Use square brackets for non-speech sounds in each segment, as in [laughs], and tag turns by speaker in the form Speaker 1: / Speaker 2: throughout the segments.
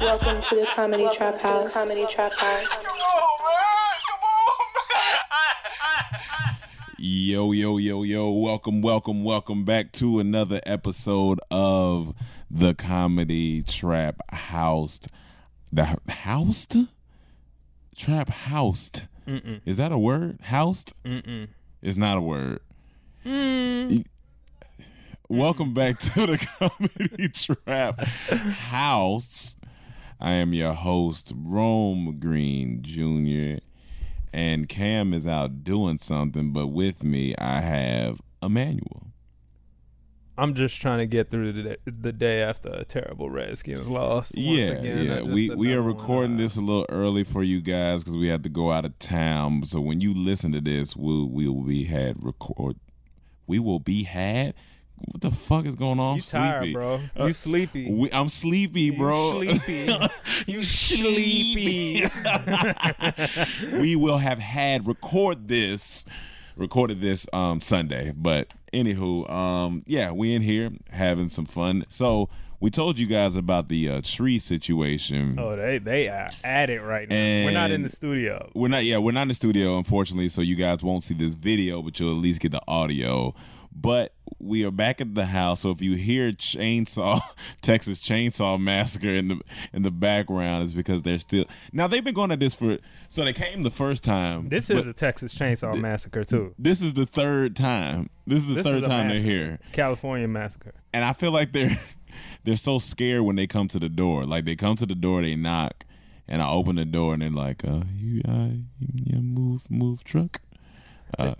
Speaker 1: Welcome to the Comedy Trap House. Comedy Trap House. [laughs]
Speaker 2: Yo, yo, yo, yo. Welcome, welcome, welcome back to another episode of the Comedy Trap Housed. The housed? Trap housed. Is that a word? Housed? Mm-mm. It's not a word. Mm. Welcome back to the [laughs] Comedy Trap [laughs] House. I am your host, Rome Green Jr. And Cam is out doing something, but with me I have Amanuel.
Speaker 3: I'm just trying to get through the day, the day after a terrible Redskins loss. Once
Speaker 2: yeah,
Speaker 3: again,
Speaker 2: yeah. We we are recording this a little early for you guys because we had to go out of town. So when you listen to this, we'll we will be had record. We will be had. What the fuck is going on?
Speaker 3: You tired,
Speaker 2: sleepy.
Speaker 3: bro?
Speaker 2: Uh,
Speaker 3: you sleepy?
Speaker 2: We, I'm sleepy, bro. [laughs]
Speaker 3: You sleepy?
Speaker 2: you
Speaker 3: sleepy? [laughs]
Speaker 2: we will have had record this, recorded this um Sunday. But anywho, um yeah, we in here having some fun. So we told you guys about the uh, tree situation.
Speaker 3: oh, they they are at it right now. We're not in the studio.
Speaker 2: We're not, yeah, we're not in the studio, unfortunately, so you guys won't see this video, but you'll at least get the audio. But we are back at the house, so if you hear chainsaw [laughs] Texas Chainsaw Massacre in the in the background, it's because they're still now they've been going at this for so they came the first time.
Speaker 3: This is a Texas Chainsaw Massacre too.
Speaker 2: this is the third time. This is the
Speaker 3: This
Speaker 2: third
Speaker 3: is
Speaker 2: time they're here,
Speaker 3: California Massacre.
Speaker 2: and I feel like they're [laughs] they're so scared when they come to the door. Like they come to the door, they knock, and I open the door, and they're like, "Uh, you, uh, yeah, move, move, truck." Uh,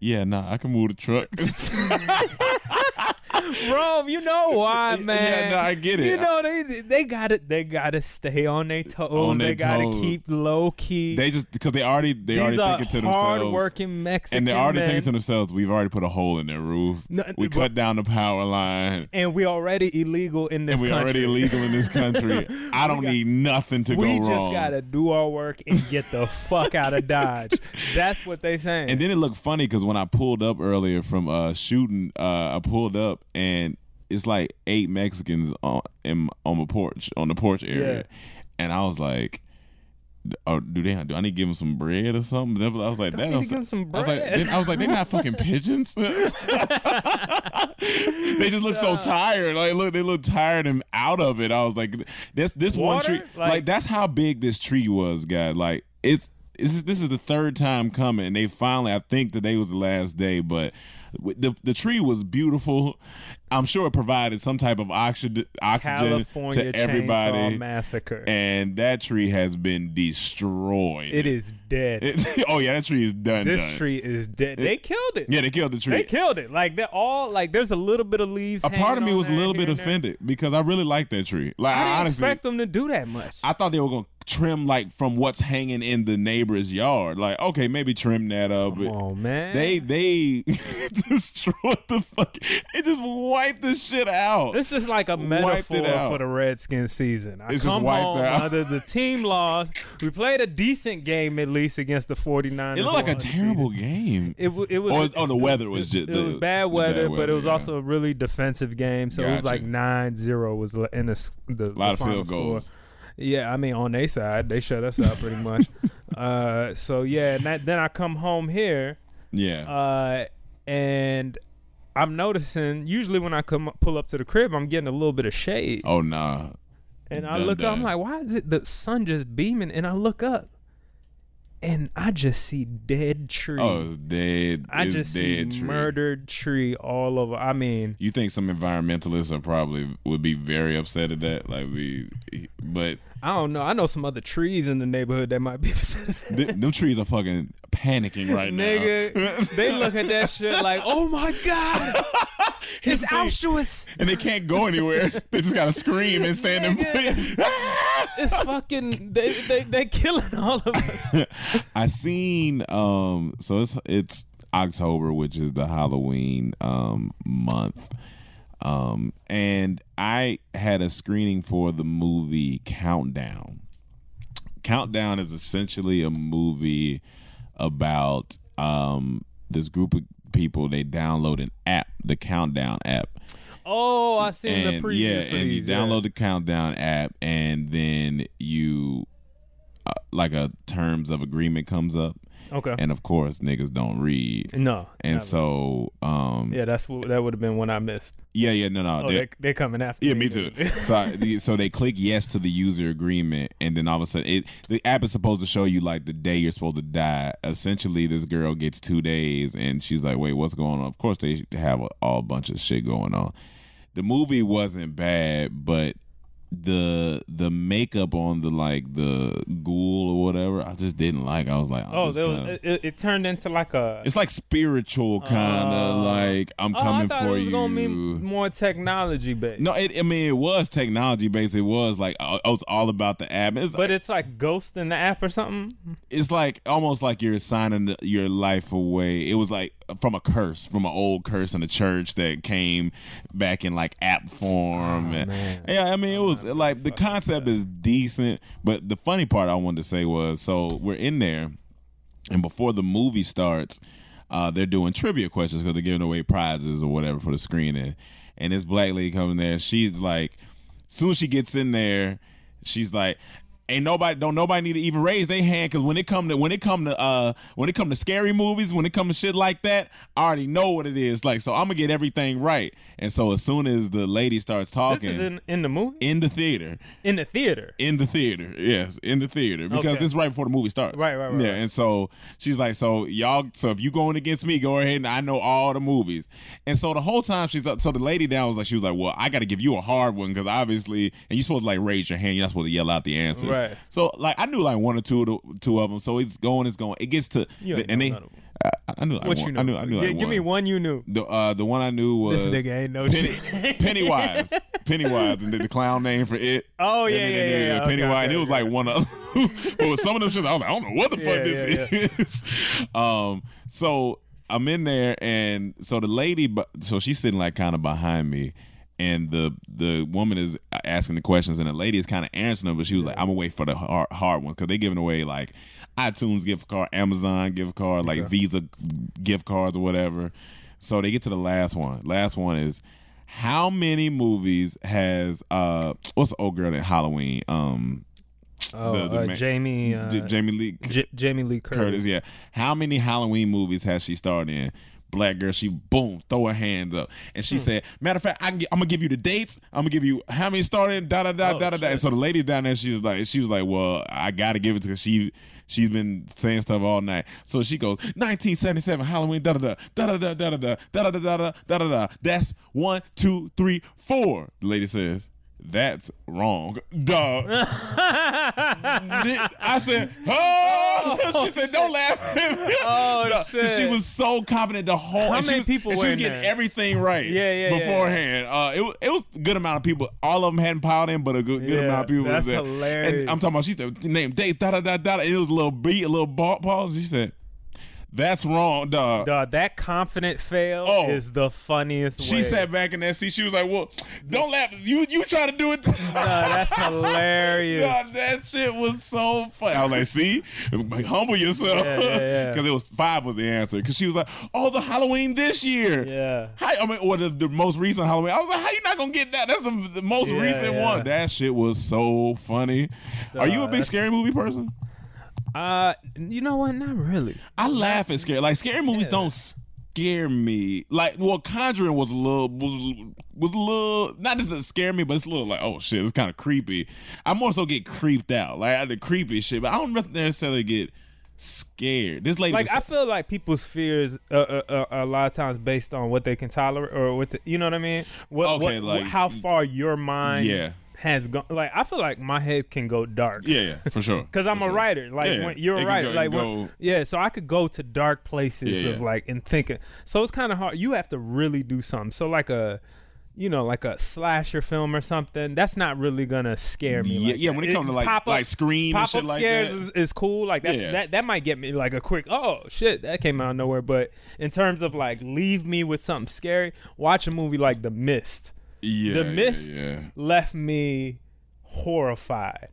Speaker 2: yeah, nah, I can move the truck. [laughs] [laughs] [laughs]
Speaker 3: Bro, you know [laughs] why,
Speaker 2: Yeah,
Speaker 3: man?
Speaker 2: no, I get it.
Speaker 3: You know they they gotta they gotta stay on their toes.
Speaker 2: On
Speaker 3: they gotta
Speaker 2: toes.
Speaker 3: keep low key.
Speaker 2: they just because they already they
Speaker 3: These
Speaker 2: already thinking to themselves,
Speaker 3: hard-working Mexican
Speaker 2: and they're already
Speaker 3: men.
Speaker 2: thinking to themselves, "We've already put a hole in their roof.
Speaker 3: No,
Speaker 2: we
Speaker 3: but-
Speaker 2: cut down the power line,
Speaker 3: and we already illegal in this
Speaker 2: and we're
Speaker 3: country.
Speaker 2: already illegal in this [laughs] country. I don't
Speaker 3: got-
Speaker 2: need nothing to go wrong.
Speaker 3: we just gotta do our work and get the fuck out of Dodge. That's what they saying.
Speaker 2: And then it looked funny because when I pulled up earlier from uh shooting, uh I pulled up and it's like eight Mexicans on in, on the porch on the porch area,
Speaker 3: Yeah.
Speaker 2: and I was like. Oh, do they? Do I need to give them some bread or something? I was like, [laughs] that was,
Speaker 3: give some
Speaker 2: I was like, they, I was like, they not fucking [laughs] pigeons. [laughs] they just look so tired. Like, look, they look tired and out of it. I was like, this this one tree, like,
Speaker 3: Like-
Speaker 2: that's how big this tree was, guys. Like, it's this is this is the third time coming. And they finally, I think today was the last day, but the the tree was beautiful. I'm sure it provided some type of oxygen oxygen
Speaker 3: California
Speaker 2: to everybody.
Speaker 3: Chainsaw Massacre.
Speaker 2: and that tree has been destroyed.
Speaker 3: it is dead.
Speaker 2: It- [laughs] oh yeah, that tree is done.
Speaker 3: this
Speaker 2: done.
Speaker 3: tree is dead. They killed it.
Speaker 2: Yeah, they killed the tree.
Speaker 3: They killed it. Like they're all like. There's a little bit of leaves.
Speaker 2: a part of me was a little bit
Speaker 3: and there.
Speaker 2: offended because I really like that tree. Like
Speaker 3: I didn't
Speaker 2: honestly,
Speaker 3: expect them to do that much.
Speaker 2: I thought they were gonna trim like from what's hanging in the neighbor's yard. Like, okay, maybe trim that up.
Speaker 3: On, man.
Speaker 2: They they [laughs] destroyed the fuck. It just wiped the shit out.
Speaker 3: It's just like a metaphor for the Redskins season. I
Speaker 2: It's
Speaker 3: come
Speaker 2: wiped
Speaker 3: home,
Speaker 2: out.
Speaker 3: The team [laughs] lost. We played a decent game at least against the 49ers.
Speaker 2: it looked like a terrible game.
Speaker 3: It, it was.
Speaker 2: Or- oh, the weather was just-
Speaker 3: It was bad weather,
Speaker 2: bad
Speaker 3: but it was
Speaker 2: weather,
Speaker 3: also a really defensive game. So it was like 9-0 was in the the,
Speaker 2: A lot
Speaker 3: the final
Speaker 2: field goals.
Speaker 3: Score. Yeah, I mean on their side, they shut us out pretty much. [laughs] uh, so yeah, and that, then I come home here,
Speaker 2: Yeah.
Speaker 3: uh, and I'm noticing usually when I come pull up to the crib, I'm getting a little bit of shade,
Speaker 2: oh nah.
Speaker 3: and I
Speaker 2: done
Speaker 3: look up, I'm like, why is it the sun just beaming? And I look up, and I just see dead oh, tree.
Speaker 2: Oh, it's dead.
Speaker 3: I
Speaker 2: it's
Speaker 3: just see
Speaker 2: dead tree.
Speaker 3: murdered tree all over. I mean,
Speaker 2: You think some environmentalists are probably would be very upset at that? Like we, but
Speaker 3: I don't know. I know some other trees in the neighborhood that might be [laughs] upset.
Speaker 2: th- them trees are fucking panicking right
Speaker 3: Nigga,
Speaker 2: now.
Speaker 3: they look at that shit like, oh my god, [laughs] it's Auschwitz.
Speaker 2: and they can't go anywhere. they just gotta scream and stand in place. [laughs]
Speaker 3: It's fucking. They they they killing all of us. [laughs]
Speaker 2: I seen um so it's it's October, which is the Halloween um month. Um and I had a screening for the movie Countdown. Countdown is essentially a movie about um this group of people they download an app, the Countdown app
Speaker 3: Oh, I seen the
Speaker 2: and
Speaker 3: preview.
Speaker 2: yeah, and you
Speaker 3: these, yeah.
Speaker 2: download the countdown app, and then you uh, like a terms of agreement comes up,
Speaker 3: Okay.
Speaker 2: and of course niggas don't read,
Speaker 3: no.
Speaker 2: and
Speaker 3: never.
Speaker 2: so um
Speaker 3: yeah, that's what that would have been when I missed.
Speaker 2: yeah yeah no no
Speaker 3: Oh,
Speaker 2: they-
Speaker 3: they they coming after.
Speaker 2: yeah, me too. so, I, so they click yes to the user agreement, and then all of a sudden, it the app is supposed to show you like the day you're supposed to die. Essentially, this girl gets two days, and she's like, "Wait, what's going on?" Of course, they have a, all bunch of shit going on. The movie wasn't bad, but the the makeup on the like the ghoul or whatever, I just didn't like. I was like,
Speaker 3: Oh, was,
Speaker 2: kinda-
Speaker 3: it, it turned into like a.
Speaker 2: it's like spiritual kind of
Speaker 3: Oh.
Speaker 2: like I'm
Speaker 3: oh,
Speaker 2: coming for
Speaker 3: it was
Speaker 2: you.
Speaker 3: gonna be more technology based.
Speaker 2: No, it, I mean it was technology based. It was like uh, it was all about the app. It's,
Speaker 3: But it's like Ghost in the app or something.
Speaker 2: it's like almost like you're signing the, your life away. It was like from a curse, from an old curse in the church that came back in like app form. And-
Speaker 3: Oh, man.
Speaker 2: yeah, I mean it was like the concept is decent, but the funny part I wanted to say was so we're in there, and before the movie starts, uh, they're doing trivia questions because they're giving away prizes or whatever for the screening. And this black lady coming there, she's like, soon as she gets in there, she's like, ain't nobody don't nobody need to even raise their hand because when it come to when it come to uh when it come to scary movies when it come to shit like that i already know what it is like so i'm gonna get everything right and so as soon as the lady starts talking.
Speaker 3: This is in, in the movie?
Speaker 2: in the theater
Speaker 3: In the theater.
Speaker 2: in the theater. Yes, in the theater because
Speaker 3: Okay.
Speaker 2: this is right before the movie starts.
Speaker 3: Right, right, right,
Speaker 2: Yeah,
Speaker 3: right.
Speaker 2: and so she's like, "So y'all, so if you going against me, go ahead and I know all the movies." And so the whole time she's up so the lady down was like, she was like, "Well, I got to give you a hard one because obviously, and you're supposed to like raise your hand. You're not supposed to yell out the answers."
Speaker 3: Right.
Speaker 2: So like I knew like one or two of the, two of them. So it's going, it's going. It gets to
Speaker 3: You ain't
Speaker 2: and they.
Speaker 3: none of 'em.
Speaker 2: I, I knew
Speaker 3: What
Speaker 2: one.
Speaker 3: you know?
Speaker 2: I knew. I knew
Speaker 3: Gi-
Speaker 2: like
Speaker 3: give me one you knew.
Speaker 2: The uh, the one I knew was
Speaker 3: This nigga ain't no
Speaker 2: Penny,
Speaker 3: shit. [laughs]
Speaker 2: Pennywise. Pennywise, and the, the clown name for it.
Speaker 3: Oh, yeah,
Speaker 2: then-
Speaker 3: yeah,
Speaker 2: and
Speaker 3: yeah,
Speaker 2: uh,
Speaker 3: okay,
Speaker 2: Pennywise. and it was
Speaker 3: okay.
Speaker 2: like one of, but [laughs] with some of them shit, I was like, I don't know what the fuck this
Speaker 3: yeah,
Speaker 2: is. [laughs] Um, so I'm in there, and so the lady, so she's sitting like kind of behind me. And the the woman is asking the questions, and the lady is kind of answering them, but she was like, "I'm gonna wait for the hard, hard ones because they're giving away like iTunes gift card, Amazon gift card, like Visa gift cards or whatever." So they get to the last one. Last one is how many movies has uh what's the old girl at Halloween? Um
Speaker 3: Oh,
Speaker 2: The- the
Speaker 3: uh,
Speaker 2: ma-
Speaker 3: Jamie. Uh,
Speaker 2: J- Jamie Lee
Speaker 3: J- Jamie Lee Curtis.
Speaker 2: Curtis, yeah. How many Halloween movies has she starred in? Black girl, she boom, throw her hands up, and
Speaker 3: Hmm.
Speaker 2: she said, "Matter of fact, I can get, I'm gonna give you the dates. I'm gonna give you how many started in da da da
Speaker 3: Oh,
Speaker 2: da da da." And so the lady down there, she was like, she was like, "Well, I gotta give it to her. She she's been saying stuff all night." So she goes, "1977 Halloween da da da da da da da da da da da da da da." That's one, two, three, four. The lady says. That's wrong, dog. [laughs] I said, "Oh!" She said, "Don't laugh."
Speaker 3: Oh,
Speaker 2: No, 'cause
Speaker 3: shit.
Speaker 2: She was so confident the whole.
Speaker 3: How
Speaker 2: she
Speaker 3: many
Speaker 2: was,
Speaker 3: people
Speaker 2: she was getting
Speaker 3: there?
Speaker 2: everything right.
Speaker 3: Yeah, yeah, yeah.
Speaker 2: Beforehand, uh, it was it was a good amount of people. All of them hadn't piled in, but a good, good
Speaker 3: Yeah,
Speaker 2: amount of people
Speaker 3: that's
Speaker 2: was there.
Speaker 3: hilarious.
Speaker 2: And I'm talking about she said name date da da da da. And it was a little beat, a little ball pause. She said. That's wrong, dog.
Speaker 3: Dog, that confident fail
Speaker 2: Oh.
Speaker 3: is the funniest.
Speaker 2: She
Speaker 3: way.
Speaker 2: sat back in that seat. She was like, "Well, don't laugh. You you trying to do it?"
Speaker 3: Dog, that's [laughs] hilarious.
Speaker 2: God, that shit was so funny. I was like, "See, Like, humble yourself,"
Speaker 3: Yeah, yeah, yeah. [laughs]
Speaker 2: Because it was five was the answer. Because she was like, "Oh, the Halloween this year."
Speaker 3: Yeah.
Speaker 2: How, I mean, or the, the most recent Halloween. I was like, "How you not gonna get that? That's the, the most
Speaker 3: Yeah,
Speaker 2: recent
Speaker 3: yeah.
Speaker 2: one." That shit was so funny. Are you a big scary movie person?
Speaker 3: Uh, you know what? Not really.
Speaker 2: I laugh at scary. Like scary movies don't scare me. Like well, Conjuring was a little was was a little not just to scare me, but it's a little like oh shit, it's kind of creepy. I more so get creeped out, like the creepy shit, but I don't necessarily get scared. This lady,
Speaker 3: Like
Speaker 2: was,
Speaker 3: I feel like people's fears uh, uh, uh, a lot of times based on what they can tolerate or what the, you know what I mean. What,
Speaker 2: Okay,
Speaker 3: what-
Speaker 2: like-
Speaker 3: how far your mind
Speaker 2: Yeah.
Speaker 3: Has gone. Like I feel like my head can go dark.
Speaker 2: yeah, yeah, for sure. [laughs]
Speaker 3: Cause I'm
Speaker 2: For
Speaker 3: a
Speaker 2: sure.
Speaker 3: writer, like
Speaker 2: Yeah,
Speaker 3: when you're a writer,
Speaker 2: go-
Speaker 3: like when, yeah. So I could go to dark places
Speaker 2: Yeah,
Speaker 3: of like and thinking. So it's kind of hard. You have to really do something. So like a, you know, like a slasher film or something. That's not really gonna scare me.
Speaker 2: Yeah,
Speaker 3: like
Speaker 2: yeah,
Speaker 3: that.
Speaker 2: when it comes to, like-
Speaker 3: pop-up-
Speaker 2: like Scream and
Speaker 3: pop
Speaker 2: shit
Speaker 3: up
Speaker 2: like
Speaker 3: scares
Speaker 2: that.
Speaker 3: is, is cool. Like that's
Speaker 2: Yeah.
Speaker 3: that that might get me like a quick oh shit that came out of nowhere. But in terms of like leave me with something scary, watch a movie like The Mist.
Speaker 2: Yeah,
Speaker 3: the
Speaker 2: yeah,
Speaker 3: Mist
Speaker 2: yeah.
Speaker 3: left me horrified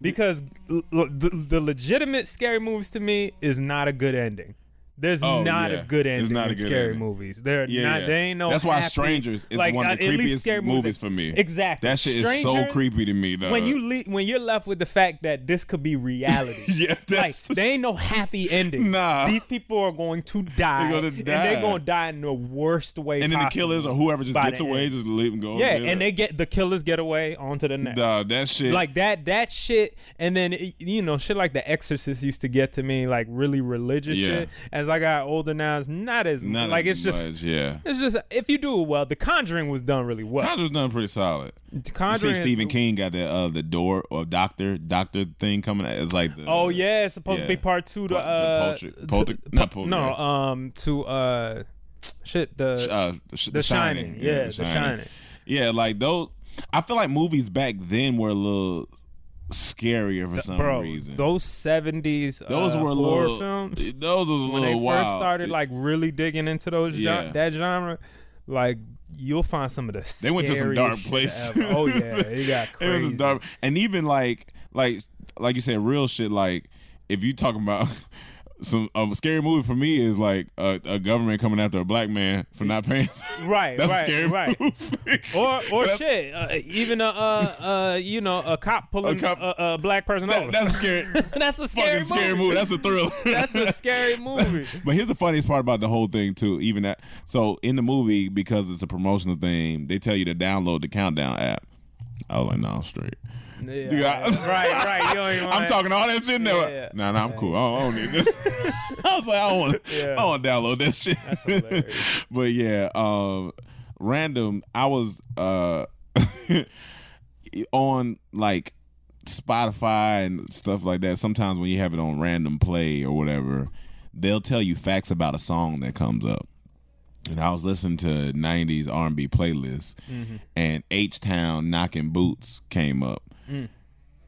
Speaker 3: because l- l- the, the legitimate scary movies to me is not a good ending. There's
Speaker 2: Oh,
Speaker 3: not
Speaker 2: yeah.
Speaker 3: a good ending
Speaker 2: not a
Speaker 3: in
Speaker 2: good
Speaker 3: scary
Speaker 2: ending.
Speaker 3: movies. They're
Speaker 2: Yeah,
Speaker 3: not.
Speaker 2: yeah.
Speaker 3: They ain't no.
Speaker 2: That's why
Speaker 3: happy-
Speaker 2: Strangers is
Speaker 3: like,
Speaker 2: one of the creepiest
Speaker 3: scary
Speaker 2: movies for me.
Speaker 3: Exactly.
Speaker 2: That shit is so creepy to me. Dog.
Speaker 3: When you le- when you're left with the fact that this could be reality. [laughs]
Speaker 2: yeah,
Speaker 3: Like
Speaker 2: the
Speaker 3: they ain't no happy [laughs] ending.
Speaker 2: Nah.
Speaker 3: these people are going to die, They're
Speaker 2: gonna
Speaker 3: and
Speaker 2: die.
Speaker 3: they're going to die in the worst way.
Speaker 2: and then the killers or whoever just gets away,
Speaker 3: end.
Speaker 2: just leave and go.
Speaker 3: Yeah, and they get the killers get away onto the next.
Speaker 2: Nah, that shit.
Speaker 3: Like that, that shit, and then you know, shit like The Exorcist used to get to me, like really religious
Speaker 2: Yeah.
Speaker 3: shit. As I got older now, it's not as
Speaker 2: not
Speaker 3: like it's just,
Speaker 2: much, yeah.
Speaker 3: it's just if you do it well. The Conjuring was done really well.
Speaker 2: Conjure's done pretty solid.
Speaker 3: The
Speaker 2: You see,
Speaker 3: Conjuring,
Speaker 2: Stephen King got that uh the door or doctor doctor thing coming. out. It's like the
Speaker 3: Oh yeah, it's supposed to be part two to
Speaker 2: to
Speaker 3: uh,
Speaker 2: Polter-
Speaker 3: to-
Speaker 2: not
Speaker 3: no, um, to uh, shit the
Speaker 2: uh, the, Sh-
Speaker 3: The Shining. Yeah, The Shining.
Speaker 2: Yeah, like those. I feel like movies back then were a little scarier for some
Speaker 3: bro.
Speaker 2: reason.
Speaker 3: Those seventies,
Speaker 2: Those
Speaker 3: uh,
Speaker 2: were
Speaker 3: horror
Speaker 2: little.
Speaker 3: films.
Speaker 2: Those was a
Speaker 3: when they
Speaker 2: little
Speaker 3: first started like really digging into those gen-
Speaker 2: Yeah.
Speaker 3: that genre, like you'll find some of the
Speaker 2: They went to some dark places.
Speaker 3: Oh yeah, [laughs] it got
Speaker 2: It was
Speaker 3: crazy.
Speaker 2: dark, and even like like like you said, real shit. Like if you talking about [laughs] some a scary movie for me is like a, a government coming after a black man for not paying. [laughs]
Speaker 3: Right,
Speaker 2: That's
Speaker 3: right,
Speaker 2: a scary
Speaker 3: right.
Speaker 2: movie.
Speaker 3: Or or
Speaker 2: That-
Speaker 3: shit, uh, even a uh, uh, you know a cop pulling a,
Speaker 2: cop-
Speaker 3: a, black person
Speaker 2: That-
Speaker 3: over.
Speaker 2: that's a scary. [laughs]
Speaker 3: That's a scary
Speaker 2: fucking scary movie. That's a thriller. [laughs]
Speaker 3: That's a scary movie.
Speaker 2: But here's the funniest part about the whole thing too. Even that, so in the movie because it's a promotional thing, they tell you to download the countdown app. I was like, no, I'm straight.
Speaker 3: Yeah,
Speaker 2: Dude, I-
Speaker 3: right, right. You don't [laughs] even
Speaker 2: I'm
Speaker 3: wanna-
Speaker 2: talking all that shit now.
Speaker 3: Yeah.
Speaker 2: Nah, nah, I'm cool. I don't, I don't need this. [laughs] [laughs] I was like, I don't want.
Speaker 3: Yeah.
Speaker 2: I want to download that shit.
Speaker 3: That's hilarious.
Speaker 2: but yeah, um, random. I was uh on like Spotify and stuff like that. Sometimes when you have it on random play or whatever, they'll tell you facts about a song that comes up. And I was listening to '90s R&B playlists, and H Town "Knocking Boots" came up. Mm.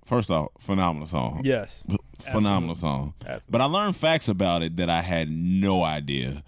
Speaker 2: First off, phenomenal song
Speaker 3: Yes. [laughs]
Speaker 2: phenomenal song.
Speaker 3: Absolutely.
Speaker 2: But I learned facts about it that I had no idea,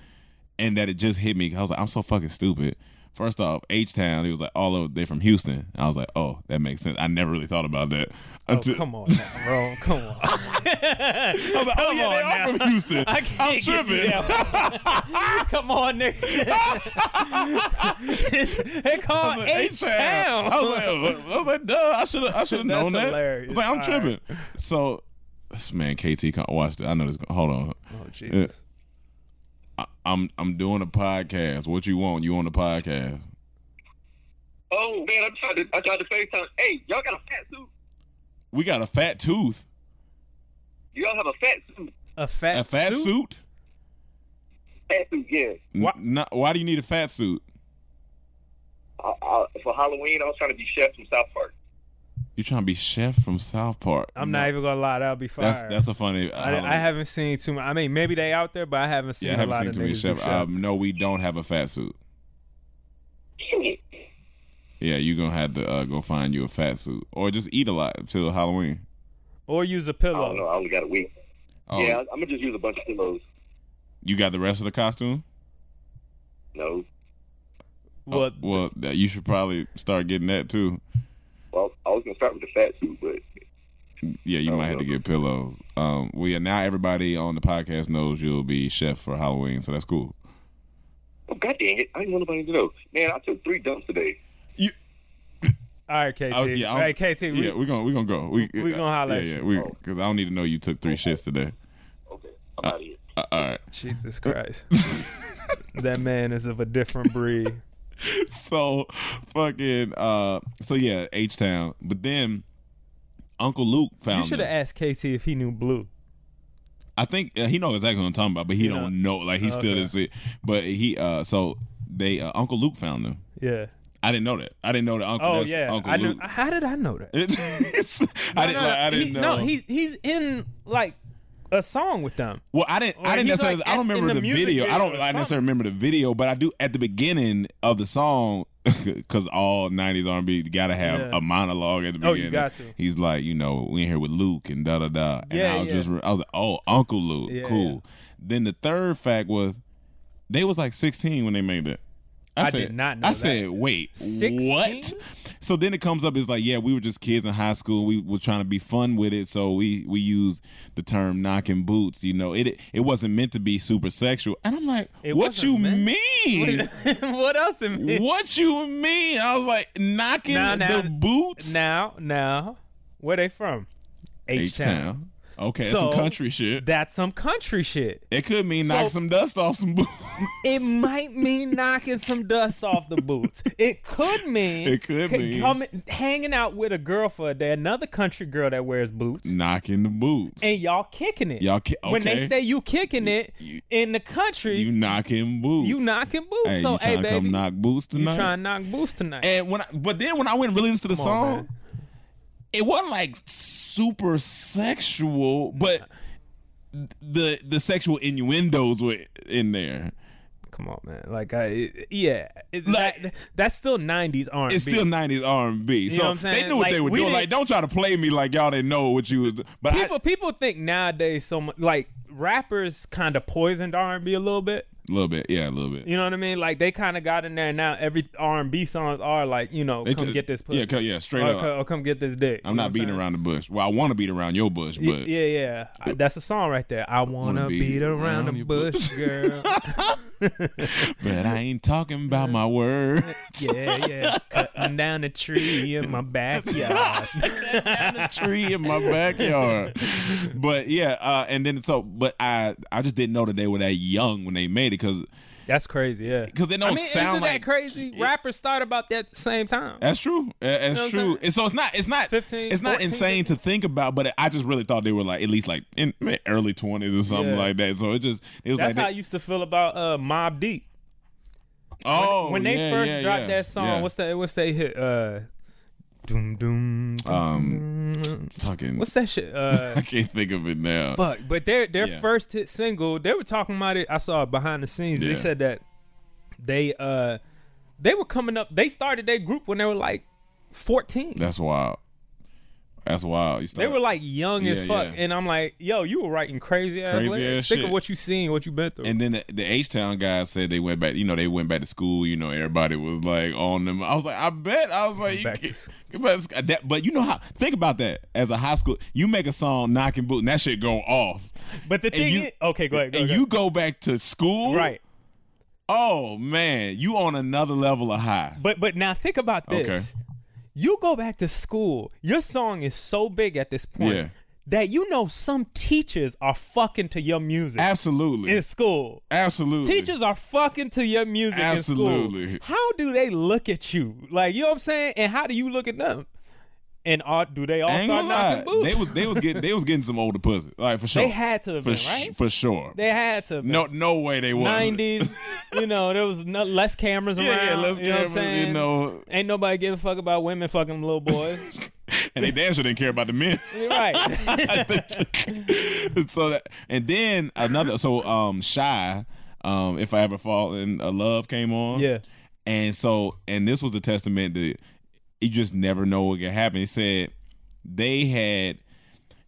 Speaker 2: and that it just hit me. I was like, I'm so fucking stupid. First off, H Town, he was like, oh, all of they're from Houston. I was like, oh, that makes sense. I never really thought about that.
Speaker 3: Oh, come on now, bro. [laughs] Come on.
Speaker 2: I was like, oh,
Speaker 3: Come
Speaker 2: yeah, they are from Houston.
Speaker 3: I can't
Speaker 2: I'm tripping. [laughs]
Speaker 3: Come on, nigga. [laughs] they
Speaker 2: I
Speaker 3: call
Speaker 2: was like,
Speaker 3: H Town.
Speaker 2: I was like, oh, I was like, duh, I should have, I should have known that.
Speaker 3: hilarious.
Speaker 2: I was like, I'm
Speaker 3: All
Speaker 2: tripping. So, this man, KT, watch it. I know this. Hold on.
Speaker 3: Oh uh, Jesus.
Speaker 2: I, I'm, I'm doing a podcast. What you want? You on the podcast?
Speaker 4: Oh man, I tried to I tried to FaceTime. Hey, y'all got a fat suit?
Speaker 2: We got a fat tooth.
Speaker 4: Y'all have a fat suit?
Speaker 3: A fat
Speaker 2: A fat
Speaker 3: suit?
Speaker 2: suit?
Speaker 4: Fat suit, yeah.
Speaker 3: Why-
Speaker 2: not- why do you need a fat suit?
Speaker 4: I, I, for Halloween, I was trying to be chef from South Park.
Speaker 2: You trying to be chef from South Park?
Speaker 3: I'm not even gonna lie, that'll be fire.
Speaker 2: That's that's a funny.
Speaker 3: I, I haven't seen too much. I mean, maybe they out there, but I haven't seen
Speaker 2: Yeah, I
Speaker 3: a
Speaker 2: haven't
Speaker 3: lot
Speaker 2: seen too many
Speaker 3: niggas
Speaker 2: chef.
Speaker 3: chef.
Speaker 2: Um, no, we don't have a fat suit. Yeah, you're gonna have to uh, go find you a fat suit, or just eat a lot till Halloween.
Speaker 3: or use a pillow.
Speaker 4: don't know. I only got a week.
Speaker 2: Oh,
Speaker 4: Yeah, I'm gonna just use a bunch of pillows.
Speaker 2: You got the rest of the costume?
Speaker 4: No.
Speaker 2: Oh,
Speaker 3: Well,
Speaker 2: well, that- you should probably start getting that too.
Speaker 4: Well, I was gonna start with the fat suit, but
Speaker 2: Yeah, you
Speaker 4: Oh,
Speaker 2: might have to get pillows. Um, we are now everybody on the podcast knows you'll be chef for Halloween, so that's cool.
Speaker 4: oh god dang it, I didn't want nobody to know. Man, I took three dumps today. You. [laughs]
Speaker 3: all right, KT.
Speaker 2: Yeah,
Speaker 3: all KT. we-
Speaker 2: yeah, we're gonna we're gonna go. We
Speaker 3: we gonna holler
Speaker 2: Yeah, yeah,
Speaker 3: you.
Speaker 2: we
Speaker 4: Oh.
Speaker 2: because I don't need to know you took three shits today.
Speaker 4: Okay, I'm out of here.
Speaker 2: Uh, all right.
Speaker 3: Jesus [laughs] Christ. [laughs] that man is of a different breed. [laughs]
Speaker 2: so fucking uh so yeah H Town but then Uncle Luke found.
Speaker 3: You should have asked KT if he knew Blue.
Speaker 2: I think uh, he knows exactly what I'm talking about but he
Speaker 3: You
Speaker 2: don't know like he still
Speaker 3: Okay.
Speaker 2: didn't see it. but he uh so they uh, Uncle Luke found them
Speaker 3: Yeah.
Speaker 2: I didn't know that I didn't know that Uncle
Speaker 3: Oh yeah.
Speaker 2: Uncle
Speaker 3: I knew.
Speaker 2: Luke
Speaker 3: How did I know that? [laughs]
Speaker 2: It's- I didn't
Speaker 3: No, no,
Speaker 2: like, I didn't
Speaker 3: he,
Speaker 2: know
Speaker 3: No, he's he's in like a song with them.
Speaker 2: Well, I didn't.
Speaker 3: Or
Speaker 2: I didn't necessarily.
Speaker 3: like,
Speaker 2: I don't
Speaker 3: at-
Speaker 2: remember
Speaker 3: the
Speaker 2: the,
Speaker 3: music
Speaker 2: video. I don't. I necessarily remember the video, but I do at the beginning of the song [laughs] because all '90s R&B gotta have
Speaker 3: Yeah.
Speaker 2: a monologue at the beginning.
Speaker 3: Oh, you got to.
Speaker 2: He's like, you know, we in here with Luke and da da da. And
Speaker 3: Yeah,
Speaker 2: I was
Speaker 3: yeah.
Speaker 2: just, I was like, oh, Uncle Luke,
Speaker 3: Yeah,
Speaker 2: cool. Then the third fact was, they was like 16 when they made that.
Speaker 3: I
Speaker 2: said,
Speaker 3: did not know
Speaker 2: I
Speaker 3: that.
Speaker 2: said, wait,
Speaker 3: 16?
Speaker 2: what? So then it comes up it's like, yeah, we were just kids in high school. We were trying to be fun with it, so we we use the term knocking boots. You know, it it wasn't meant to be super sexual. And I'm like,
Speaker 3: It
Speaker 2: what you
Speaker 3: meant-
Speaker 2: mean? [laughs]
Speaker 3: what else
Speaker 2: what you mean? I was like, knocking
Speaker 3: Now, now-
Speaker 2: the boots.
Speaker 3: Now, now, where they from? H Town.
Speaker 2: Okay, that's some country shit.
Speaker 3: That's some country shit.
Speaker 2: It could mean
Speaker 3: So-
Speaker 2: knock some dust off some boots.
Speaker 3: It might mean knocking some dust off the boots. It could mean
Speaker 2: It could
Speaker 3: c-
Speaker 2: mean.
Speaker 3: coming, hanging out with a girl for a day, another country girl that wears boots,
Speaker 2: knocking the boots.
Speaker 3: and y'all kicking it.
Speaker 2: Y'all ki-
Speaker 3: When they say you kicking it
Speaker 2: You-
Speaker 3: in the country,
Speaker 2: you
Speaker 3: you,
Speaker 2: knocking boots.
Speaker 3: You knocking boots.
Speaker 2: Hey,
Speaker 3: so
Speaker 2: you
Speaker 3: hey, baby,
Speaker 2: come knock boots tonight.
Speaker 3: you trying to knock boots tonight?
Speaker 2: And when I, but then when I went and really listened to the
Speaker 3: Come
Speaker 2: song,
Speaker 3: man.
Speaker 2: it wasn't like super sexual, but the the sexual innuendos were in there.
Speaker 3: Come on, man. Like, I, yeah, it,
Speaker 2: Like-
Speaker 3: that, that's still '90s R&B.
Speaker 2: It's still nineties R and B, so
Speaker 3: know what I'm
Speaker 2: they knew what
Speaker 3: Like,
Speaker 2: they were
Speaker 3: we
Speaker 2: doing. Like, don't try to play me like y'all didn't know what you was. But
Speaker 3: people. people think nowadays so much like rappers kind of poisoned R&B a little bit.
Speaker 2: A little bit, yeah, a little bit.
Speaker 3: You know what I mean? Like they kind of got in there. and Now every R&B songs are like, you know, come
Speaker 2: t-
Speaker 3: get this pussy.
Speaker 2: yeah, yeah, straight
Speaker 3: or,
Speaker 2: up.
Speaker 3: or come get this dick.
Speaker 2: I'm not beating
Speaker 3: saying?
Speaker 2: around the bush. Well, I want to beat around your bush,
Speaker 3: Y-
Speaker 2: but
Speaker 3: yeah, yeah, I- that's a song right there. I wanna,
Speaker 2: beat
Speaker 3: beat around,
Speaker 2: around
Speaker 3: the bush,
Speaker 2: bush.
Speaker 3: girl. [laughs]
Speaker 2: but I ain't talking about my words.
Speaker 3: yeah, yeah, cutting down a tree in my backyard. [laughs]
Speaker 2: down the tree in my backyard. But yeah, uh, and then so, but I I just didn't know that they were that young when they made it because
Speaker 3: That's crazy. Yeah,
Speaker 2: because they don't
Speaker 3: I mean,
Speaker 2: sound like
Speaker 3: that crazy? Rappers start about that same time.
Speaker 2: That's true. That's
Speaker 3: know
Speaker 2: true. And so it's not. It's not.
Speaker 3: 15,
Speaker 2: it's not
Speaker 3: 14,
Speaker 2: insane to think about. But I just really thought they were like at least like in early twenties or something
Speaker 3: Yeah.
Speaker 2: like that. So it just it was
Speaker 3: That's
Speaker 2: like
Speaker 3: how
Speaker 2: they-
Speaker 3: I used to feel about uh, Mobb Deep.
Speaker 2: oh
Speaker 3: when they
Speaker 2: yeah,
Speaker 3: first
Speaker 2: yeah,
Speaker 3: dropped that song, what's that? What's that hit? Uh, doom doom.
Speaker 2: um fucking
Speaker 3: What's that shit? Uh, [laughs]
Speaker 2: I can't think of it now.
Speaker 3: fuck. But their their
Speaker 2: Yeah.
Speaker 3: first hit single, they were talking about it. I saw it behind the scenes. They said that they uh they were coming up. They started their group when they were like fourteen.
Speaker 2: That's wild. That's wild. You
Speaker 3: they were like young as fuck,
Speaker 2: yeah.
Speaker 3: and I'm like, yo, you were writing crazy ass
Speaker 2: Crazy
Speaker 3: lyrics.
Speaker 2: ass
Speaker 3: Think
Speaker 2: shit.
Speaker 3: of what you seen, what you been through.
Speaker 2: And then the, the H Town guys said they went back. You know, they went back to school. You know, everybody was like on them. I was like, I bet. I was like, you
Speaker 3: Back to
Speaker 2: can't- get to school. That- but you know how? Think about that. As a high school, you make a song knocking boot, and that shit go off.
Speaker 3: but the thing
Speaker 2: you-
Speaker 3: is, okay, go ahead. Go
Speaker 2: and you go back to school,
Speaker 3: right.
Speaker 2: Oh man, you on another level of high.
Speaker 3: But but now think about this.
Speaker 2: Okay.
Speaker 3: You go back to school. Your song is so big at this point
Speaker 2: Yeah.
Speaker 3: that you know some teachers are fucking to your music
Speaker 2: Absolutely,
Speaker 3: in school.
Speaker 2: absolutely.
Speaker 3: Teachers are fucking to your music in
Speaker 2: Absolutely.
Speaker 3: school. How do they look at you? Like you know what I'm saying? And how do you look at them? And all, do they all
Speaker 2: ain't
Speaker 3: start knocking boots?
Speaker 2: They was they was getting they was getting some older pussy, like for sure.
Speaker 3: They had to have
Speaker 2: for
Speaker 3: been,
Speaker 2: sh-
Speaker 3: right?
Speaker 2: for sure.
Speaker 3: They had to. have been.
Speaker 2: no, no way they was.
Speaker 3: nineties, [laughs] you know, there was no, less cameras around.
Speaker 2: Yeah, yeah, let's
Speaker 3: you know
Speaker 2: cameras,
Speaker 3: saying?
Speaker 2: you know,
Speaker 3: Ain't nobody give a fuck about women fucking little boys. [laughs]
Speaker 2: and they damn sure didn't care about the men. [laughs]
Speaker 3: Right.
Speaker 2: So that, and then another. So um, Shai. Um, if I ever fall in a love came on.
Speaker 3: yeah.
Speaker 2: And so, and this was a testament that you just never know what can happen. He said they had,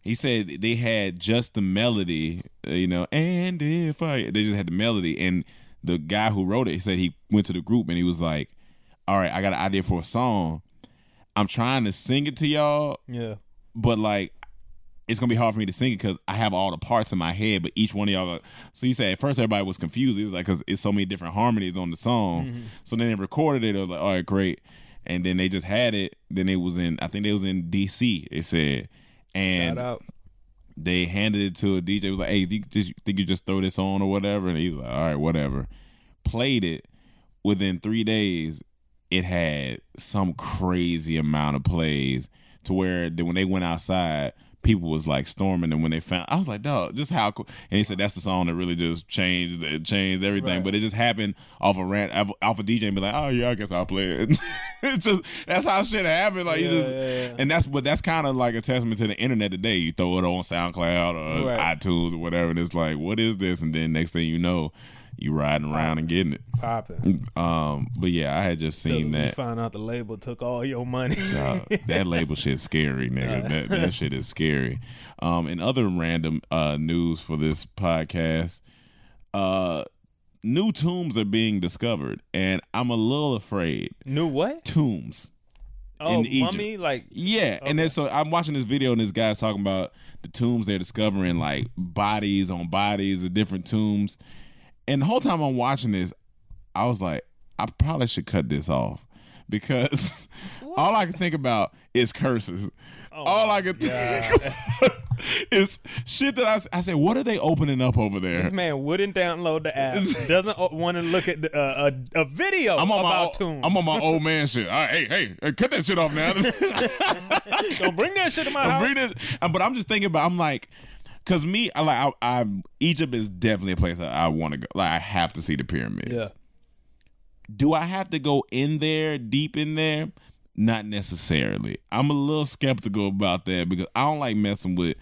Speaker 2: he said they had just the melody, uh, you know, and if I, they just had the melody, and the guy who wrote it, he said he went to the group and he was like, "All right, I got an idea for a song. I'm trying to sing it to y'all,
Speaker 3: Yeah.
Speaker 2: but like." It's gonna be hard for me to sing it because I have all the parts in my head, but each one of y'all. So you said at first everybody was confused. It was like because it's so many different harmonies on the song. So then they recorded it. It was like, all right, great. And then they just had it. Then it was in. I think they was in D.C. It said, and they handed it to a DJ. It was like, "Hey, did you think you just throw this on or whatever?" And he was like, "All right, whatever." Played it. Within three days, it had some crazy amount of plays to where when they went outside, people was like storming. And when they found, I was like, "Dog, just how?" Cool. And he said that's the song that really just changed, it changed everything.
Speaker 3: Right.
Speaker 2: But it just happened off a rant, off a DJ and be like, "Oh yeah, I guess I'll play it." [laughs] it's just that's how shit happened. Like you just,
Speaker 3: yeah, yeah.
Speaker 2: and that's but that's kind of like a testament to the internet today. You throw it on SoundCloud or
Speaker 3: Right.
Speaker 2: iTunes or whatever, and it's like, what is this? And then next thing you know, you riding around and getting it.
Speaker 3: Popping.
Speaker 2: Um, but yeah, I had just seen
Speaker 3: you
Speaker 2: that.
Speaker 3: find out the label took all your money.
Speaker 2: Uh, that label shit's scary, nigga. That that shit is scary. Um, and other random uh news for this podcast, uh, new tombs are being discovered, and I'm a little afraid.
Speaker 3: New what?
Speaker 2: Tombs.
Speaker 3: Oh,
Speaker 2: in Egypt.
Speaker 3: mummy? Like
Speaker 2: Yeah, and then so I'm watching this video and this guy's talking about the tombs they're discovering, like bodies on bodies of different tombs. And the whole time I'm watching this, I was like, I probably should cut this off because [laughs] all I can think about is curses. all I can think about [laughs] is shit that I, I said, what are they opening up over there?
Speaker 3: This man wouldn't download the app. [laughs] Doesn't want to look at the, uh, a, a video
Speaker 2: I'm on
Speaker 3: about
Speaker 2: my
Speaker 3: tombs.
Speaker 2: I'm on my old man shit. All right, hey, hey, hey, cut that shit off now.
Speaker 3: Don't bring that shit to my
Speaker 2: I'm
Speaker 3: house.
Speaker 2: reading, uh, but I'm just thinking about. I'm like, cause me, I like, I, I Egypt is definitely a place that I want to go. Like, I have to see the pyramids.
Speaker 3: Yeah.
Speaker 2: Do I have to go in there, deep in there? Not necessarily. I'm a little skeptical about that because I don't like messing with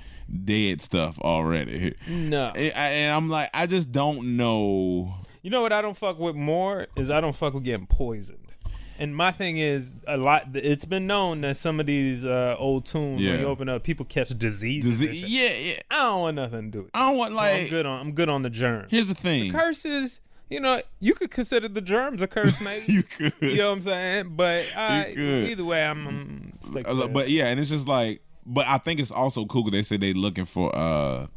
Speaker 2: dead stuff already. [laughs]
Speaker 3: No.
Speaker 2: And, I, and I'm like, I just don't know.
Speaker 3: You know what I don't fuck with more is I don't fuck with getting poisoned. And my thing is a lot. It's been known that some of these uh, old tombs, when you open up, people catch diseases.
Speaker 2: Disease, yeah, yeah.
Speaker 3: I don't want nothing to do with it.
Speaker 2: I don't want
Speaker 3: So
Speaker 2: like.
Speaker 3: I'm good on. I'm good on the germs.
Speaker 2: Here's the thing.
Speaker 3: Curses. You know, you could consider the germs a curse, maybe. [laughs]
Speaker 2: you could.
Speaker 3: You know what I'm saying? But I, either way, I'm, I'm stick
Speaker 2: Uh, but yeah, and it's just like, but I think it's also cool because they said they looking for uh,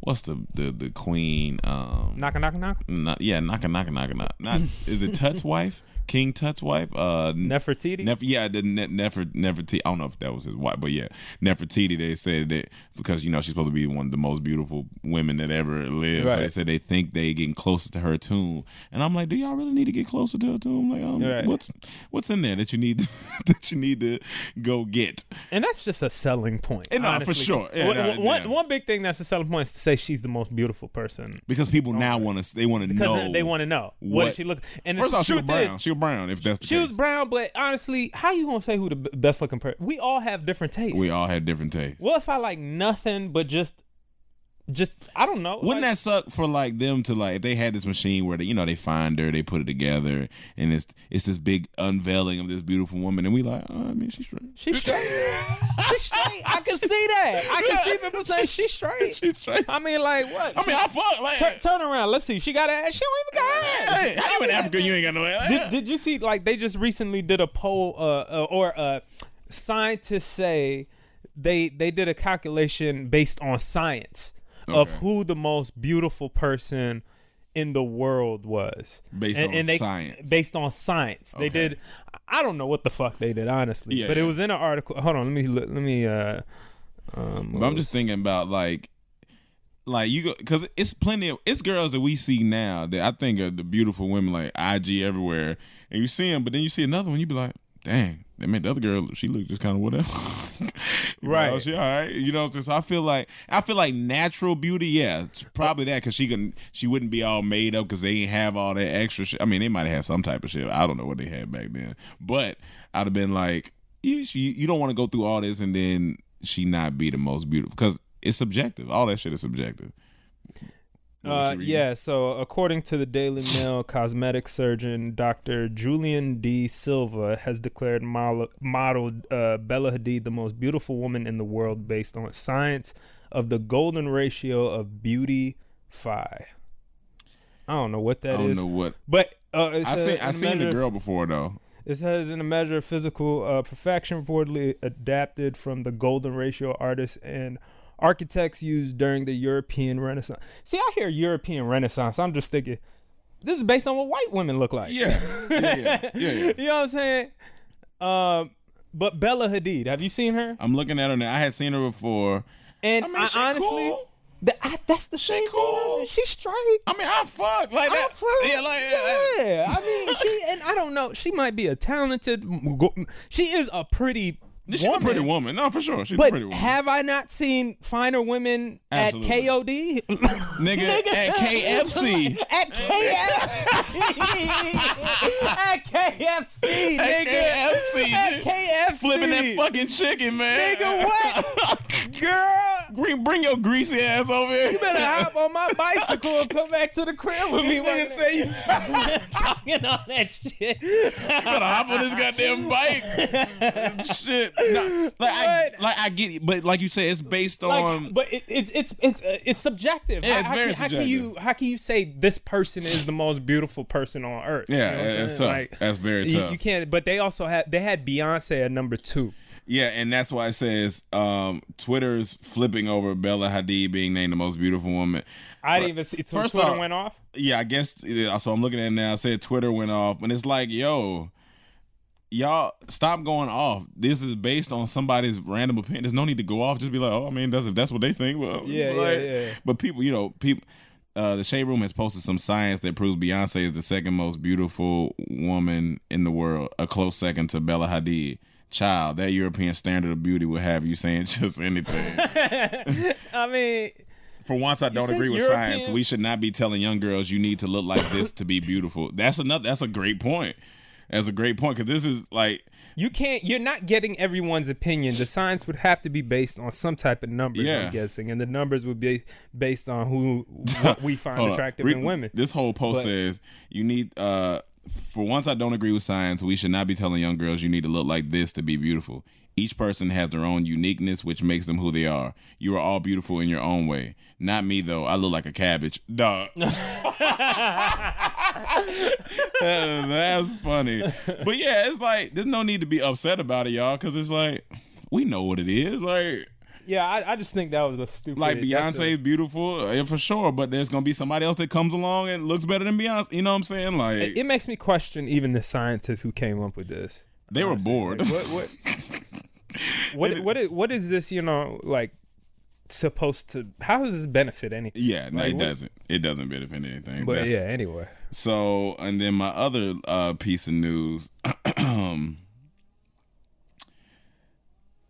Speaker 2: what's the the the queen um,
Speaker 3: knock, knock, knock.
Speaker 2: not yeah, knocking, knocking, knocking, knock. Not is it Tut's [laughs] wife, King Tut's wife? Uh,
Speaker 3: Nefertiti.
Speaker 2: Nef- yeah, the ne- Nefer Nefertiti. I don't know if that was his wife, but yeah, Nefertiti. They said that because you know she's supposed to be one of the most beautiful women that ever lived. So they said they think they getting closer to her tomb, and I'm like, do y'all really need to get closer to her tomb? Like, um,
Speaker 3: Right.
Speaker 2: what's what's in there that you need [laughs] that you need to go get?
Speaker 3: And that's just a selling point.
Speaker 2: And no, for sure. Yeah,
Speaker 3: One-
Speaker 2: no,
Speaker 3: one-
Speaker 2: yeah.
Speaker 3: one big thing that's a selling point is to say she's the most beautiful person.
Speaker 2: Because people now want to they want to know
Speaker 3: they want to know what,
Speaker 2: what-
Speaker 3: does she look. And
Speaker 2: First
Speaker 3: the
Speaker 2: off, she was
Speaker 3: truth
Speaker 2: brown.
Speaker 3: is,
Speaker 2: she was brown. If that's the
Speaker 3: she
Speaker 2: case,
Speaker 3: was brown. But honestly, how you gonna say who the best looking person? We all have different tastes.
Speaker 2: we all had different tastes.
Speaker 3: what if I like nothing but just, just I don't know.
Speaker 2: Wouldn't
Speaker 3: like,
Speaker 2: that suck for like them to like if they had this machine where they you know they find her, they put it together, and it's it's this big unveiling of this beautiful woman, and we like, oh, I mean, she's straight.
Speaker 3: She's [laughs] straight. she's straight. I can see that. I can see people saying she's straight. [laughs]
Speaker 2: She's straight.
Speaker 3: I mean, like what?
Speaker 2: I mean, I fuck like.
Speaker 3: Tur- turn around. Let's see. She got ass. She don't even got ass.
Speaker 2: Hey, how you in Africa? You ain't got no ass.
Speaker 3: did, did you see like they just recently did a poll uh, uh or uh scientists say they they did a calculation based on science of who the most beautiful person in the world was.
Speaker 2: Based on
Speaker 3: they,
Speaker 2: science.
Speaker 3: based on science. They did i don't know what the fuck they did honestly
Speaker 2: Yeah,
Speaker 3: but it was in an article. Hold on let me let me uh um,
Speaker 2: But I'm just thinking about like, like you go because it's plenty of it's girls that we see now that I think are the beautiful women like IG everywhere, and you see them, but then you see another one, you be like, dang, that made the other girl she looked just kind of whatever. [laughs] You know,
Speaker 3: Right.
Speaker 2: she all right. You know, what I'm saying? so I feel like I feel like natural beauty, yeah, it's probably that because she can she wouldn't be all made up because they ain't have all that extra shit. I mean, they might have had some type of shit. I don't know what they had back then, but I'd have been like, you you, you don't want to go through all this and then she not be the most beautiful because it's subjective. All that shit is subjective.
Speaker 3: Uh, yeah, so according to the Daily Mail, cosmetic surgeon Dr. Julian De Silva has declared model, uh, Bella Hadid the most beautiful woman in the world based on science of the golden ratio of beauty phi. I don't know what that is.
Speaker 2: I don't
Speaker 3: is,
Speaker 2: know what.
Speaker 3: but uh, it's
Speaker 2: I seen I seen the girl before though.
Speaker 3: It says in a measure of physical uh, perfection reportedly adapted from the golden ratio artists and architects used during the European Renaissance. See, I hear European Renaissance. I'm just thinking this is based on what white women look like.
Speaker 2: Yeah, [laughs] yeah, yeah, yeah. yeah.
Speaker 3: you know what I'm saying? Um, but Bella Hadid, have you seen her?
Speaker 2: I'm looking at her now. I had seen her before.
Speaker 3: And
Speaker 2: I mean,
Speaker 3: I
Speaker 2: she
Speaker 3: honestly,
Speaker 2: cool.
Speaker 3: the- I- that's the
Speaker 2: cool.
Speaker 3: thing. She's straight.
Speaker 2: I mean, I fuck like
Speaker 3: I
Speaker 2: that.
Speaker 3: fuck-
Speaker 2: yeah, like yeah.
Speaker 3: yeah. I mean, she and I don't know. She might be a talented. She is a pretty.
Speaker 2: She's a pretty woman. No, for sure. She's a pretty woman.
Speaker 3: have I not seen finer women
Speaker 2: Absolutely.
Speaker 3: at KOD? [laughs]
Speaker 2: Nigga, at KFC. [laughs]
Speaker 3: at KFC. [laughs] at KFC,
Speaker 2: At
Speaker 3: nigga.
Speaker 2: KFC,
Speaker 3: At. KFC.
Speaker 2: Flipping that fucking chicken, man.
Speaker 3: Nigga, what? Girl.
Speaker 2: Bring, bring your greasy ass over here.
Speaker 3: You better hop on my bicycle and come back to the crib with me. [laughs]
Speaker 2: Nigga say you [laughs]
Speaker 3: talking all that shit.
Speaker 2: You better hop on this goddamn bike. Shit. No, like I,
Speaker 3: What?
Speaker 2: like I get it, but like you said, it's based
Speaker 3: Like,
Speaker 2: on.
Speaker 3: but it, it's it's it's uh, it's subjective.
Speaker 2: Yeah,
Speaker 3: How-
Speaker 2: it's
Speaker 3: how,
Speaker 2: very
Speaker 3: can, How can you how can you say this person is the most beautiful person on earth? You
Speaker 2: yeah,
Speaker 3: know what I'm
Speaker 2: it's
Speaker 3: saying?
Speaker 2: tough. That's very
Speaker 3: you,
Speaker 2: tough.
Speaker 3: you can't. But they also had they had Beyonce at number two.
Speaker 2: Yeah, and that's why it says um, Twitter's flipping over Bella Hadid being named the most beautiful woman.
Speaker 3: I didn't even see. So
Speaker 2: First
Speaker 3: Twitter
Speaker 2: off-
Speaker 3: went off.
Speaker 2: Yeah, I guess. So I'm looking at it now. I said Twitter went off, and it's like, yo, y'all stop going off. This is based on somebody's random opinion. There's no need to go off. Just be like, oh, I mean, that's if that's what they think. Well,
Speaker 3: Yeah,
Speaker 2: it's
Speaker 3: yeah, yeah.
Speaker 2: But people, you know, people. Uh, the Shade Room has posted some science that proves Beyonce is the second most beautiful woman in the world, a close second to Bella Hadid. Child, that European standard of beauty will have you saying [laughs] just anything. [laughs]
Speaker 3: I mean,
Speaker 2: For once, I don't agree with
Speaker 3: Europeans-
Speaker 2: science. We should not be telling young girls you need to look like this to be beautiful. That's another. That's a great point. That's a great point because this is like,
Speaker 3: you can't. You're not getting everyone's opinion. The science would have to be based on some type of numbers.
Speaker 2: Yeah.
Speaker 3: I'm guessing, and the numbers would be based on who [laughs] what we find attractive
Speaker 2: Read-
Speaker 3: in women.
Speaker 2: This whole post
Speaker 3: But-
Speaker 2: says you need. uh For once, I don't agree with science. We should not be telling young girls you need to look like this to be beautiful. Each person has their own uniqueness, which makes them who they are. You are all beautiful in your own way. Not me though. I look like a cabbage. Dog. [laughs] [laughs] That's funny. But yeah, it's like there's no need to be upset about it, y'all, because it's like we know what it is. Like
Speaker 3: Yeah, I, I just think that was a stupid.
Speaker 2: like Beyonce is beautiful, yeah, for sure, but there's gonna be somebody else that comes along and looks better than Beyonce. You know what I'm saying? Like
Speaker 3: It, it makes me question even the scientists who came up with this.
Speaker 2: they were bored.
Speaker 3: Like, what what what [laughs] what is, what is this? You know, like supposed to? How does this benefit anything?
Speaker 2: yeah, no,
Speaker 3: Like,
Speaker 2: it
Speaker 3: what-
Speaker 2: doesn't. It doesn't benefit anything.
Speaker 3: But
Speaker 2: That's-
Speaker 3: yeah, anyway.
Speaker 2: So, and then my other uh, piece of news. [clears throat]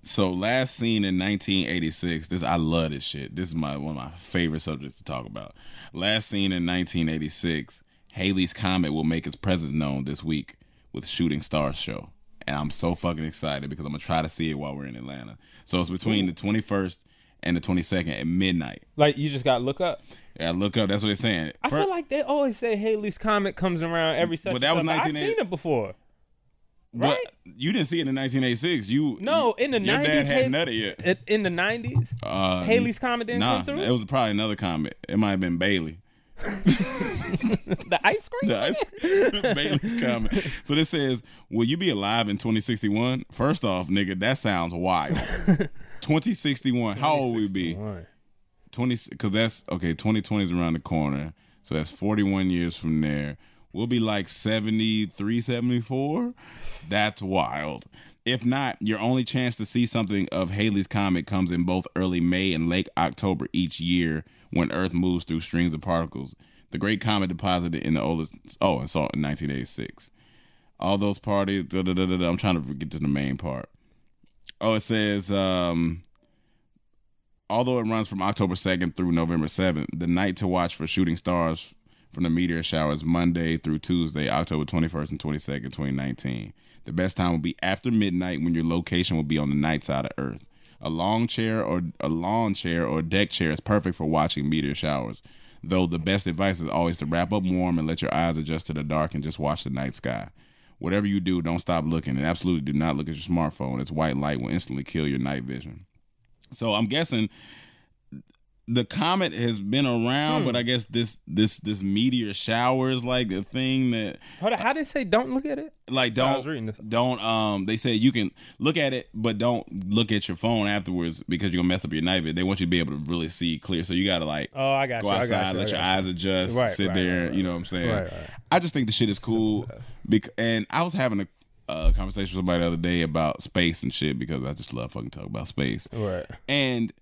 Speaker 2: so, last seen in 1986. This I love this shit. This is my one of my favorite subjects to talk about. Last seen in 1986. Halley's Comet will make its presence known this week with Shooting Stars show, and I'm so fucking excited because I'm gonna try to see it while we're in Atlanta. So it's between the 21st and the 22nd at midnight.
Speaker 3: Like you just got to look up.
Speaker 2: Yeah, look up. That's what they're saying.
Speaker 3: I feel like they always say Halley's Comet comes around every such.
Speaker 2: But that was
Speaker 3: and such. I've seen it before.
Speaker 2: But
Speaker 3: Right?
Speaker 2: you didn't see it in 1986. You
Speaker 3: No, in the
Speaker 2: your
Speaker 3: 90s,
Speaker 2: dad hadn't
Speaker 3: Halley-
Speaker 2: nutted yet.
Speaker 3: In- In the nineties,
Speaker 2: Uh,
Speaker 3: Halley's Comet didn't
Speaker 2: nah,
Speaker 3: come through.
Speaker 2: it was probably another comet. It might have been Bailey. [laughs]
Speaker 3: the ice cream.
Speaker 2: The ice- [laughs] Bailey's comet. So this says, "Will you be alive in 2061?" First off, nigga, that sounds wild. [laughs] 2061. How old will we be? 20 because that's okay 2020 is around the corner so that's 41 years from there we'll be like 73 74 that's wild. If not your only chance to see something of Halley's comet comes in both early may and late october each year when earth moves through strings of particles. The great comet deposited in the oldest oh and saw in 1986 all those parties da, da, da, da. i'm trying to get to the main part. Oh it says um although it runs from October 2nd through November 7th, the night to watch for shooting stars from the meteor showers Monday through Tuesday, October 21st and 22nd, 2019. The best time will be after midnight when your location will be on the night side of Earth. A long chair or a lawn chair or deck chair is perfect for watching meteor showers. Though the best advice is always to wrap up warm and let your eyes adjust to the dark and just watch the night sky. Whatever you do, don't stop looking and absolutely do not look at your smartphone. Its white light will instantly kill your night vision. So I'm guessing the comet has been around,
Speaker 3: Hmm.
Speaker 2: but I guess this this this meteor shower is like a thing that
Speaker 3: Hold on, how did it say don't look at it?
Speaker 2: like don't
Speaker 3: was reading this.
Speaker 2: don't um they said you can look at it but don't look at your phone afterwards because you're gonna mess up your night vision. They want you to be able to really see clear. So you gotta like
Speaker 3: Oh, I got
Speaker 2: go
Speaker 3: you.
Speaker 2: Outside,
Speaker 3: you,
Speaker 2: let your
Speaker 3: you.
Speaker 2: eyes adjust,
Speaker 3: Right,
Speaker 2: sit
Speaker 3: right,
Speaker 2: there,
Speaker 3: right,
Speaker 2: you know what I'm saying? I just think the shit is cool. Bec- and I was having a uh, conversation with somebody the other day about space and shit because I just love fucking talk about space.
Speaker 3: Right.
Speaker 2: And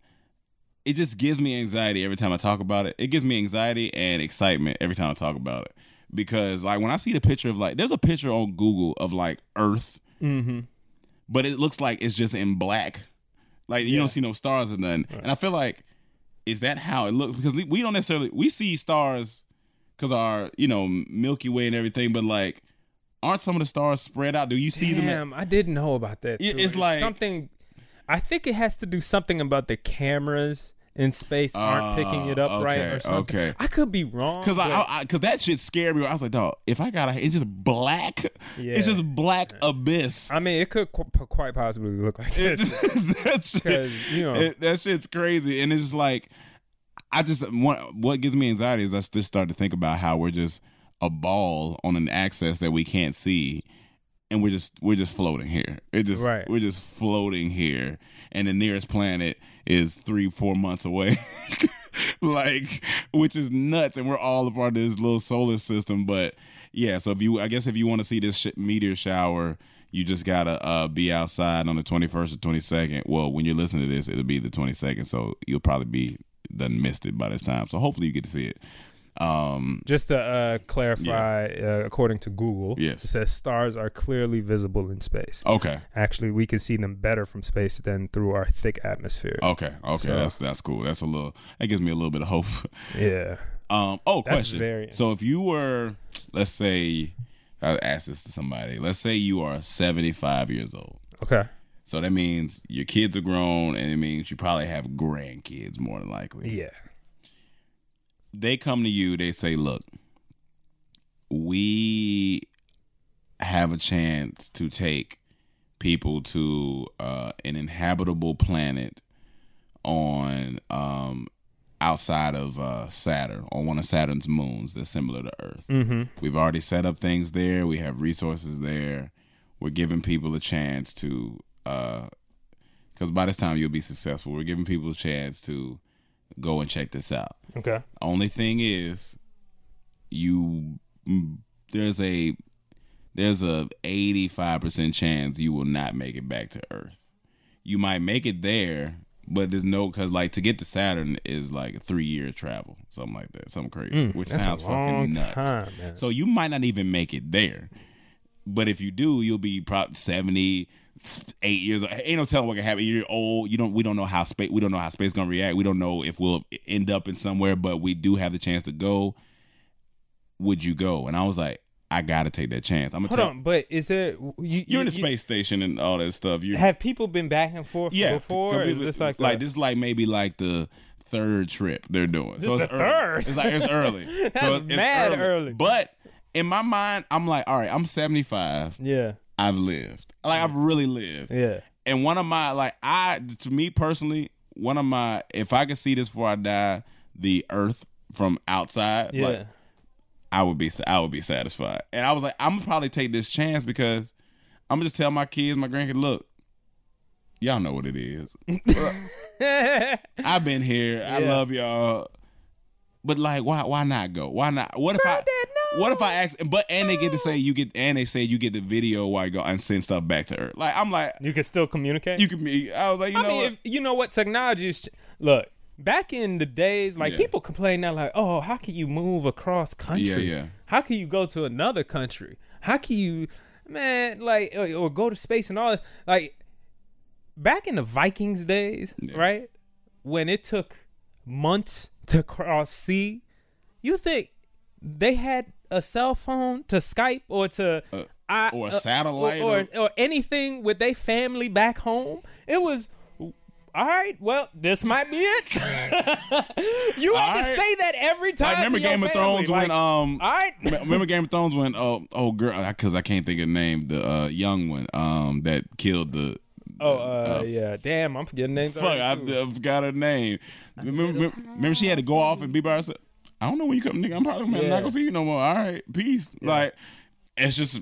Speaker 2: it just gives me anxiety every time I talk about it. It gives me anxiety and excitement every time I talk about it. Because like when I see the picture of like there's a picture on Google of like Earth,
Speaker 3: Mm-hmm.
Speaker 2: but it looks like it's just in black. Like you
Speaker 3: Yeah.
Speaker 2: don't see no stars or nothing. And I feel like is that how it looks? Because we- don't necessarily we see stars because our you know Milky Way and everything, but like aren't some of the stars spread out? Do you see them? at-
Speaker 3: Damn, I didn't know about that. Too.
Speaker 2: it's like-
Speaker 3: something. I think it has to do something about the cameras in space aren't picking it up
Speaker 2: Ah,
Speaker 3: right or something.
Speaker 2: okay.
Speaker 3: I could be wrong.
Speaker 2: Cause I, I, cause that shit scared me. I was like, dog, if I got a, it's just black.
Speaker 3: Yeah.
Speaker 2: It's just black abyss.
Speaker 3: I mean, it could qu- quite possibly look like this. [laughs]
Speaker 2: that shit,
Speaker 3: you know-
Speaker 2: it- that shit's crazy, and it's just like, I just what what gives me anxiety is I just start to think about how we're just a ball on an axis that we can't see, and we're just we're just floating here. It just
Speaker 3: Right.
Speaker 2: we're just floating here, and the nearest planet is three four months away. [laughs] like which is nuts and we're all a part of this little solar system but yeah so if you i guess if you want to see this sh- meteor shower you just gotta uh, be outside on the 21st or 22nd well when you're listening to this it'll be the 22nd so you'll probably be done missed it by this time. So hopefully you get to see it um
Speaker 3: Just to uh, clarify, uh, according to Google,
Speaker 2: Yes.
Speaker 3: it says stars are clearly visible in space.
Speaker 2: okay
Speaker 3: Actually, we can see them better from space than through our thick atmosphere.
Speaker 2: okay okay
Speaker 3: So-
Speaker 2: that's that's cool that's a little that gives me a little bit of hope [laughs]
Speaker 3: Yeah.
Speaker 2: Um. Oh,
Speaker 3: That's
Speaker 2: question.
Speaker 3: very-
Speaker 2: So if you were, let's say, I ask this to somebody. Let's say you are seventy-five years old.
Speaker 3: Okay.
Speaker 2: So that means your kids are grown, and it means you probably have grandkids more than likely.
Speaker 3: Yeah.
Speaker 2: They come to you. They say, "Look, we have a chance to take people to uh, an inhabitable planet on um, outside of uh, Saturn, on one of Saturn's moons that's similar to Earth.
Speaker 3: Mm-hmm.
Speaker 2: We've already set up things there. We have resources there. We're giving people a chance to, because by this time you'll be successful. We're giving people a chance to go and check this out.
Speaker 3: Okay.
Speaker 2: Only thing is, you mm, there's a there's a 85% chance you will not make it back to Earth. You might make it there, but there's no because like to get to Saturn is like a three year travel, something like that, something crazy,
Speaker 3: Mm,
Speaker 2: which sounds fucking nuts.
Speaker 3: time.
Speaker 2: So you might not even make it there, but if you do, you'll be probably 70. Eight years, old. ain't no telling what can happen. You're old. You don't. We don't know how space. We don't know how space gonna react. We don't know if we'll end up in somewhere, but we do have the chance to go. Would you go? And I was like, I gotta take that chance. I'm gonna
Speaker 3: Hold
Speaker 2: tell.
Speaker 3: on, but is there you,
Speaker 2: You're in the
Speaker 3: you-
Speaker 2: space station and all that stuff. You
Speaker 3: Have people been back and forth
Speaker 2: yeah.
Speaker 3: before? Or is this like
Speaker 2: like
Speaker 3: a-
Speaker 2: this? is Like maybe like the third trip they're doing. so it's
Speaker 3: the
Speaker 2: early.
Speaker 3: third?
Speaker 2: It's like it's early. [laughs] So it's, it's
Speaker 3: mad early.
Speaker 2: But in my mind, I'm like, all right, I'm 75.
Speaker 3: Yeah.
Speaker 2: I've lived. Like I've really lived.
Speaker 3: Yeah.
Speaker 2: And one of my like I to me personally, one of my if I could see this before I die, the earth from outside,
Speaker 3: Yeah.
Speaker 2: like I would be I would be satisfied. And I was like, I'm gonna probably take this chance because I'm gonna just tell my kids, my grandkids, look, y'all know what it is. [laughs] I've been here. I
Speaker 3: Yeah.
Speaker 2: love y'all. But like, why why not go? Why not? What if I what if I ask? But and they get to say you get and they say you get the video while you go and send stuff back to Earth. Like I'm like,
Speaker 3: you can still communicate.
Speaker 2: you can be. I was like, you
Speaker 3: I
Speaker 2: know
Speaker 3: mean,
Speaker 2: what?
Speaker 3: if, you know what technology is. Look, back in the days, like
Speaker 2: Yeah.
Speaker 3: people complain now, like, oh, how can you move across country?
Speaker 2: Yeah, yeah.
Speaker 3: How can you go to another country? How can you, man, like, or, or go to space and all? Like, back in the Vikings days,
Speaker 2: Yeah.
Speaker 3: right? When it took months to cross sea, you think they had a cell phone to Skype or to I-
Speaker 2: or a
Speaker 3: uh,
Speaker 2: satellite
Speaker 3: or,
Speaker 2: or-
Speaker 3: or anything with their family back home? It was all right, well, this might be it. [laughs] you have
Speaker 2: All
Speaker 3: to say that every time.
Speaker 2: I remember
Speaker 3: to your
Speaker 2: Game of
Speaker 3: family.
Speaker 2: Thrones
Speaker 3: Like,
Speaker 2: when um
Speaker 3: all right.
Speaker 2: remember Game of Thrones when oh oh girl because I can't think of the name the uh, young one um that killed the
Speaker 3: Oh, uh, yeah. Damn, I'm forgetting names.
Speaker 2: fuck I,
Speaker 3: already, too.
Speaker 2: I forgot her name. Remember, remember, remember she had to go off and be by herself. I don't know when you come, nigga. I'm probably I'm
Speaker 3: Yeah.
Speaker 2: not gonna see you no more. All right, peace. Like it's just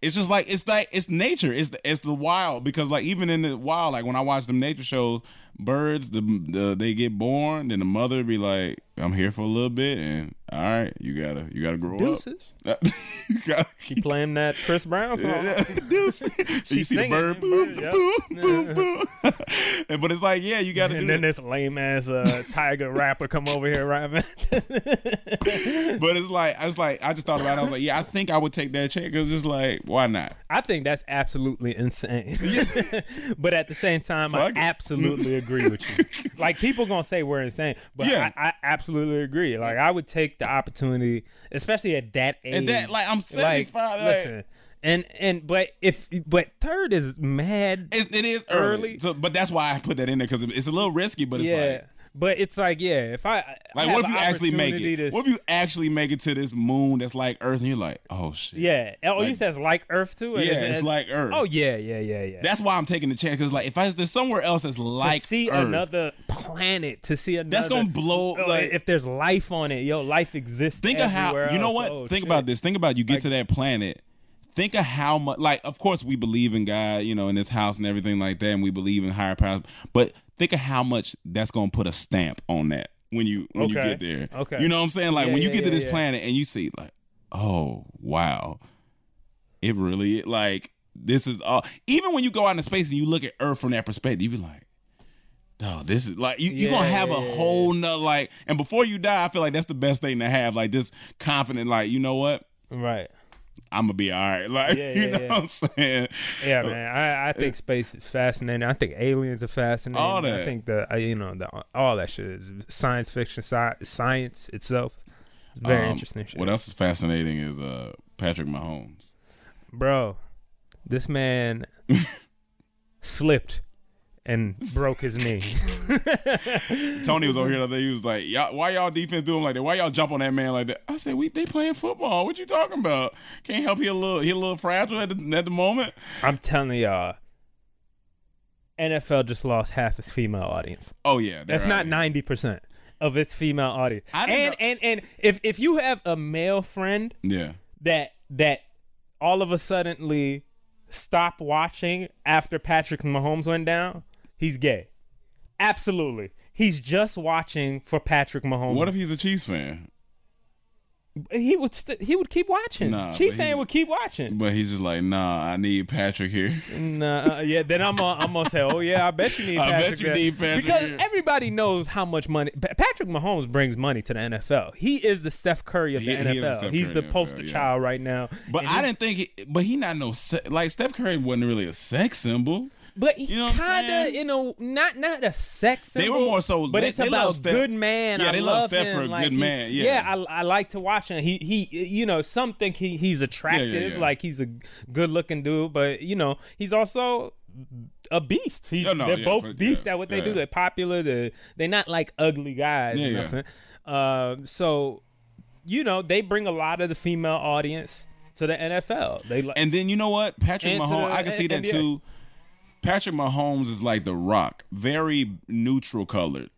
Speaker 2: it's just like it's like it's nature. It's the it's the wild because like even in the wild, like when I watch them nature shows, birds the, the they get born, then the mother be like, I'm here for a little bit, and all right, you gotta you gotta grow
Speaker 3: Deuces.
Speaker 2: up. [laughs] you gotta, [laughs]
Speaker 3: He playing that Chris Brown song.
Speaker 2: Deuce. [laughs] you see the bird, boom,
Speaker 3: bird,
Speaker 2: boom,
Speaker 3: yep.
Speaker 2: boom, boom. And- but it's like, yeah, you got to do
Speaker 3: And then this lame ass uh, tiger rapper come over here rapping.
Speaker 2: But it's like, I was like, I just thought about it. I was like, yeah, I think I would take that check because it's like, why not?
Speaker 3: I think that's absolutely insane. but at the same time,
Speaker 2: Fuck it.
Speaker 3: I absolutely agree with you. [laughs] Like people gonna say we're insane, but
Speaker 2: Yeah.
Speaker 3: I, I absolutely agree. Like I would take the opportunity, especially at that age.
Speaker 2: And that, like, I'm 75. Like,
Speaker 3: listen, and and but if but third is mad.
Speaker 2: it, it is early.
Speaker 3: Early.
Speaker 2: So, but that's why I put that in there because it's a little risky. But it's
Speaker 3: yeah.
Speaker 2: like,
Speaker 3: but it's like, yeah, if I I
Speaker 2: like,
Speaker 3: have
Speaker 2: what if you actually make it?
Speaker 3: to-
Speaker 2: What if you actually make it to this moon that's like Earth, and you're like, oh shit,
Speaker 3: yeah. Oh, you says like Earth too?
Speaker 2: yeah,
Speaker 3: Is it-
Speaker 2: it's like Earth.
Speaker 3: Oh yeah, yeah, yeah, yeah.
Speaker 2: That's why I'm taking the chance because like if I there's somewhere else that's like
Speaker 3: to see
Speaker 2: Earth,
Speaker 3: another planet, to see another
Speaker 2: That's gonna blow,
Speaker 3: Oh,
Speaker 2: like-
Speaker 3: if there's life on it, yo, life exists.
Speaker 2: think of how you know
Speaker 3: else.
Speaker 2: what
Speaker 3: Oh,
Speaker 2: think
Speaker 3: shit.
Speaker 2: about this think about you get
Speaker 3: Like-
Speaker 2: to that planet think of how much like of course we believe in god you know in this house and everything like that and we believe in higher powers but think of how much that's gonna put a stamp on that when you when you get there
Speaker 3: Okay.
Speaker 2: you know what i'm saying like
Speaker 3: Yeah,
Speaker 2: when you
Speaker 3: yeah,
Speaker 2: get to
Speaker 3: yeah,
Speaker 2: this planet and you see like oh wow it really like this is all even when you go out into space and you look at earth from that perspective you be like Oh, this is like you, you're gonna have a whole nother like, and before you die, I feel like that's the best thing to have. Like this confident, like you know what,
Speaker 3: Right.
Speaker 2: I'm gonna be all right. [laughs] Like
Speaker 3: Yeah,
Speaker 2: you
Speaker 3: yeah,
Speaker 2: know
Speaker 3: yeah.
Speaker 2: what I'm saying?
Speaker 3: Yeah, man. I, I think space is fascinating. I think aliens are fascinating.
Speaker 2: All that.
Speaker 3: I think the uh, you know the all that shit is science fiction. Sci- science itself, very
Speaker 2: Um,
Speaker 3: interesting. Shit.
Speaker 2: What else is fascinating is uh Patrick Mahomes.
Speaker 3: bro? This man [laughs] slipped and broke his knee. [laughs]
Speaker 2: Tony was over here the other day. He was like, "Y'all, why y'all defense doing like that? Why y'all jump on that man like that?" I said, "We they playing football. What you talking about? Can't help he a little he a little fragile at the at the moment."
Speaker 3: I'm telling y'all, NFL just lost half its female audience.
Speaker 2: Oh yeah,
Speaker 3: That's not ninety percent of its female audience. And
Speaker 2: know-
Speaker 3: and and if if you have a male friend
Speaker 2: Yeah,
Speaker 3: that that all of a suddenly stop watching after Patrick Mahomes went down, he's gay. Absolutely. He's just watching for Patrick Mahomes.
Speaker 2: what if he's a Chiefs fan?
Speaker 3: he would st- he would keep watching.
Speaker 2: Nah,
Speaker 3: Chief
Speaker 2: but
Speaker 3: fan would keep watching.
Speaker 2: But he's just like, "Nah, I need Patrick here."
Speaker 3: Nah, uh, yeah, then I'm gonna, I'm gonna say, oh yeah, I bet you need [laughs]
Speaker 2: I bet
Speaker 3: Patrick.
Speaker 2: you
Speaker 3: there.
Speaker 2: need Patrick
Speaker 3: because
Speaker 2: here.
Speaker 3: everybody knows how much money Pa- Patrick Mahomes brings money to the NFL. He is the Steph Curry of the
Speaker 2: He- he the
Speaker 3: NFL. He's the
Speaker 2: of
Speaker 3: poster
Speaker 2: NFL, yeah.
Speaker 3: child right now.
Speaker 2: But
Speaker 3: And
Speaker 2: I
Speaker 3: he-
Speaker 2: didn't think, he, but he not no se- like Steph Curry wasn't really a sex symbol.
Speaker 3: But he
Speaker 2: You know
Speaker 3: kind of, you know, not not a sex
Speaker 2: They were more so-
Speaker 3: But
Speaker 2: they-
Speaker 3: it's
Speaker 2: they
Speaker 3: about
Speaker 2: Steph.
Speaker 3: good man.
Speaker 2: Yeah,
Speaker 3: I
Speaker 2: they love
Speaker 3: love
Speaker 2: Steph
Speaker 3: him.
Speaker 2: for a
Speaker 3: Like,
Speaker 2: good
Speaker 3: he-
Speaker 2: man, yeah.
Speaker 3: I, I like to watch him. He he, you know, some think he he's attractive,
Speaker 2: yeah.
Speaker 3: like he's a good looking dude, but you know, he's also a beast. He's,
Speaker 2: Yeah, no,
Speaker 3: they're
Speaker 2: yeah,
Speaker 3: both beasts
Speaker 2: yeah,
Speaker 3: at what they
Speaker 2: yeah.
Speaker 3: do. They're popular. They're they're not like ugly guys
Speaker 2: Yeah, yeah.
Speaker 3: Uh, so, you know, they bring a lot of the female audience to the NFL. They like.
Speaker 2: And then you know what, Patrick Mahomes,
Speaker 3: the
Speaker 2: I can see that
Speaker 3: NBA.
Speaker 2: too. Patrick Mahomes is like the Rock, very neutral colored.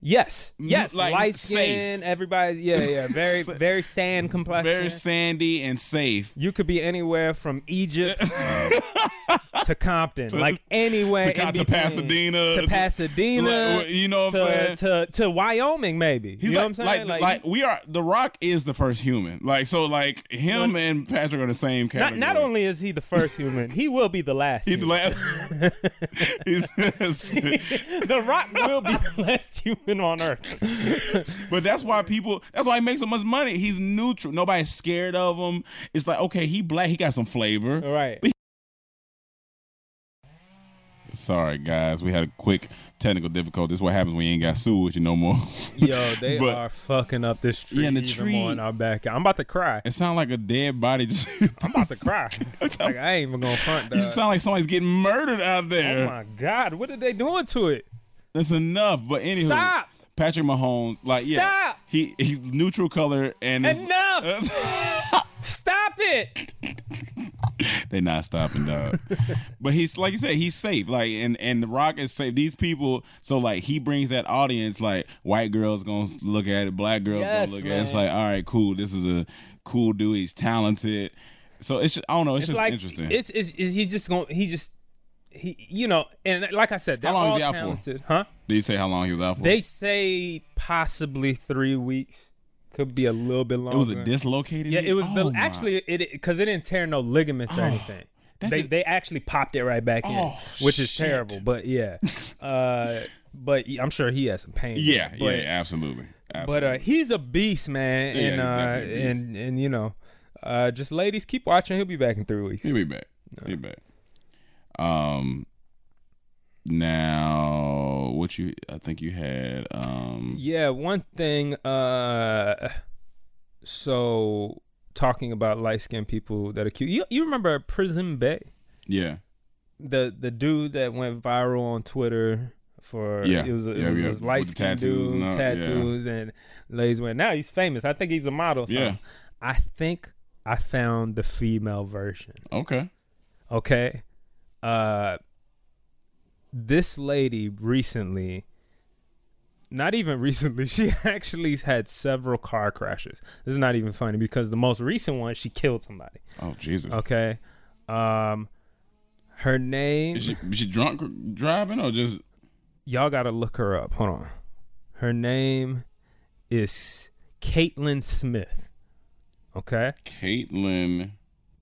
Speaker 3: Yes, mm, yes,
Speaker 2: like,
Speaker 3: light
Speaker 2: safe.
Speaker 3: skin. Everybody, yeah, yeah, [laughs] very, very sand complexion.
Speaker 2: very sandy and safe.
Speaker 3: you could be anywhere from Egypt [laughs] to Compton, like anywhere
Speaker 2: to
Speaker 3: in
Speaker 2: to. Pasadena,
Speaker 3: to
Speaker 2: to-
Speaker 3: Pasadena,
Speaker 2: like, you know what I'm
Speaker 3: to,
Speaker 2: saying?
Speaker 3: to to Wyoming, maybe.
Speaker 2: He's
Speaker 3: you know
Speaker 2: like,
Speaker 3: what I'm saying?
Speaker 2: like, like, we are. The Rock is the first human. Like so, like him
Speaker 3: Well,
Speaker 2: and Patrick are the same
Speaker 3: not
Speaker 2: category.
Speaker 3: not only is he the first human, he will be the last.
Speaker 2: he's the last. [laughs]
Speaker 3: the Rock will be the last human on Earth. [laughs]
Speaker 2: But that's why people. That's why he makes so much money. He's neutral. Nobody's scared of him. It's like okay, he black. He got some flavor.
Speaker 3: right.
Speaker 2: Sorry, guys. We had a quick technical difficulty. This is what happens when you ain't got you no more. [laughs]
Speaker 3: Yo, they
Speaker 2: But-
Speaker 3: are fucking up this tree.
Speaker 2: Yeah, and the tree-
Speaker 3: in our back. I'm about to cry.
Speaker 2: It sounds like a dead body. Just [laughs]
Speaker 3: I'm about to cry. like I ain't even gonna front.
Speaker 2: you sound like somebody's getting murdered out there.
Speaker 3: oh my god, what are they doing to it?
Speaker 2: That's enough. But anywho,
Speaker 3: Stop.
Speaker 2: Patrick Mahomes, like yeah,
Speaker 3: Stop.
Speaker 2: he he's neutral color and
Speaker 3: Enough. [laughs] Stop it.
Speaker 2: They not stopping, dog. [laughs] but he's like you said, he's safe. Like and and the Rock is safe. These people, so like he brings that audience. Like white girls gonna look at it, black girls
Speaker 3: Yes,
Speaker 2: gonna look at it. It's
Speaker 3: man.
Speaker 2: like all right, cool. This is a cool dude. He's talented. So it's just, I don't know. It's,
Speaker 3: It's
Speaker 2: just
Speaker 3: like
Speaker 2: interesting.
Speaker 3: It's, it's, it's he's just going. He just he you know and like I said, they're
Speaker 2: How long is
Speaker 3: all
Speaker 2: he out for?
Speaker 3: talented, huh?
Speaker 2: Did you say how long he was out for?
Speaker 3: They say possibly three weeks. Could be a little bit longer.
Speaker 2: it was a dislocated.
Speaker 3: Yeah, it was
Speaker 2: Oh,
Speaker 3: the actually it because it didn't tear no ligaments or anything. They
Speaker 2: just-
Speaker 3: they actually popped it right back in,
Speaker 2: Oh,
Speaker 3: which is
Speaker 2: shit.
Speaker 3: terrible. But yeah, [laughs] uh, but I'm sure he has some pain.
Speaker 2: Yeah,
Speaker 3: but,
Speaker 2: yeah, yeah, absolutely.
Speaker 3: But uh, he's a beast, man,
Speaker 2: Yeah,
Speaker 3: and uh,
Speaker 2: a beast.
Speaker 3: and and you know, uh, just ladies keep watching. He'll be back in three weeks.
Speaker 2: He'll be back. He'll be back. Um. Now, what you? I think you had. Um.
Speaker 3: Yeah, one thing. Uh, so talking about light skinned people that are cute. You, you remember Prison Bae?
Speaker 2: Yeah.
Speaker 3: the the dude that went viral on Twitter for
Speaker 2: Yeah.
Speaker 3: it was a, it was
Speaker 2: yeah.
Speaker 3: this light skinned
Speaker 2: tattoos
Speaker 3: dude,
Speaker 2: and all, yeah.
Speaker 3: tattoos and ladies went. Now he's famous. I think he's a model. So
Speaker 2: Yeah.
Speaker 3: I think I found the female version.
Speaker 2: Okay.
Speaker 3: Okay. Uh this lady recently not even [laughs] recently, she actually had several car crashes. This is not even funny because the most recent one she killed somebody.
Speaker 2: Oh Jesus.
Speaker 3: Okay. Um her name
Speaker 2: Is she, is she drunk driving or just?
Speaker 3: y'all gotta look her up. Hold on. Her name is Caitlin Smith. Okay.
Speaker 2: Caitlin.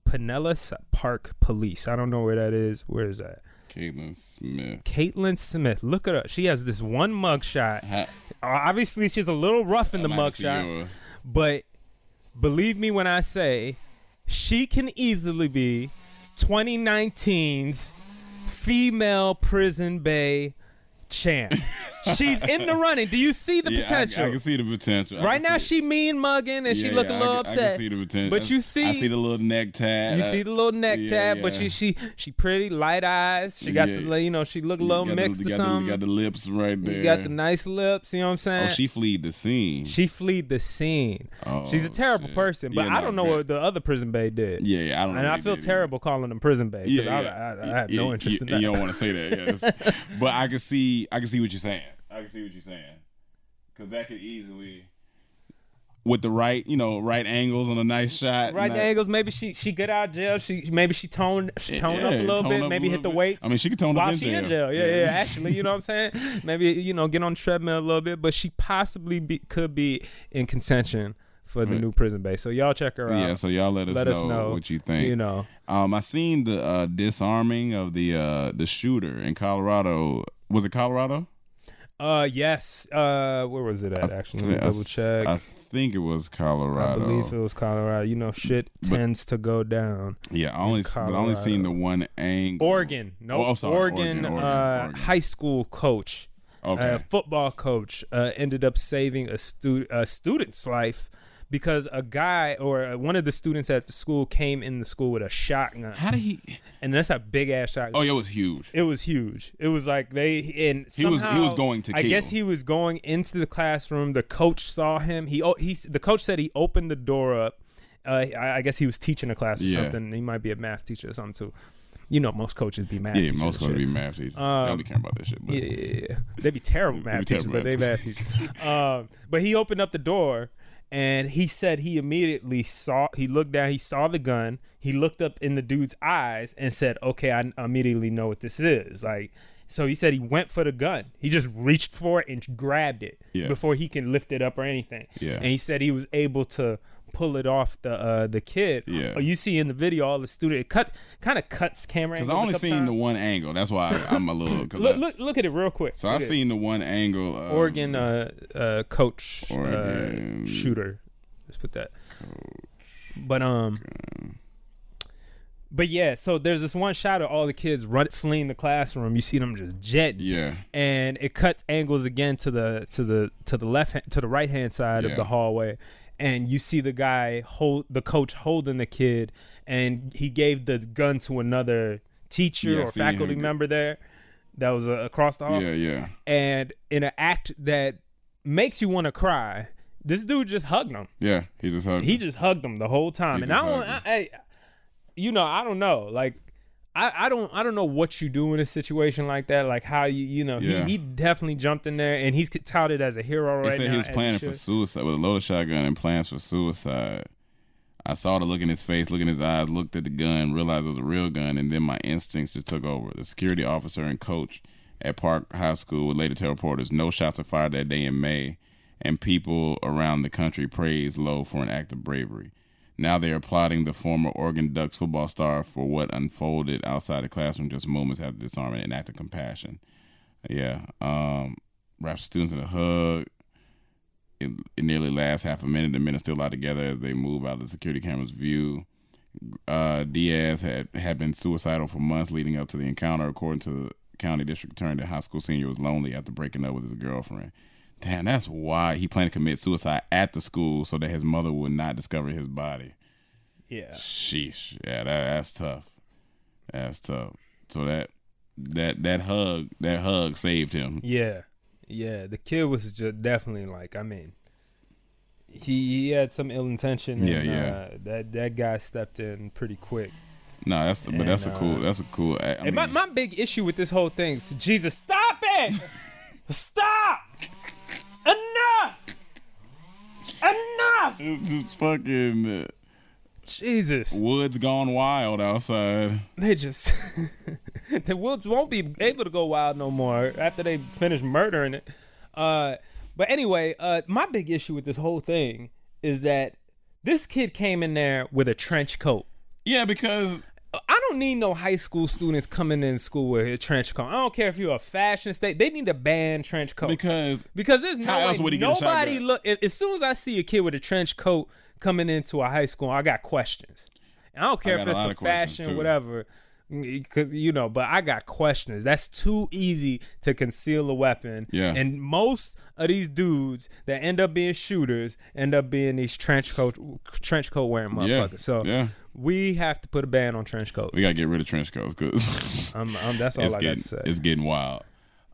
Speaker 3: Pinellas Park Police. I don't know where that is. Where is that?
Speaker 2: Caitlin Smith.
Speaker 3: Caitlin Smith. Look at her. She has this one mugshot.
Speaker 2: Ha-
Speaker 3: Obviously, she's a little rough in the
Speaker 2: I might have to see
Speaker 3: mugshot, but believe me when I say she can easily be 2019's female prison bae champ. [laughs] She's in the running. Do you see the
Speaker 2: yeah,
Speaker 3: potential?
Speaker 2: I, can see the potential. I
Speaker 3: right now, she mean mugging and she look
Speaker 2: yeah,
Speaker 3: a little
Speaker 2: I,
Speaker 3: upset.
Speaker 2: I can see the potential.
Speaker 3: But you see,
Speaker 2: I see the little neck tab.
Speaker 3: you see the little neck
Speaker 2: yeah,
Speaker 3: tab, but she she she pretty light eyes. She got
Speaker 2: Yeah.
Speaker 3: the you know she look a little mixed
Speaker 2: the,
Speaker 3: or
Speaker 2: got the- got the lips right there.
Speaker 3: You got the nice lips. You know what I'm oh, saying?
Speaker 2: Oh, she fleed the scene.
Speaker 3: She fled the scene.
Speaker 2: Oh,
Speaker 3: She's a terrible
Speaker 2: shit.
Speaker 3: person, but
Speaker 2: Yeah,
Speaker 3: I don't know
Speaker 2: great.
Speaker 3: what the other prison bae did.
Speaker 2: Yeah, yeah, I don't
Speaker 3: and I feel terrible calling them prison bae.
Speaker 2: Yeah,
Speaker 3: I,
Speaker 2: yeah.
Speaker 3: I, I have no interest in that.
Speaker 2: You don't want to say that, yes. [laughs] but I can see, I can see what you're saying. I can see what you're saying because that could easily, with the right, you know, right angles on a nice shot,
Speaker 3: right angles. Maybe she she get out of jail. She maybe she toned she toned up a little bit. Maybe hit the
Speaker 2: bit.
Speaker 3: weights.
Speaker 2: I mean, she could tone up in
Speaker 3: she in
Speaker 2: jail.
Speaker 3: jail. Yeah, yeah,
Speaker 2: Yeah.
Speaker 3: Actually, you know what I'm saying? Maybe you know get on the treadmill a little bit, but she possibly be, could be in contention for the
Speaker 2: Right.
Speaker 3: new prison base. So y'all check her out.
Speaker 2: Yeah, so y'all let us,
Speaker 3: Let
Speaker 2: know,
Speaker 3: us know,
Speaker 2: what you think.
Speaker 3: You know,
Speaker 2: Um, I seen the uh, disarming of the uh, the shooter in Colorado. Was it Colorado?
Speaker 3: Uh, yes. Uh, where was it at? Actually, let me double check.
Speaker 2: I think it was Colorado.
Speaker 3: I
Speaker 2: Colorado.
Speaker 3: believe it was Colorado. You know, shit
Speaker 2: But-
Speaker 3: tends to go down.
Speaker 2: yeah, I only but I only
Speaker 3: Colorado.
Speaker 2: seen the one angle.
Speaker 3: Oregon, no,
Speaker 2: Oh, sorry,
Speaker 3: Oregon,
Speaker 2: Oregon, Oregon,
Speaker 3: uh,
Speaker 2: Oregon.
Speaker 3: high school coach,
Speaker 2: Okay.
Speaker 3: uh, football coach, uh, ended up saving a stu- a student's life because a guy or uh, one of the students at the school came in the school with a shotgun,
Speaker 2: How did he?
Speaker 3: and that's a big ass shotgun.
Speaker 2: Oh, yeah, it was huge.
Speaker 3: It was huge. It was like they and
Speaker 2: He was- he was going to
Speaker 3: I
Speaker 2: kill.
Speaker 3: guess he was going into the classroom. The coach saw him. He he the coach said he opened the door up. Uh, I, I guess he was teaching a class or
Speaker 2: Yeah.
Speaker 3: something. He might be a math teacher or something too. You know, most coaches be math.
Speaker 2: Yeah,
Speaker 3: teachers
Speaker 2: most coaches
Speaker 3: shit.
Speaker 2: be math teachers.
Speaker 3: Um,
Speaker 2: I don't be caring about that shit. But
Speaker 3: Yeah, yeah, yeah. They'd be terrible
Speaker 2: They'd
Speaker 3: math
Speaker 2: be
Speaker 3: teachers,
Speaker 2: terrible
Speaker 3: but they
Speaker 2: math
Speaker 3: math teachers. [laughs] um, but he opened up the door and he said he immediately saw, he looked down, he saw the gun, he looked up in the dude's eyes and said, okay, I immediately know what this is. Like, so he said he went for the gun. He just reached for it and grabbed it
Speaker 2: Yeah.
Speaker 3: before he can lift it up or anything.
Speaker 2: Yeah.
Speaker 3: And he said he was able to pull it off the uh, the kid.
Speaker 2: Yeah.
Speaker 3: Oh, you see in the video all the student it cut kind of cuts camera
Speaker 2: because I only seen
Speaker 3: times.
Speaker 2: the one angle. That's why I, I'm a little. [laughs]
Speaker 3: Look,
Speaker 2: I,
Speaker 3: look, look at it real quick.
Speaker 2: so I
Speaker 3: Look it.
Speaker 2: seen the one angle. Of,
Speaker 3: Oregon uh, uh, coach
Speaker 2: Oregon.
Speaker 3: uh, shooter. Let's put that. But um, but yeah. So there's this one shot of all the kids run fleeing the classroom. You see them just jet,
Speaker 2: Yeah.
Speaker 3: and it cuts angles again to the to the to the left hand, to the right hand side
Speaker 2: Yeah.
Speaker 3: of the hallway, and you see the guy hold the coach holding the kid, and he gave the gun to another teacher
Speaker 2: Yeah,
Speaker 3: or faculty member there. that was uh, across the hall.
Speaker 2: Yeah, yeah.
Speaker 3: And in an act that makes you want to cry, this dude just hugged him.
Speaker 2: Yeah, he just hugged.
Speaker 3: He
Speaker 2: him.
Speaker 3: just hugged him the whole time.
Speaker 2: He
Speaker 3: and I don't, I, I, you know, I don't know. Like, I, I don't, I don't know what you do in a situation like that. Like how you, you know,
Speaker 2: Yeah.
Speaker 3: he, he definitely jumped in there, and he's touted as a hero right
Speaker 2: said
Speaker 3: now.
Speaker 2: he was planning for suicide with a loaded shotgun and plans for suicide. I saw the look in his face, look in his eyes, looked at the gun, realized it was a real gun, and then my instincts just took over. The security officer and coach at Parkrose High School would later tell reporters no shots were fired that day in May, and people around the country praised Lowe for an act of bravery. Now they are applauding the former Oregon Ducks football star for what unfolded outside the classroom just moments after disarming an act of compassion. Yeah, um, wraps students in a hug. It, it nearly lasts half a minute. The men are still out together as they move out of the security camera's view. Uh, Diaz had, had been suicidal for months leading up to the encounter. According to the county district attorney, the high school senior was lonely after breaking up with his girlfriend. Damn, that's why he planned to commit suicide at the school so that his mother would not discover his body.
Speaker 3: Yeah,
Speaker 2: Sheesh. Yeah, that, that's tough. That's tough. So that that that hug that hug saved him.
Speaker 3: yeah, yeah. The kid was just definitely like, I mean, he he had some ill intention. And,
Speaker 2: Yeah, yeah.
Speaker 3: Uh, that that guy stepped in pretty quick.
Speaker 2: No, that's but
Speaker 3: And,
Speaker 2: that's a cool
Speaker 3: uh,
Speaker 2: that's a cool. I, I
Speaker 3: and my, my big issue with this whole thing is Jesus, stop it! [laughs] stop! Enough! Enough!
Speaker 2: It's just fucking uh,
Speaker 3: Jesus.
Speaker 2: woods gone wild outside.
Speaker 3: They just [laughs] the Woods won't be able to go wild no more after they finish murdering it. Uh, but anyway, uh, my big issue with this whole thing is that this kid came in there with a trench coat.
Speaker 2: Yeah, because
Speaker 3: I don't need no high school students coming in school with a trench coat. I don't care if you're a fashion state. They need to ban trench coats.
Speaker 2: because
Speaker 3: Because there's no
Speaker 2: else would he
Speaker 3: nobody look. As soon as I see a kid with a trench coat coming into a high school, I got questions. I don't care
Speaker 2: I
Speaker 3: if
Speaker 2: a
Speaker 3: it's
Speaker 2: lot
Speaker 3: for
Speaker 2: of questions,
Speaker 3: fashion, whatever. Mm, You know, but I got questions. That's too easy to conceal a weapon.
Speaker 2: Yeah.
Speaker 3: And most of these dudes that end up being shooters end up being these trench coat trench coat wearing motherfuckers.
Speaker 2: yeah,
Speaker 3: So
Speaker 2: yeah,
Speaker 3: we have to put a ban on trench coats.
Speaker 2: we gotta get rid of trench coats because
Speaker 3: I'm, I'm, that's [laughs] all
Speaker 2: it's
Speaker 3: I got to say.
Speaker 2: it's getting wild.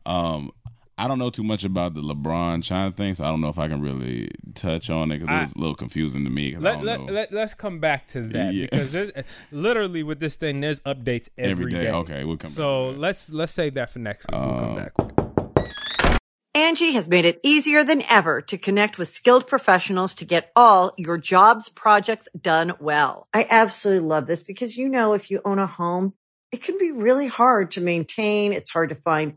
Speaker 2: Um, I don't know too much about the LeBron China thing, so I don't know if I can really touch on it because
Speaker 3: I-
Speaker 2: it was a little confusing to me. 'cause I
Speaker 3: let,
Speaker 2: don't
Speaker 3: let,
Speaker 2: know.
Speaker 3: let, let's come back to that
Speaker 2: Yeah.
Speaker 3: because there's, literally with this thing there's updates [laughs]
Speaker 2: Every
Speaker 3: every
Speaker 2: day.
Speaker 3: day.
Speaker 2: Okay, we'll come back
Speaker 3: So
Speaker 2: to
Speaker 3: let's let's save that for next week. we'll come
Speaker 2: Uh,
Speaker 3: back. with it.
Speaker 5: Angie has made it easier than ever to connect with skilled professionals to get all your jobs projects done well. I absolutely love this because, you know, if you own a home, it can be really hard to maintain. It's hard to find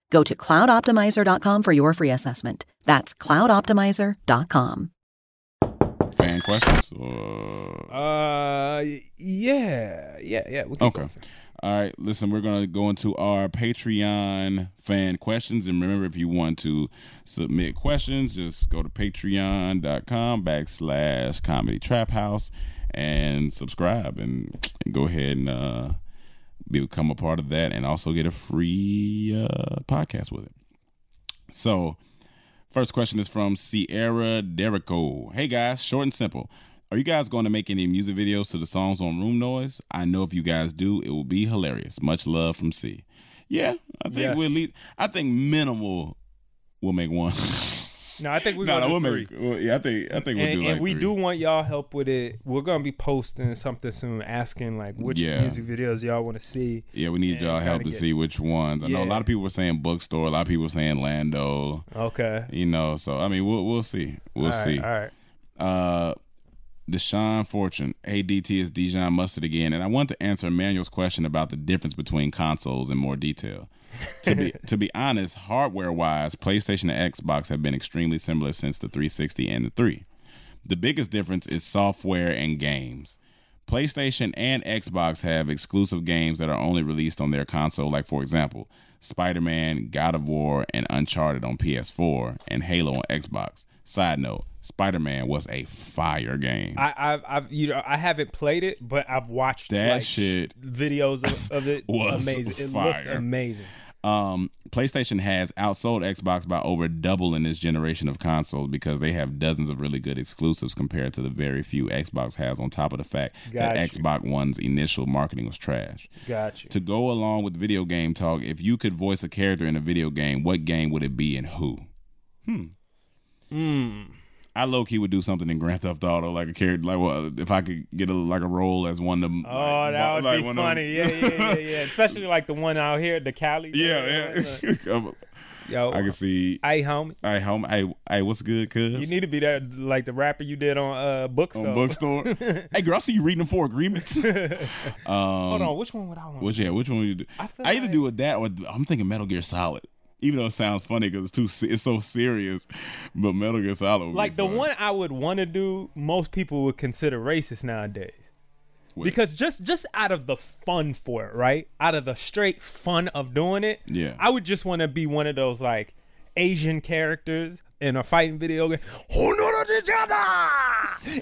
Speaker 6: Go to cloudoptimizer.com for your free assessment. That's cloudoptimizer.com.
Speaker 2: Fan questions? Or...
Speaker 3: Uh, yeah, yeah, yeah. We can
Speaker 2: Okay. All right, listen, we're going to go into our Patreon fan questions. And remember, if you want to submit questions, just go to patreon.com backslash comedy trap house and subscribe and go ahead and uh, become a part of that and also get a free uh, podcast with it. So, first question is from Sierra Derico. Hey guys, short and simple. Are you guys going to make any music videos to the songs on Room Noise? I know if you guys do, it will be hilarious. Much love from C. Yeah, I think
Speaker 3: Yes.
Speaker 2: we'll lead, I think minimal will make one. [laughs]
Speaker 3: No, I think we're
Speaker 2: no,
Speaker 3: gonna
Speaker 2: no,
Speaker 3: do
Speaker 2: we'll
Speaker 3: three.
Speaker 2: make. Well, yeah, I think I think we'll
Speaker 3: and,
Speaker 2: do
Speaker 3: and
Speaker 2: like
Speaker 3: we
Speaker 2: three.
Speaker 3: do want y'all help with it. We're gonna be posting something soon, asking like which
Speaker 2: Yeah.
Speaker 3: music videos y'all want to see.
Speaker 2: Yeah, we need y'all help to
Speaker 3: get-
Speaker 2: see which ones. I know a lot of people were saying bookstore. A lot of people were saying Lando.
Speaker 3: Okay.
Speaker 2: You know, so I mean, we'll we'll see. We'll
Speaker 3: All right,
Speaker 2: see.
Speaker 3: all right.
Speaker 2: Uh, Deshaun Fortune. ADT DT is Dijon Mustard again, and I want to answer Amanuel's question about the difference between consoles in more detail. [laughs] to be to be honest, hardware wise, PlayStation and Xbox have been extremely similar since the 360 and the 3. The biggest difference is software and games. PlayStation and Xbox have exclusive games that are only released on their console, like, for example, Spider Man, God of War, and Uncharted on PS4, and Halo on Xbox. Side note Spider Man was a fire game.
Speaker 3: I, I've, I've, you know, I haven't played it, but I've watched
Speaker 2: That
Speaker 3: like,
Speaker 2: shit
Speaker 3: videos of, of it. [laughs]
Speaker 2: was
Speaker 3: amazing. It
Speaker 2: fire.
Speaker 3: looked amazing.
Speaker 2: Um, PlayStation has outsold Xbox by over double in this generation of consoles because they have dozens of really good exclusives compared to the very few Xbox has. On top of the fact that
Speaker 3: you.
Speaker 2: Xbox One's initial marketing was trash.
Speaker 3: Got you.
Speaker 2: To go along with video game talk, if you could voice a character in a video game, what game would it be and who? Hmm.
Speaker 3: Mm.
Speaker 2: I low key would do something in Grand Theft Auto, like a character, like well, if I could get a like a role as one of them.
Speaker 3: Oh,
Speaker 2: like,
Speaker 3: that would
Speaker 2: like
Speaker 3: be funny.
Speaker 2: them-
Speaker 3: Yeah, yeah, yeah, yeah. [laughs] Especially like the one out here, the Cali.
Speaker 2: yeah, yeah. [laughs]
Speaker 3: Yo,
Speaker 2: I can see.
Speaker 3: Hey, homie.
Speaker 2: Hey, homie. Hey, hey, what's good, cuz?
Speaker 3: You need to be that like the rapper you did on uh bookstore.
Speaker 2: on bookstore. [laughs] hey, girl, I see you reading the four agreements. um,
Speaker 3: Hold on, which one would I want?
Speaker 2: Which yeah, which one would you do?
Speaker 3: I
Speaker 2: I either
Speaker 3: like-
Speaker 2: do with that or I'm thinking Metal Gear Solid. Even though it sounds funny because it's too it's so serious, but Metal Gear Solid
Speaker 3: like the
Speaker 2: fun.
Speaker 3: one I would want to do, most people would consider racist nowadays.
Speaker 2: What?
Speaker 3: Because just just out of the fun for it, right? Out of the straight fun of doing it,
Speaker 2: Yeah.
Speaker 3: I would just want to be one of those like Asian characters in a fighting video game.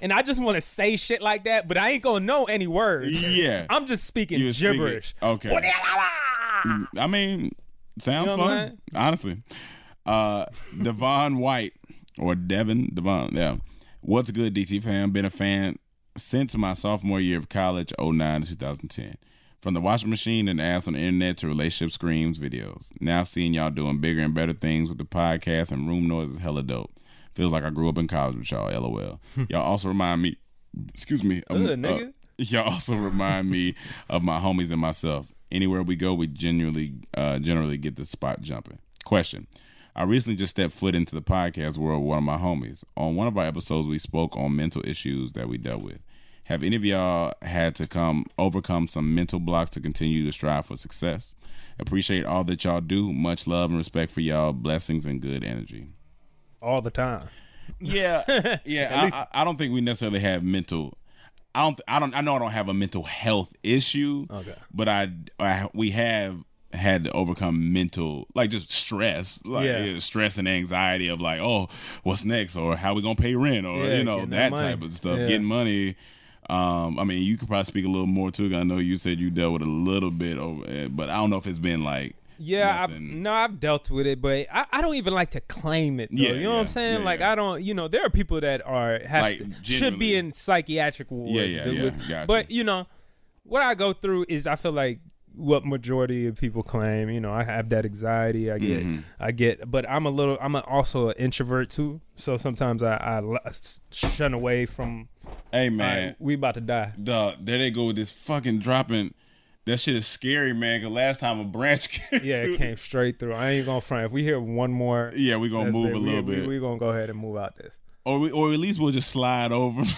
Speaker 3: And I just want to say shit like that, but I ain't gonna know any words.
Speaker 2: Yeah. [laughs]
Speaker 3: I'm just speaking
Speaker 2: You was speaking-
Speaker 3: gibberish.
Speaker 2: Okay. I mean, sounds
Speaker 3: You know
Speaker 2: fun. Honestly, uh, Devon White or Devin Devon. Yeah, what's good, DT fam? Been a fan since my sophomore year of college, 09 to 2010. From the washing machine and ads on the internet to relationship screams videos. Now seeing y'all doing bigger and better things with the podcast and room noise is hella dope. Feels like I grew up in college with y'all. LOL. y'all also remind me. Excuse me. um,
Speaker 3: Ugh, nigga. [laughs]
Speaker 2: y'all also remind me of my homies and myself. Anywhere we go, we genuinely, uh, generally get the spot jumping. Question: I recently just stepped foot into the podcast world with one of my homies. On one of our episodes, we spoke on mental issues that we dealt with. Have any of y'all had to come overcome some mental blocks to continue to strive for success? Appreciate all that y'all do. Much love and respect for y'all. Blessings and good energy.
Speaker 3: All the time.
Speaker 2: Yeah, [laughs] yeah. I, I, I don't think we necessarily have mental. I don't. I don't. I know I don't have a mental health issue.
Speaker 3: Okay.
Speaker 2: But I, I we have had to overcome mental like just stress like
Speaker 3: Yeah.
Speaker 2: stress and anxiety of like oh what's next or how we gonna pay rent or
Speaker 3: Yeah,
Speaker 2: you know that
Speaker 3: that
Speaker 2: type of stuff
Speaker 3: Yeah.
Speaker 2: getting money um i mean you could probably speak a little more too i know you said you dealt with a little bit over it but i don't know if it's been like
Speaker 3: Yeah, I've, no, I've dealt with it, but I, I don't even like to claim it. Though,
Speaker 2: Yeah,
Speaker 3: you know what I'm saying?
Speaker 2: yeah,
Speaker 3: like
Speaker 2: yeah.
Speaker 3: I don't, you know, there are people that are have
Speaker 2: Like,
Speaker 3: to, should be in psychiatric wards.
Speaker 2: Yeah, yeah, yeah, gotcha.
Speaker 3: But you know, what I go through is I feel like what majority of people claim. You know, I have that anxiety. I get,
Speaker 2: Mhm.
Speaker 3: I get, but I'm a little, I'm a, also an introvert too. So sometimes I shun away from.
Speaker 2: hey man
Speaker 3: right, we about to die.
Speaker 2: Dog, there they go with this fucking dropping. That shit is scary, man. Cause last time a branch [laughs] came,
Speaker 3: Yeah,
Speaker 2: through-
Speaker 3: it came straight through. I ain't gonna front. If we hear one more,
Speaker 2: Yeah, we gonna move a little
Speaker 3: we,
Speaker 2: bit.
Speaker 3: We, gonna go ahead and move out this.
Speaker 2: or we, or at least we'll just slide over. [laughs]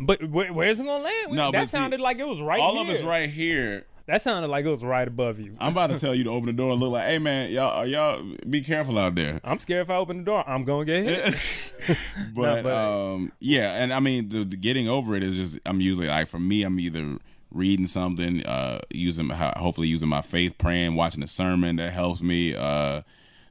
Speaker 3: But where, where's it gonna land? We-
Speaker 2: No,
Speaker 3: that
Speaker 2: but see,
Speaker 3: sounded like it was right.
Speaker 2: All
Speaker 3: here.
Speaker 2: of us right here.
Speaker 3: That sounded like it was right above you.
Speaker 2: I'm about to tell you to open the door and look like, hey man, y'all, y'all be careful out there.
Speaker 3: I'm scared if I open the door, I'm gonna get hit. [laughs]
Speaker 2: but,
Speaker 3: but-
Speaker 2: um, yeah, and I mean, the, the getting over it is just I'm usually like for me, I'm either reading something, uh, using hopefully using my faith, praying, watching a sermon that helps me, uh,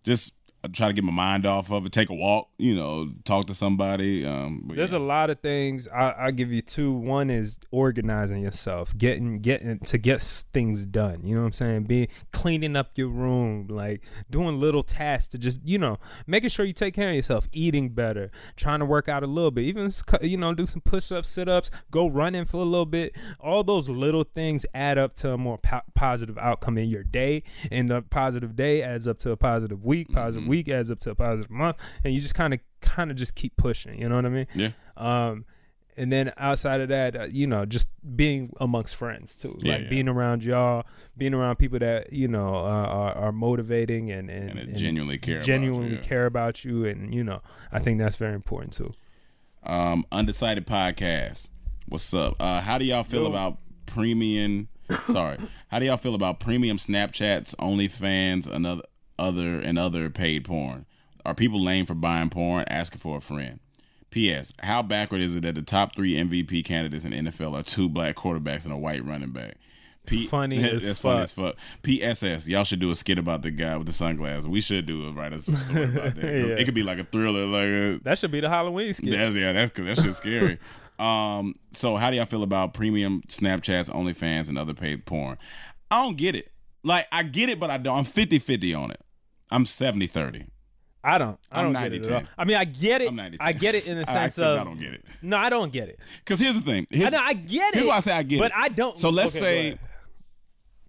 Speaker 2: just try to get my mind off of it, take a walk, you know, talk to somebody. Um,
Speaker 3: There's a lot of things. I, I give you two. One is organizing yourself, getting getting to get things done. You know what I'm saying? Being cleaning up your room, like doing little tasks to just you know making sure you take care of yourself, eating better, trying to work out a little bit, even you know do some push ups, sit ups, go running for a little bit. All those little things add up to a more po- positive outcome in your day, and the positive day adds up to a positive week. Positive week adds up to a positive month, and you just kind of kind of just keep pushing. You know what I mean?
Speaker 2: Yeah.
Speaker 3: Um, and then outside of that, uh, you know, just being amongst friends too,
Speaker 2: Yeah,
Speaker 3: like
Speaker 2: yeah.
Speaker 3: being around y'all, being around people that you know uh, are, are motivating and and,
Speaker 2: And that genuinely care about you,
Speaker 3: genuinely
Speaker 2: yeah.
Speaker 3: care about you, and you know, I think that's very important too.
Speaker 2: um, undecided podcast. What's up? Uh, how do y'all feel
Speaker 3: Yo.
Speaker 2: about premium? sorry, how do y'all feel about premium Snapchats, OnlyFans, another other and other paid porn? Are people lame for buying porn, asking for a friend? P.S. How backward is it that the top three MVP candidates in NFL are two black quarterbacks and a white running back? P- [laughs]
Speaker 3: Funny as
Speaker 2: That's funny
Speaker 3: fuck.
Speaker 2: as fuck. P.S.S. Y'all should do a skit about the guy with the sunglasses. We should do a write us a story about that. [laughs]
Speaker 3: Yeah.
Speaker 2: It could be like a thriller, like a,
Speaker 3: That should be the Halloween skit.
Speaker 2: that's yeah, that's that shit's scary. [laughs] um, so how do y'all feel about premium Snapchats, OnlyFans, and other paid porn? I don't get it. Like I get it, but I don't. I'm 50-50 on it. I'm 70-30.
Speaker 3: I don't. I
Speaker 2: I'm
Speaker 3: don't get it.
Speaker 2: 90-10.
Speaker 3: At all. I mean, I get it.
Speaker 2: I'm 90-10.
Speaker 3: I get it in the [laughs]
Speaker 2: I
Speaker 3: sense
Speaker 2: think
Speaker 3: of
Speaker 2: I don't get it.
Speaker 3: No, I don't get it.
Speaker 2: Because here's the thing.
Speaker 3: I, know, I get it.
Speaker 2: here's why I say I get
Speaker 3: but
Speaker 2: it.
Speaker 3: I don't.
Speaker 2: So let's
Speaker 3: okay,
Speaker 2: say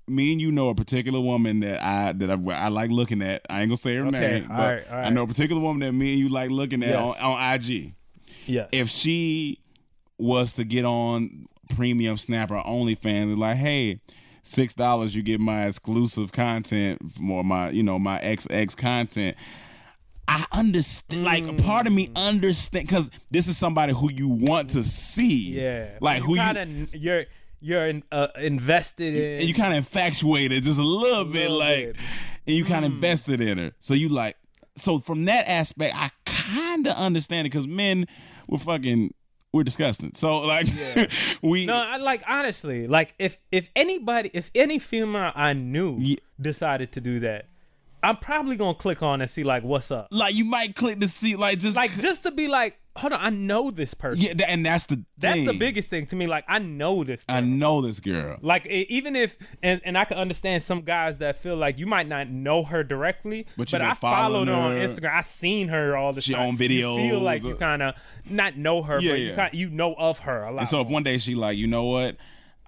Speaker 2: me and you know a particular woman that I that I, I like looking at. I ain't gonna say her
Speaker 3: Okay,
Speaker 2: name,
Speaker 3: all
Speaker 2: but
Speaker 3: right, all
Speaker 2: I know a particular woman that me and you like looking at
Speaker 3: Yes.
Speaker 2: on, on IG.
Speaker 3: yeah,
Speaker 2: if she was to get on premium snap or OnlyFans, like, hey, six dollars you get my exclusive content for my, you know, my XX content. I understand, like, part of me understand because this is somebody who you want to see,
Speaker 3: yeah.
Speaker 2: like
Speaker 3: you
Speaker 2: who you.
Speaker 3: kinda, you're you're in, uh, invested in.
Speaker 2: And you kind of infatuated just a little bit,
Speaker 3: little
Speaker 2: like,
Speaker 3: bit.
Speaker 2: and you kind of
Speaker 3: Mm.
Speaker 2: invested in her. So you like, so from that aspect, I kind of understand it because men, we're fucking, we're disgusting. So like, [laughs] we
Speaker 3: No, I like honestly, like if if anybody, if any female I knew
Speaker 2: Ye-
Speaker 3: decided to do that, I'm probably gonna click on and see like what's up,
Speaker 2: like you might click to see like just
Speaker 3: like just to be like, hold on, I know this person.
Speaker 2: yeah, and that's the
Speaker 3: That's the biggest thing to me. Like I know this.
Speaker 2: I know this girl.
Speaker 3: Like even if and, and I can understand some guys that feel like you might not know her directly,
Speaker 2: But
Speaker 3: but,
Speaker 2: you
Speaker 3: I followed her on. Instagram. I seen her all the
Speaker 2: She
Speaker 3: time.
Speaker 2: on videos.
Speaker 3: You feel like you uh, kind of not know her,
Speaker 2: Yeah,
Speaker 3: but you
Speaker 2: yeah.
Speaker 3: kind you know of her a lot.
Speaker 2: And so if one day she like, you know what,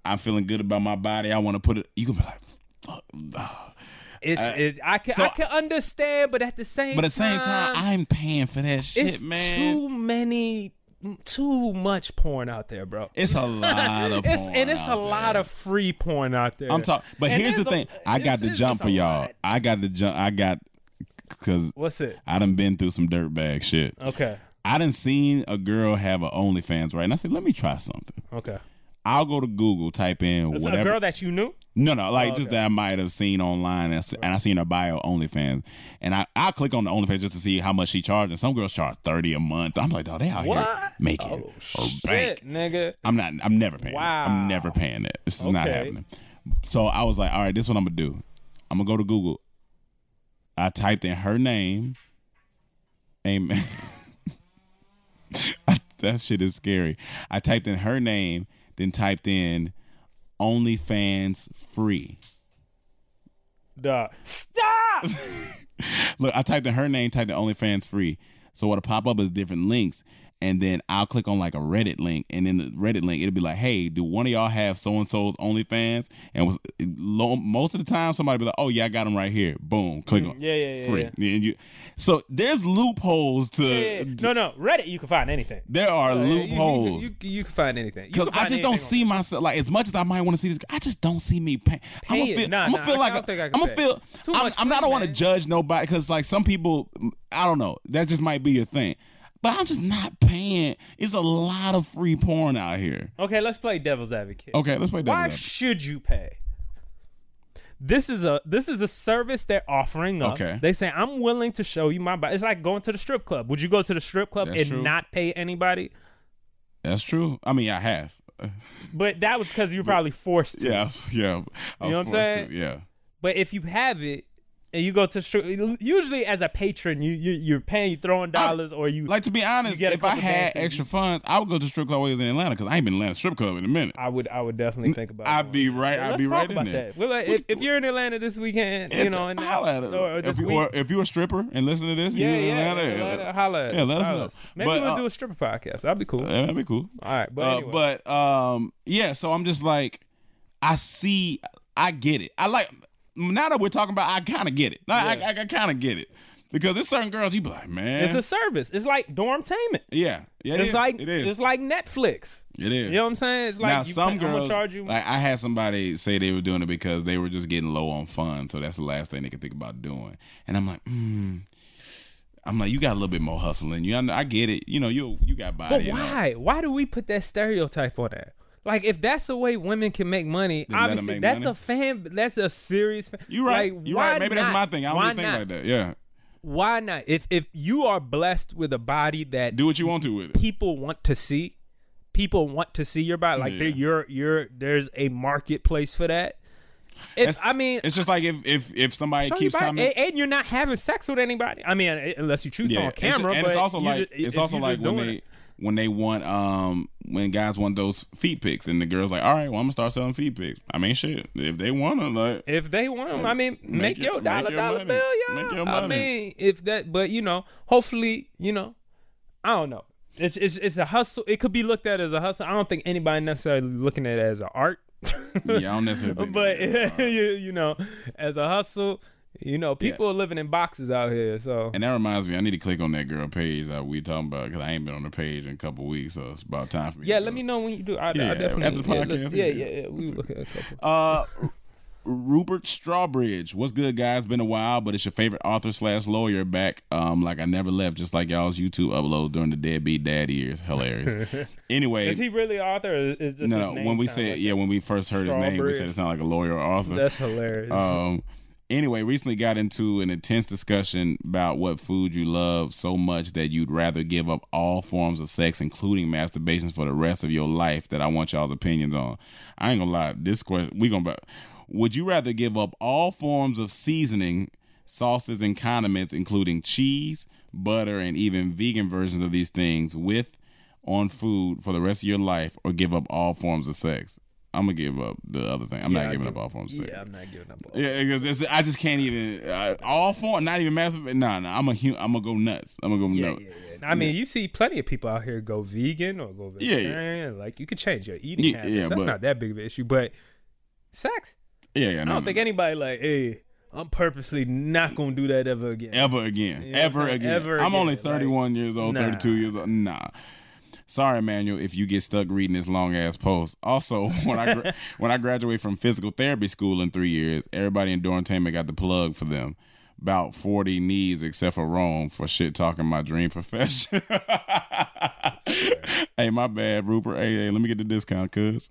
Speaker 2: I'm feeling good about my body. I want to put it. You can be like, fuck. ugh.
Speaker 3: It's,
Speaker 2: uh,
Speaker 3: it's I can
Speaker 2: so-
Speaker 3: I can understand, but at the same
Speaker 2: But at the same time, I'm paying for that shit, man.
Speaker 3: too many, too much porn out there, bro.
Speaker 2: It's a lot of [laughs]
Speaker 3: It's,
Speaker 2: porn
Speaker 3: and it's a
Speaker 2: out
Speaker 3: lot
Speaker 2: there.
Speaker 3: of free porn out there.
Speaker 2: I'm talking, but
Speaker 3: And
Speaker 2: here's the thing.
Speaker 3: a-
Speaker 2: I got the jump for y'all.
Speaker 3: lot.
Speaker 2: I got the jump. I got because
Speaker 3: What's it?
Speaker 2: I done been through some dirtbag shit.
Speaker 3: Okay.
Speaker 2: I done seen a girl have a OnlyFans, right? And I said, let me try something.
Speaker 3: Okay.
Speaker 2: I'll go to Google, type in whatever.
Speaker 3: a girl that you knew.
Speaker 2: No, no, like
Speaker 3: Oh,
Speaker 2: just
Speaker 3: okay.
Speaker 2: that I might have seen online, and, I s- and I seen her bio OnlyFans, and I I click on the OnlyFans just to see how much she charged, and some girls charge thirty a month. I'm like, oh, they out here
Speaker 3: What?
Speaker 2: making
Speaker 3: Oh, shit,
Speaker 2: bank.
Speaker 3: nigga.
Speaker 2: I'm not. I'm never paying.
Speaker 3: Wow.
Speaker 2: I'm never paying that. This is not happening. So I was like, all right, this is what I'm gonna do. I'm gonna go to Google. I typed in her name. Amen. [laughs] that shit is scary. I typed in her name, then typed in OnlyFans free.
Speaker 3: Duh. Stop. [laughs]
Speaker 2: Look, I typed in her name, typed in OnlyFans free. So what'll pop up is different links. And then I'll click on like a Reddit link, and then the Reddit link, it'll be like, "Hey, do one of y'all have so and so's OnlyFans?" And was lo, most of the time, somebody be like, "Oh yeah, I got them right here." Boom, click on
Speaker 3: Mm, Yeah, yeah, yeah,
Speaker 2: free.
Speaker 3: yeah.
Speaker 2: And you, so there's loopholes to.
Speaker 3: Yeah, no, no. Reddit, you can find anything.
Speaker 2: There are
Speaker 3: Uh, you- you-
Speaker 2: loopholes.
Speaker 3: You, you, you can find anything.
Speaker 2: Because I just don't see myself like as much as I might want to see this. I just don't see me paying. I'm gonna feel.
Speaker 3: Nah,
Speaker 2: I'm gonna
Speaker 3: nah,
Speaker 2: feel
Speaker 3: I
Speaker 2: like
Speaker 3: don't
Speaker 2: a,
Speaker 3: think I
Speaker 2: I'm
Speaker 3: can
Speaker 2: gonna feel.
Speaker 3: Too
Speaker 2: I'm,
Speaker 3: much
Speaker 2: I'm not. I
Speaker 3: free,
Speaker 2: don't want to judge nobody because like some people, I don't know. That just might be your thing. But I'm just not paying. It's a lot of free porn out here.
Speaker 3: Okay, let's play devil's advocate.
Speaker 2: Okay, let's play devil's
Speaker 3: Why
Speaker 2: advocate.
Speaker 3: should you pay? This is a this is a service they're offering up.
Speaker 2: Okay.
Speaker 3: They say I'm willing to show you my body. It's like going to the strip club. Would you go to the strip club
Speaker 2: That's
Speaker 3: and
Speaker 2: true.
Speaker 3: not pay anybody?
Speaker 2: That's true. I mean, I have. [laughs]
Speaker 3: But that was because you're probably forced to.
Speaker 2: Yeah, I was- yeah.
Speaker 3: You know what I'm saying?
Speaker 2: To, yeah.
Speaker 3: But if you have it and you go to strip, usually as a patron, you, you you're paying, you throwing dollars, or you
Speaker 2: Like to be honest, if I had extra funds, I would go to strip club while I was in Atlanta because I ain't been in Atlanta strip club in a minute.
Speaker 3: I would I would definitely think about.
Speaker 2: I'd be right. I'd be right in there.
Speaker 3: that. Well, like, if, if you're in Atlanta this weekend, you know, and
Speaker 2: holla at us.
Speaker 3: or
Speaker 2: if, you, or if you're a stripper and listen to this,
Speaker 3: yeah, yeah,
Speaker 2: Atlanta,
Speaker 3: Atlanta, holla at
Speaker 2: yeah, let us know.
Speaker 3: Maybe
Speaker 2: But,
Speaker 3: we'll
Speaker 2: uh,
Speaker 3: do a stripper podcast. That'd be cool.
Speaker 2: That'd be cool.
Speaker 3: All right, but
Speaker 2: Uh, but um, yeah. So I'm just like, I see, I get it. I like now that we're talking about, I kind of get it. Like, I, I, I kind of get it because there's certain girls you be like, man,
Speaker 3: it's a service. It's like dormtainment.
Speaker 2: yeah, yeah. it
Speaker 3: it's
Speaker 2: is.
Speaker 3: like
Speaker 2: it is.
Speaker 3: it's like Netflix.
Speaker 2: It is.
Speaker 3: You know what I'm saying? It's like
Speaker 2: now
Speaker 3: you
Speaker 2: some
Speaker 3: pay-
Speaker 2: girls,
Speaker 3: gonna charge you.
Speaker 2: like I had somebody say they were doing it because they were just getting low on funds, so that's the last thing they could think about doing. And I'm like, hmm. I'm like, you got a little bit more hustle in you. I, I get it. You know, you you got body.
Speaker 3: But why? Why do we put that stereotype on that? Like, if that's the way women can make money,
Speaker 2: Then let 'em
Speaker 3: obviously
Speaker 2: make
Speaker 3: that's
Speaker 2: money.
Speaker 3: a fan. That's a serious. Fan.
Speaker 2: You right.
Speaker 3: Like,
Speaker 2: you
Speaker 3: why
Speaker 2: right. Maybe that's
Speaker 3: not?
Speaker 2: my thing. I don't
Speaker 3: Why
Speaker 2: even think
Speaker 3: not?
Speaker 2: like that. Yeah.
Speaker 3: Why not? If if you are blessed with a body that
Speaker 2: Do what you want to with it.
Speaker 3: people want to see, people want to see your body. Like,
Speaker 2: Yeah.
Speaker 3: there you're you're there's a marketplace for that. I mean,
Speaker 2: It's just like if if if somebody
Speaker 3: show your
Speaker 2: keeps
Speaker 3: body,
Speaker 2: commenting.
Speaker 3: and, and you're not having sex with anybody. I mean, unless you choose to on
Speaker 2: it's
Speaker 3: camera.
Speaker 2: and it's
Speaker 3: but
Speaker 2: also
Speaker 3: you
Speaker 2: like
Speaker 3: just-
Speaker 2: it's
Speaker 3: if
Speaker 2: also
Speaker 3: you
Speaker 2: like when
Speaker 3: doing
Speaker 2: they
Speaker 3: it.
Speaker 2: when they want um when guys want those feet pics and the girls like all right well I'm gonna start selling feet pics. I mean shit if they want them, like
Speaker 3: If they want them, I mean, make,
Speaker 2: Make your-
Speaker 3: your
Speaker 2: make
Speaker 3: dollar
Speaker 2: your
Speaker 3: dollar
Speaker 2: money.
Speaker 3: bill, y'all.
Speaker 2: Make your
Speaker 3: I mean, if that, but you know, hopefully, you know, I don't know. It's it's it's a hustle. It could be looked at as a hustle. I don't think anybody necessarily looking at it as an art.
Speaker 2: yeah I don't necessarily [laughs] think
Speaker 3: but [laughs] you, you know, as a hustle, you know, people are living in boxes out here. So
Speaker 2: And that reminds me, I need to click on that girl page that we talking about because I ain't been on the page in a couple weeks, so it's about time for me.
Speaker 3: yeah, let
Speaker 2: go.
Speaker 3: me know when you do. I,
Speaker 2: Yeah,
Speaker 3: I definitely
Speaker 2: after the
Speaker 3: yeah,
Speaker 2: podcast,
Speaker 3: Yeah,
Speaker 2: yeah.
Speaker 3: yeah, yeah. We look at a couple.
Speaker 2: Uh, Rupert Strawbridge, what's good, guys? Been a while, but it's your favorite author slash lawyer back. Um, like I never left, just like y'all's YouTube uploads during the deadbeat dad years. Hilarious. [laughs] anyway,
Speaker 3: Is he really author? Or is just
Speaker 2: no,
Speaker 3: his
Speaker 2: no.
Speaker 3: name
Speaker 2: When we said
Speaker 3: like
Speaker 2: yeah, when we first heard his name, we said it sounded like a lawyer or author.
Speaker 3: That's hilarious.
Speaker 2: Um, anyway, recently got into an intense discussion about what food you love so much that you'd rather give up all forms of sex, including masturbations, for the rest of your life. That I want y'all's opinions on. I ain't gonna lie. This question we gonna. Would you rather give up all forms of seasoning, sauces, and condiments, including cheese, butter, and even vegan versions of these things, with on food for the rest of your life, or give up all forms of sex? I'm gonna give up the other thing. I'm
Speaker 3: Yeah,
Speaker 2: not giving
Speaker 3: give-
Speaker 2: up all forms.
Speaker 3: Yeah, I'm not giving up. All.
Speaker 2: Yeah, because it's, I just can't even uh, all form, not even massive. Nah, nah. I'm a hu- I'm gonna go nuts. I'm gonna go
Speaker 3: Yeah,
Speaker 2: nuts.
Speaker 3: yeah, yeah. I mean, you see plenty of people out here go vegan or go vegetarian. Like you could change your eating habits.
Speaker 2: yeah,
Speaker 3: That's
Speaker 2: but-
Speaker 3: not that big of an issue. But sex,
Speaker 2: Yeah, yeah.
Speaker 3: I don't
Speaker 2: no,
Speaker 3: think anybody like, hey, I'm purposely not gonna do that ever again.
Speaker 2: ever again,
Speaker 3: You know
Speaker 2: ever again.
Speaker 3: Ever
Speaker 2: I'm only
Speaker 3: like,
Speaker 2: 31 years old,
Speaker 3: nah.
Speaker 2: 32 years old. Nah. Sorry, Amanuel, if you get stuck reading this long ass post. Also, [laughs] when I gra- [laughs] when I graduate from physical therapy school in three years, everybody in Dormtainment got the plug for them. About 40 knees except for Rome for shit talking my dream [laughs] profession. hey, my bad, Rupert. Hey, hey, let me get the discount, cuz.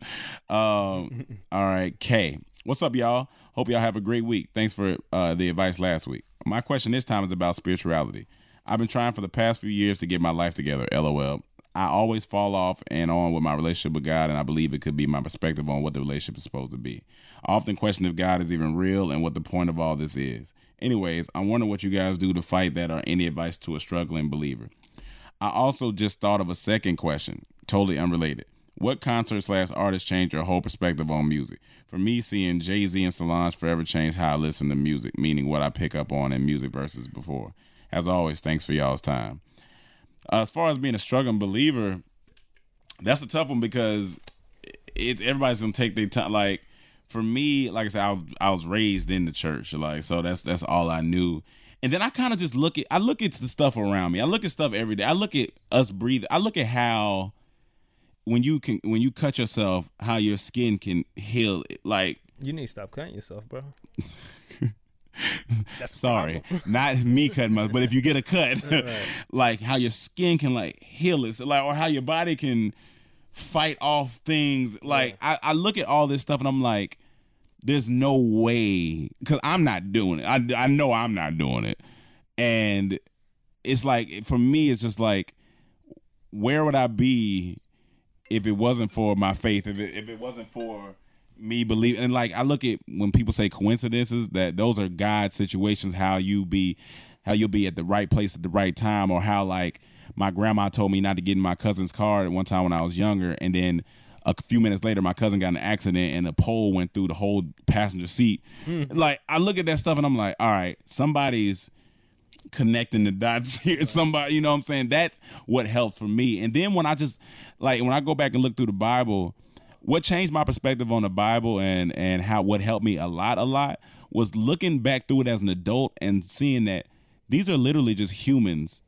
Speaker 2: Um, all right, K. What's up, y'all? Hope y'all have a great week. Thanks for uh, the advice last week. My question this time is about spirituality. I've been trying for the past few years to get my life together, lol. I always fall off and on with my relationship with God, and I believe it could be my perspective on what the relationship is supposed to be. I often question if God is even real and what the point of all this is. Anyways, I'm wondering what you guys do to fight that or any advice to a struggling believer. I also just thought of a second question, totally unrelated. What concert slash artist changed your whole perspective on music? For me, seeing Jay Z and Solange forever changed how I listen to music, meaning what I pick up on in music versus before. As always, thanks for y'all's time. Uh, as far as being a struggling believer, that's a tough one because it, everybody's gonna take their time. Like for me, like I said, I was, I was raised in the church, like so that's that's all I knew. And then I kind of just look at I look at the stuff around me. I look at stuff every day. I look at us breathing. I look at how when you can when you cut yourself, how your skin can heal. Like
Speaker 3: you need to stop cutting yourself, bro. [laughs]
Speaker 2: That's sorry, not me cutting my. But if you get a cut, [laughs] right. [laughs] like how your skin can like heal it, like or how your body can fight off things. Like yeah. I, I look at all this stuff and I'm like, there's no way because I'm not doing it. I I know I'm not doing it, and it's like for me, it's just like, where would I be if it wasn't for my faith? If it if it wasn't for me believe and like I look at when people say coincidences that those are God situations how you be how you'll be at the right place at the right time or how like my grandma told me not to get in my cousin's car at one time when I was younger and then a few minutes later my cousin got in an accident and a pole went through the whole passenger seat. Mm. like I look at that stuff and I'm like all right somebody's connecting the dots [laughs] here. Somebody you know what I'm saying? That's what helped for me. And then when I just like when I go back and look through the Bible what changed my perspective on the Bible and and how what helped me a lot a lot was looking back through it as an adult and seeing that these are literally just humans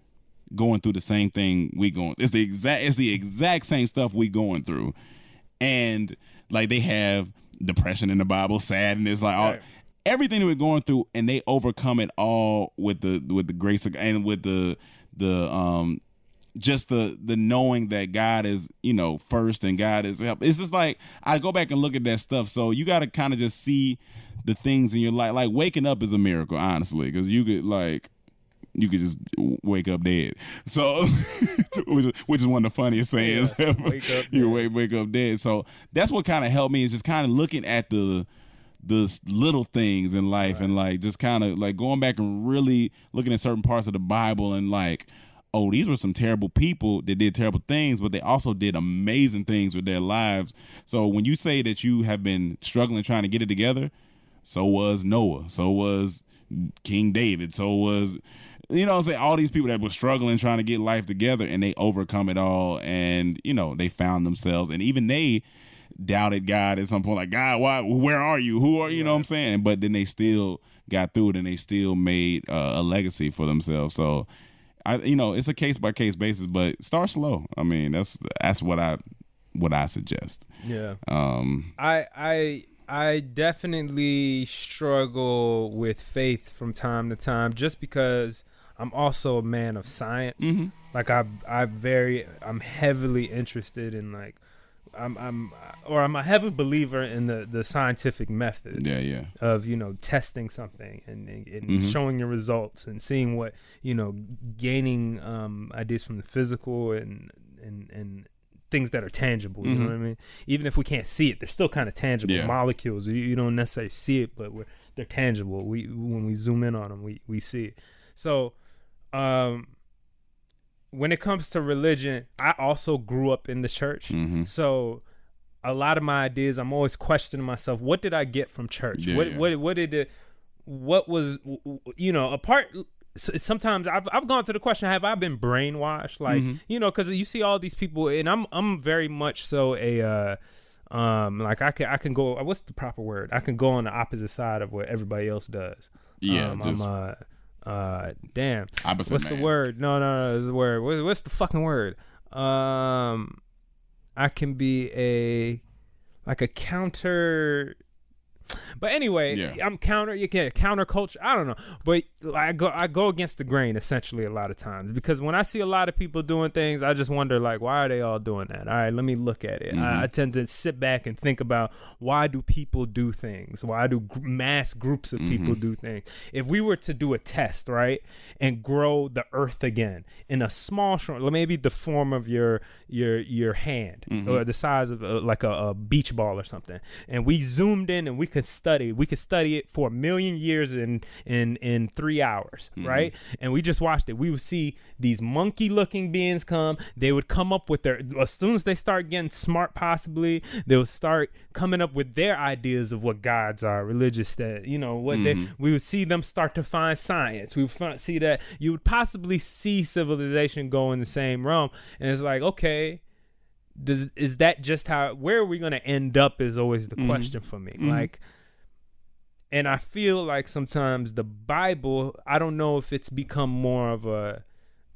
Speaker 2: going through the same thing we going it's the exact it's the exact same stuff we going through. And like they have depression in the bible sadness like all everything that we're going through and they overcome it all with the with the grace of and with the the um just the the knowing that God is you know first and God is help. It's just like I go back and look at that stuff. So you got to kind of just see the things in your life. Like waking up is a miracle, honestly, because you could like you could just wake up dead. So, [laughs] which, is, which is one of the funniest sayings yeah, ever. Wake you wake wake up dead. So that's what kind of helped me is just kind of looking at the the little things in life right. and like just kind of like going back and really looking at certain parts of the Bible and like oh, these were some terrible people that did terrible things, but they also did amazing things with their lives. So when you say that you have been struggling trying to get it together, so was Noah, so was King David, so was you know I'm saying all these people that were struggling trying to get life together and they overcome it all and you know they found themselves and even they doubted God at some point like God why where are you? Who are you know what I'm saying? But then they still got through it and they still made uh, a legacy for themselves. So I you know it's a case by case basis, but start slow. I mean that's that's what I what I suggest.
Speaker 3: Yeah. Um. I I I definitely struggle with faith from time to time, just because I'm also a man of science. Mm-hmm. Like I I very I'm heavily interested in like I'm I'm or I'm a heavy believer in the the scientific method.
Speaker 2: Yeah, yeah.
Speaker 3: Of you know testing something and, and, and mm-hmm. showing your results and seeing what you know, gaining um, ideas from the physical and and and things that are tangible. You mm-hmm. know what I mean? Even if we can't see it, they're still kind of tangible yeah. molecules. You, you, don't necessarily see it, but they're tangible. We when we zoom in on them, we we see it. So. Um, when it comes to religion, I also grew up in the church. Mm-hmm. So a lot of my ideas, I'm always questioning myself, what did I get from church? Yeah, what, yeah. what what did it what was you know, apart sometimes I've I've gone to the question have I been brainwashed like mm-hmm. you know cuz you see all these people and I'm I'm very much so a uh um like I can I can go what's the proper word I can go on the opposite side of what everybody else does
Speaker 2: yeah
Speaker 3: um,
Speaker 2: just...
Speaker 3: I'm uh uh, damn.
Speaker 2: Opposite
Speaker 3: what's
Speaker 2: man.
Speaker 3: the word? No, no, no. It's the word. What, what's the fucking word? Um, I can be a like a counter. But anyway,
Speaker 2: Yeah.
Speaker 3: I'm counter. You can counterculture. I don't know, but I go I go against the grain essentially a lot of times because when I see a lot of people doing things, I just wonder like, why are they all doing that? All right, let me look at it.
Speaker 2: Mhm.
Speaker 3: I, I tend to sit back and think about why do people do things? Why do gr- mass groups of people
Speaker 2: Mhm.
Speaker 3: do things? If we were to do a test, right, and grow the Earth again in a small, short, maybe the form of your your your hand
Speaker 2: Mhm.
Speaker 3: or the size of uh, like a, a beach ball or something, and we zoomed in and we could study, we could study it for a million years in in in three hours,
Speaker 2: Mhm.
Speaker 3: right? And we just watched it. We would see these monkey-looking beings come. They would come up with their as soon as they start getting smart, possibly they would start coming up with their ideas of what gods are, religious that you know what
Speaker 2: Mhm.
Speaker 3: they. We would see them start to find science. We would fi- see that you would possibly see civilization go in the same realm, and it's like okay does is that just how where are we going to end up is always the
Speaker 2: Mhm.
Speaker 3: question for me
Speaker 2: Mhm.
Speaker 3: like and i feel like sometimes the bible i don't know if it's become more of a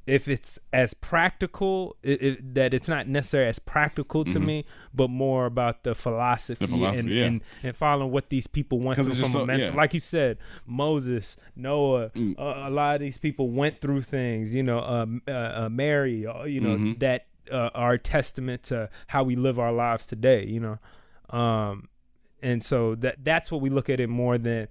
Speaker 3: if it's as practical i i that it's not necessarily as practical to
Speaker 2: Mhm.
Speaker 3: me but more about the philosophy,
Speaker 2: The philosophy,
Speaker 3: and,
Speaker 2: yeah.
Speaker 3: and and following what these people went through from a
Speaker 2: so-
Speaker 3: mental
Speaker 2: yeah.
Speaker 3: like you said moses noah
Speaker 2: Mm.
Speaker 3: uh, a lot of these people went through things you know um, uh, uh, mary uh, you know
Speaker 2: Mhm.
Speaker 3: that uh, are a testament to how we live our lives today you know um and so that that's what we look at it more than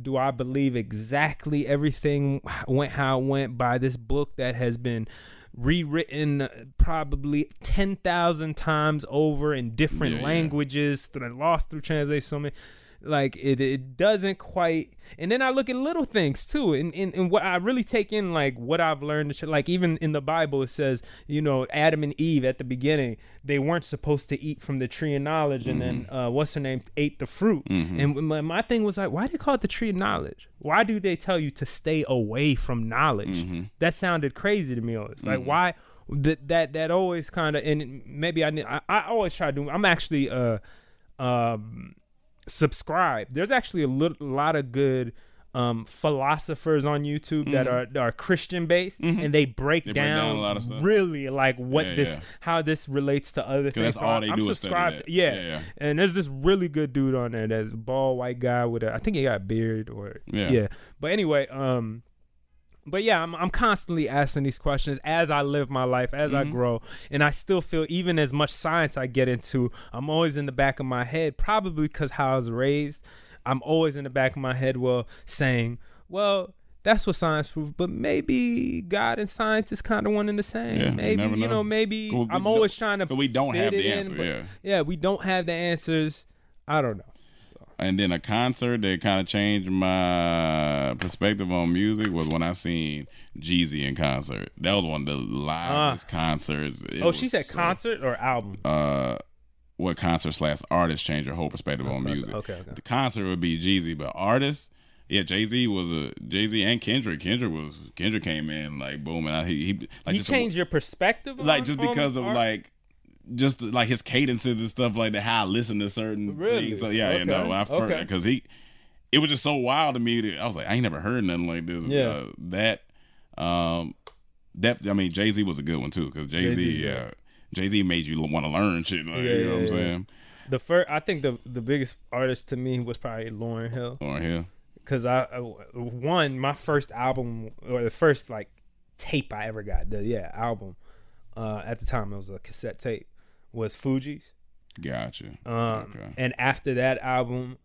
Speaker 3: do I believe exactly everything [sighs] went how it went by this book that has been rewritten probably 10,000 times over in different
Speaker 2: Yeah, yeah.
Speaker 3: languages that lost through translation so many like it it doesn't quite and then I look at little things too and, and and what I really take in like what I've learned like even in the Bible it says you know Adam and Eve at the beginning they weren't supposed to eat from the tree of knowledge and then uh, what's her name ate the fruit
Speaker 2: Mhm.
Speaker 3: and my, my thing was like why do they call it the tree of knowledge why do they tell you to stay away from knowledge
Speaker 2: Mhm.
Speaker 3: that sounded crazy to me always like
Speaker 2: Mhm.
Speaker 3: why that that that always kind of and maybe I, I I always try to do I'm actually uh um subscribe there's actually a little, lot of good um philosophers on YouTube that are are Christian based and they break,
Speaker 2: Mm-hmm. They break
Speaker 3: down,
Speaker 2: down a lot of stuff.
Speaker 3: really like what
Speaker 2: Yeah,
Speaker 3: this
Speaker 2: yeah.
Speaker 3: how this relates to other things.
Speaker 2: that's
Speaker 3: So
Speaker 2: all they
Speaker 3: I'm
Speaker 2: do
Speaker 3: subscribed yeah.
Speaker 2: Yeah.
Speaker 3: And there's this really good dude on there that's a bald white guy with a I think he got a beard or
Speaker 2: Yeah.
Speaker 3: yeah. But anyway, um but yeah, I'm I'm constantly asking these questions as I live my life, as I
Speaker 2: Mhm.
Speaker 3: grow, and I still feel even as much science I get into, I'm always in the back of my head, probably because how I was raised. I'm always in the back of my head, well, saying, well. That's what science proves, but maybe God and science is kind of one and the same.
Speaker 2: Yeah,
Speaker 3: maybe you know,
Speaker 2: know.
Speaker 3: maybe I'm always trying to.
Speaker 2: 'cause we don't have the
Speaker 3: in,
Speaker 2: answer,
Speaker 3: but-
Speaker 2: yeah.
Speaker 3: yeah, we don't have the answers. I don't know.
Speaker 2: And then a concert that kind of changed my perspective on music was when I seen Jeezy in concert. That was one of the livest concerts. It
Speaker 3: oh, she said
Speaker 2: so-
Speaker 3: concert or album.
Speaker 2: Uh, what concert slash artist changed your whole perspective on
Speaker 3: concert.
Speaker 2: music?
Speaker 3: Okay, okay.
Speaker 2: The concert would be Jeezy, but artist, yeah, Jay Z was a Jay Z and Kendrick. Kendrick was Kendrick came in like boom, and I, he, he like
Speaker 3: you
Speaker 2: just
Speaker 3: changed your perspective,
Speaker 2: like
Speaker 3: on-
Speaker 2: just
Speaker 3: on
Speaker 2: because of
Speaker 3: art?
Speaker 2: like just like his cadences and stuff like that. How I listen to certain
Speaker 3: Really?
Speaker 2: things. So yeah,
Speaker 3: Okay,
Speaker 2: you know, I first
Speaker 3: okay.
Speaker 2: because he, it was just so wild to me that I was like, I ain't never heard nothing like this.
Speaker 3: Yeah.
Speaker 2: Uh, that, um, that I mean, Jay Z was a good one too because Jay Z,
Speaker 3: Jay-Z,
Speaker 2: yeah,
Speaker 3: yeah.
Speaker 2: Jay Z made you want to learn shit. Like,
Speaker 3: Yeah,
Speaker 2: you know what I'm
Speaker 3: yeah,
Speaker 2: saying?
Speaker 3: The first, I think the the biggest artist to me was probably Lauryn Hill.
Speaker 2: Lauryn Hill.
Speaker 3: Cause I, I one my first album or the first like tape I ever got the yeah album uh at the time it was a cassette tape was Fugees
Speaker 2: Gotcha.
Speaker 3: um
Speaker 2: okay.
Speaker 3: and after that album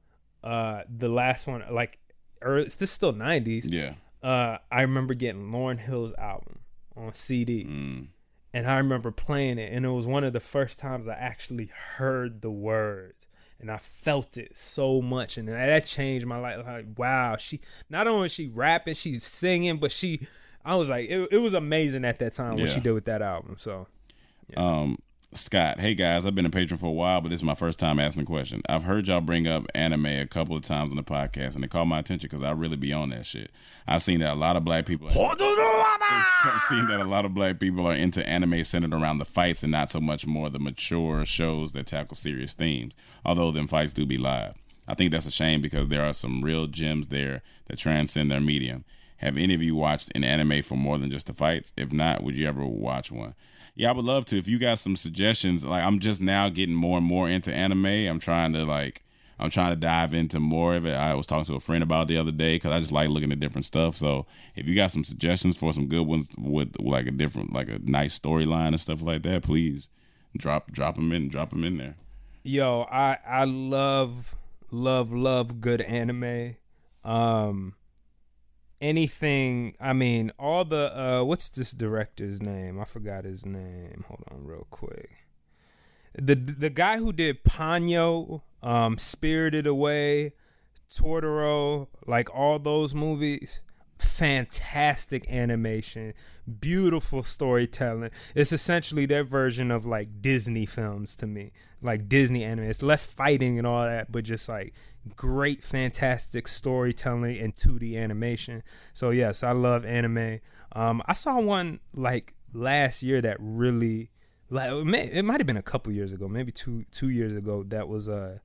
Speaker 3: uh the last one like early, this is still 90s
Speaker 2: Yeah.
Speaker 3: uh I remember getting Lauryn Hill's album on CD
Speaker 2: Mm.
Speaker 3: and I remember playing it, and it was one of the first times I actually heard the words, and I felt it so much, and that changed my life. Like, wow, she not only is she rapping, she's singing, but she, I was like, it, it was amazing at that time what she did with that album. So
Speaker 2: Um, Scott, hey guys, I've been a patron for a while, but this is my first time asking a question. I've heard y'all bring up anime a couple of times on the podcast, and it caught my attention because I really be on that shit. I've seen that a lot of black people. [laughs] I've seen that a lot of black people are into anime centered around the fights and not so much more the mature shows that tackle serious themes. Although them fights do be live, I think that's a shame because there are some real gems there that transcend their medium. Have any of you watched an anime for more than just the fights? If not, would you ever watch one? Yeah, I would love to. If you got some suggestions, like I'm just now getting more and more into anime. I'm trying to like I'm trying to dive into more of it. I was talking to a friend about the other day because I just like looking at different stuff. So if you got some suggestions for some good ones with like a different, like a nice storyline and stuff like that, please drop drop them in, drop them in there.
Speaker 3: Yo, I I love love love good anime. Um anything I mean all the uh what's this director's name? I forgot his name. Hold on real quick. The the guy who did Ponyo, um Spirited Away, Totoro, like all those movies, fantastic animation, beautiful storytelling. It's essentially their version of like Disney films to me, like Disney anime. It's less fighting and all that, but just like great, fantastic storytelling and 2D animation. So yes, I love anime. Um, I saw one like last year that really, like it, may, it might have been a couple years ago, maybe two two years ago. That was uh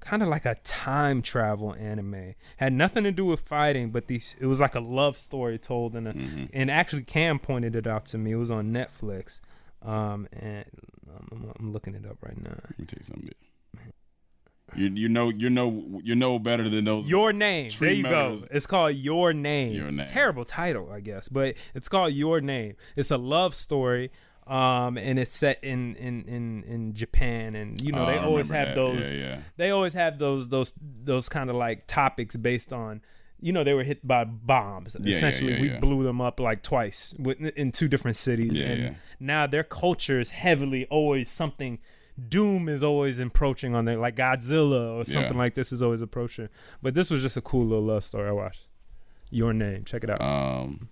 Speaker 3: kind of like a time travel anime. Had nothing to do with fighting, but these it was like a love story told in a
Speaker 2: Mm-hmm.
Speaker 3: and actually Cam pointed it out to me. It was on Netflix. Um and I'm, I'm looking it up right now.
Speaker 2: Let me tell you something. You you know you know you know better than those.
Speaker 3: Your name. There you
Speaker 2: members.
Speaker 3: go. It's called Your Name.
Speaker 2: Your Name.
Speaker 3: Terrible title, I guess, but it's called Your Name. It's a love story. Um, and it's set in, in, in, in Japan, and you know
Speaker 2: Oh,
Speaker 3: they
Speaker 2: I
Speaker 3: always have
Speaker 2: that.
Speaker 3: those.
Speaker 2: Yeah, yeah.
Speaker 3: They always have those those those kind of like topics based on, you know, they were hit by bombs.
Speaker 2: Yeah, yeah,
Speaker 3: Essentially, we blew them up like twice in two different cities, and
Speaker 2: yeah.
Speaker 3: now their culture is heavily always something. Doom is always approaching on there, like Godzilla or something
Speaker 2: Yeah.
Speaker 3: like this is always approaching. But this was just a cool little love story I watched. Your name, check it out.
Speaker 2: Um,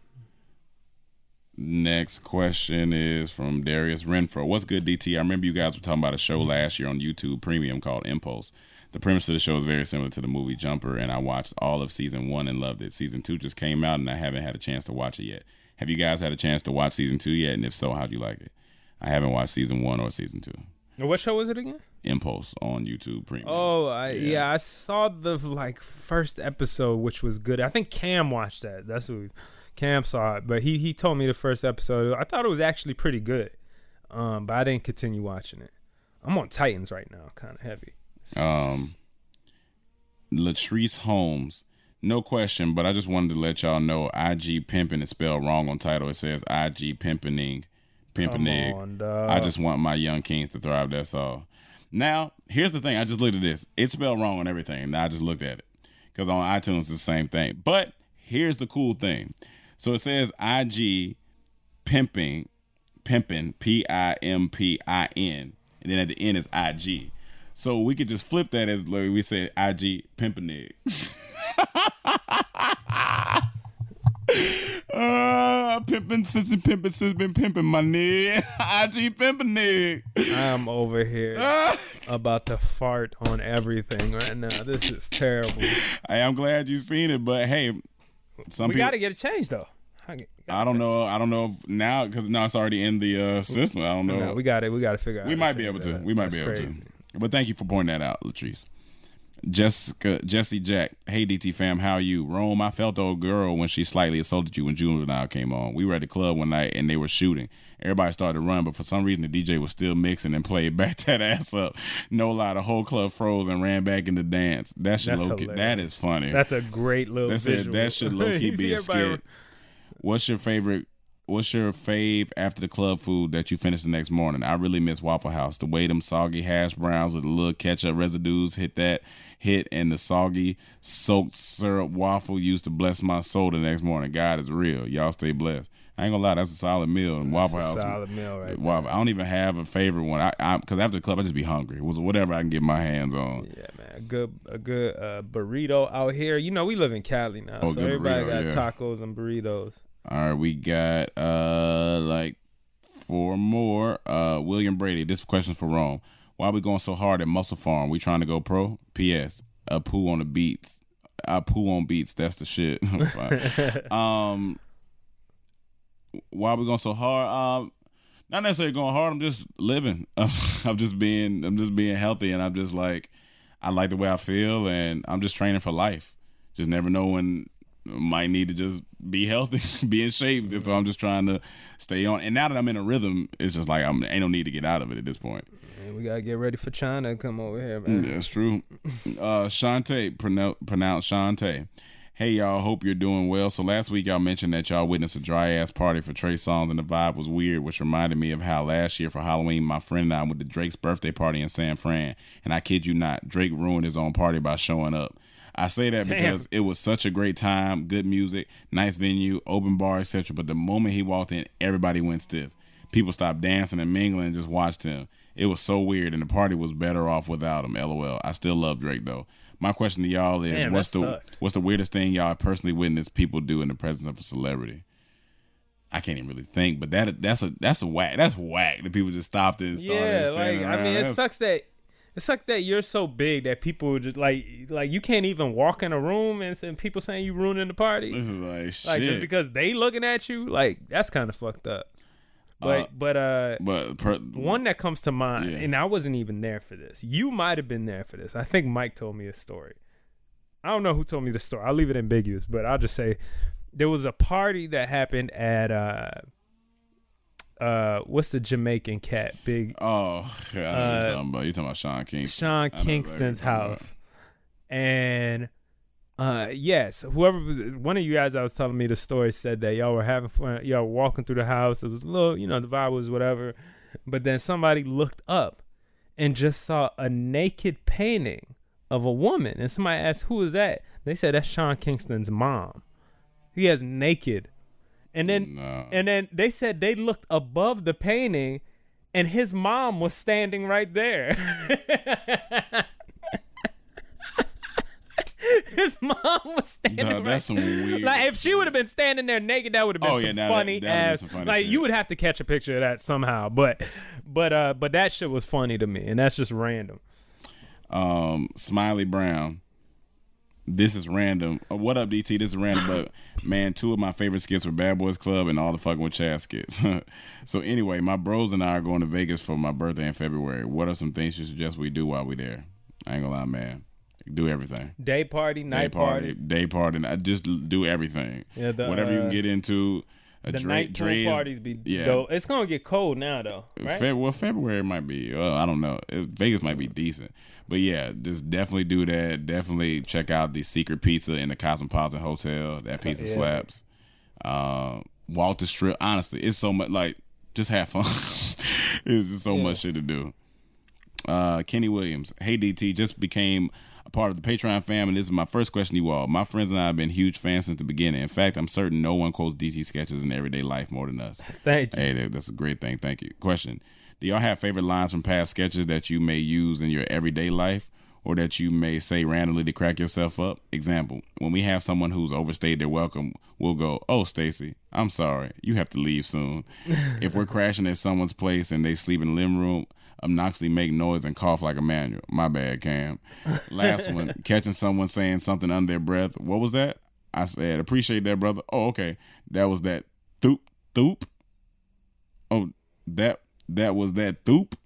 Speaker 2: next question is from Darius Renfro. What's good, DT? I remember you guys were talking about a show last year on YouTube Premium called Impulse. The premise of the show is very similar to the movie Jumper, and I watched all of season one and loved it. Season two just came out, and I haven't had a chance to watch it yet. Have you guys had a chance to watch season two yet? And if so, how'd you like it? I haven't watched season one or season two.
Speaker 3: What show was it again?
Speaker 2: Impulse on YouTube Premium.
Speaker 3: Oh, I, yeah. I saw the like first episode, which was good. I think Cam watched that. That's what Cam saw it, but he he told me the first episode. I thought it was actually pretty good, um, but I didn't continue watching it. I'm on Titans right now, kind of heavy.
Speaker 2: Um, Latrice Holmes, no question, but I just wanted to let y'all know IG pimping is spelled wrong on title. It says IG pimpening, pimpening.
Speaker 3: on.
Speaker 2: I just want my young kings to thrive. That's all. Now, here's the thing. I just looked at this. It's spelled wrong on everything. Now I just looked at it because on iTunes it's the same thing. But here's the cool thing. So it says IG pimping, pimping, P I M P I N, and then at the end is IG. So we could just flip that as like we said IG pimping. [laughs] Uh, pimping since been pimping since been pimping my nigga. [laughs] IG pimping nigga.
Speaker 3: I'm over here about to fart on everything right now. This is terrible.
Speaker 2: Hey, I'm glad you seen it, but hey, some
Speaker 3: we
Speaker 2: people.
Speaker 3: got to get it changed though. I
Speaker 2: I don't know. I don't know if now because now it's already in the uh, system. I don't know.
Speaker 3: No, we got it. We got to figure out.
Speaker 2: we might be able to.
Speaker 3: that.
Speaker 2: We might
Speaker 3: That's
Speaker 2: be able
Speaker 3: crazy.
Speaker 2: to. But thank you for pointing that out, Latrice. Jessica, Jesse Jack. Hey, DT fam, how are you? Rome, I felt the old girl when she slightly assaulted you when Juvenile came on. We were at the club one night and they were shooting. Everybody started to run, but for some reason the DJ was still mixing and played [laughs] back that ass up. No lie, the whole club froze and ran back into dance. That should
Speaker 3: That's
Speaker 2: low key, that is funny.
Speaker 3: That's a great little
Speaker 2: That's it.
Speaker 3: visual.
Speaker 2: That should low key be a skit. What's your favorite? What's your fave after the club food that you finish the next morning? I really miss Waffle House. The way them soggy hash browns with a little ketchup residues hit that hit, and the soggy soaked syrup waffle used to bless my soul the next morning. God is real. Y'all stay blessed. I ain't gonna lie, that's a solid meal. And Waffle House,
Speaker 3: solid meal right
Speaker 2: Waffle. I don't even have a favorite one. I, I because after the club, I just be hungry. It was whatever I can get my hands on.
Speaker 3: Yeah, man, a good a good uh, burrito out here. You know, we live in Cali now,
Speaker 2: Oh,
Speaker 3: so everybody
Speaker 2: burrito,
Speaker 3: got
Speaker 2: yeah.
Speaker 3: tacos and burritos.
Speaker 2: All right, we got uh like four more. Uh William Brady. This question's for Rome. Why are we going so hard at Muscle Farm? We trying to go pro? P.S. A poo on the beats. I poo on beats. That's the shit. [laughs] [laughs] Um, why we going so hard? Um, not necessarily going hard. I'm just living. [laughs] I'm just being. I'm just being healthy, and I'm just like, I like the way I feel, and I'm just training for life. Just never know when might need to just be healthy, [laughs] be in shape. So I'm just trying to stay on. And now that I'm in a rhythm, it's just like I'm ain't no need to get out of it at this point.
Speaker 3: We gotta get ready for China to come over here, man.
Speaker 2: That's true. [laughs] Uh, Shantae, pronounce pronounce Shantae. Hey y'all, hope you're doing well. So last week y'all mentioned that y'all witnessed a dry ass party for Trey Songz and the vibe was weird, which reminded me of how last year for Halloween my friend and I went to Drake's birthday party in San Fran, and I kid you not, Drake ruined his own party by showing up. I say that
Speaker 3: Damn.
Speaker 2: because it was such a great time, good music, nice venue, open bar, etc. But the moment he walked in, everybody went stiff. People stopped dancing and mingling and just watched him. It was so weird, and the party was better off without him. LOL. I still love Drake though. My question to y'all is,
Speaker 3: Damn,
Speaker 2: what's the
Speaker 3: sucks.
Speaker 2: what's the weirdest thing y'all personally witnessed people do in the presence of a celebrity? I can't even really think, but that that's a that's a whack. That's whack. that people just stopped and started
Speaker 3: Yeah, like I mean, it
Speaker 2: That's-
Speaker 3: sucks that it like that you're so big that people just like like you can't even walk in a room and, and people saying you ruining the party.
Speaker 2: This is like shit.
Speaker 3: Like just because they looking at you, like that's kind of fucked up. But
Speaker 2: Uh,
Speaker 3: but uh,
Speaker 2: but per,
Speaker 3: one that comes to mind,
Speaker 2: Yeah.
Speaker 3: and I wasn't even there for this. You might have been there for this. I think Mike told me a story. I don't know who told me the story. I'll leave it ambiguous, but I'll just say there was a party that happened at uh uh what's the Jamaican cat? Big
Speaker 2: Oh, God, I know what
Speaker 3: Uh,
Speaker 2: you're talking about. You're talking about Sean Kingston.
Speaker 3: Sean
Speaker 2: I know exactly
Speaker 3: Kingston's
Speaker 2: what you're talking
Speaker 3: house. And uh yes, whoever was one of you guys I was telling me the story said that y'all were having fun, y'all were walking through the house. It was a little, you know, the vibe was whatever. But then somebody looked up and just saw a naked painting of a woman. And somebody asked, Who is that? They said that's Sean Kingston's mom. He has naked. And then
Speaker 2: No.
Speaker 3: and then they said they looked above the painting and his mom was standing right there. [laughs] his mom was standing right
Speaker 2: that's some weird
Speaker 3: Like if she would have been standing there naked, that would have been
Speaker 2: Oh,
Speaker 3: some
Speaker 2: yeah, now that-
Speaker 3: funny
Speaker 2: that
Speaker 3: ass.
Speaker 2: some funny
Speaker 3: like
Speaker 2: shit.
Speaker 3: you would have to catch a picture of that somehow. But but uh but that shit was funny to me, and that's just random.
Speaker 2: um, Smiley Brown. This is random. Uh, what up, DT? This is random, but man, two of my favorite skits were Bad Boys Club and all the fucking with Chad skits. [laughs] so anyway, my bros and I are going to Vegas for my birthday in February. What are some things you suggest we do while we there? I ain't gonna lie, man. Do everything.
Speaker 3: Day party, night
Speaker 2: day party,
Speaker 3: party.
Speaker 2: day party. and I just do everything.
Speaker 3: Yeah, the,
Speaker 2: Whatever you can
Speaker 3: uh,
Speaker 2: get into. A
Speaker 3: The
Speaker 2: Dre,
Speaker 3: night pool parties be
Speaker 2: yeah.
Speaker 3: dope. It's gonna get cold now though, right?
Speaker 2: Feb- well, February might be. Uh, I don't know. It- Vegas might be decent, but yeah, just definitely do that. Definitely check out the Secret Pizza in the Cosmopolitan Hotel. That pizza
Speaker 3: Yeah.
Speaker 2: slaps. Uh, Walter Strip. Honestly, it's so much. Like, just have fun. [laughs] it's just so much shit to do. Uh, Kenny Williams. Hey DT, just became a part of the Patreon fam, and this is my first question to you all. My friends and I have been huge fans since the beginning. In fact, I'm certain no one quotes DT sketches in everyday life more than us. [laughs]
Speaker 3: Thank you.
Speaker 2: Hey, that's a great thing. Thank you. Question: Do y'all have favorite lines from past sketches that you may use in your everyday life, or that you may say randomly to crack yourself up? Example: When we have someone who's overstayed their welcome, we'll go, "Oh, Stacy, I'm sorry, you have to leave soon." [laughs] if we're crashing at someone's place and they sleep in the living room, obnoxiously make noise and cough like a manual. My bad, Cam. Last one: [laughs] Catching someone saying something under their breath. What was that? I said, "Appreciate that, brother." Oh, okay. That was that. Thoop, thoop. Oh, that that was that thoop.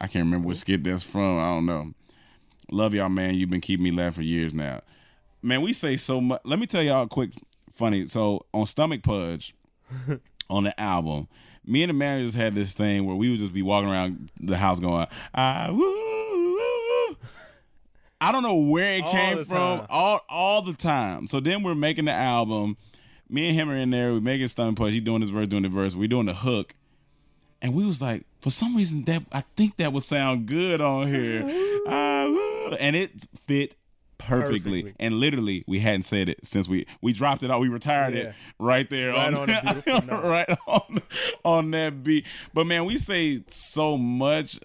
Speaker 2: I can't remember what skit that's from. I don't know. Love y'all, man. You've been keeping me laughing for years now. Man, we say so much. Let me tell y'all a quick funny. So on Stomach Pudge, [laughs] on the album, me and the managers had this thing where we would just be walking around the house going, ah, woo, woo, woo. I don't know where it
Speaker 3: All
Speaker 2: came from.
Speaker 3: time.
Speaker 2: All all the time. So then we're making the album. Me and him are in there. We're making Stomach Pudge. He's doing his verse, doing the verse. We're doing the hook. And we was like, for some reason that I think that would sound good on here. Woo. and it fit perfectly.
Speaker 3: Perfectly.
Speaker 2: And literally, we hadn't said it since we we dropped it out. We retired
Speaker 3: Yeah.
Speaker 2: it right there
Speaker 3: Right
Speaker 2: on,
Speaker 3: on a beautiful [laughs] note.
Speaker 2: right on on that beat. But man, we say so much.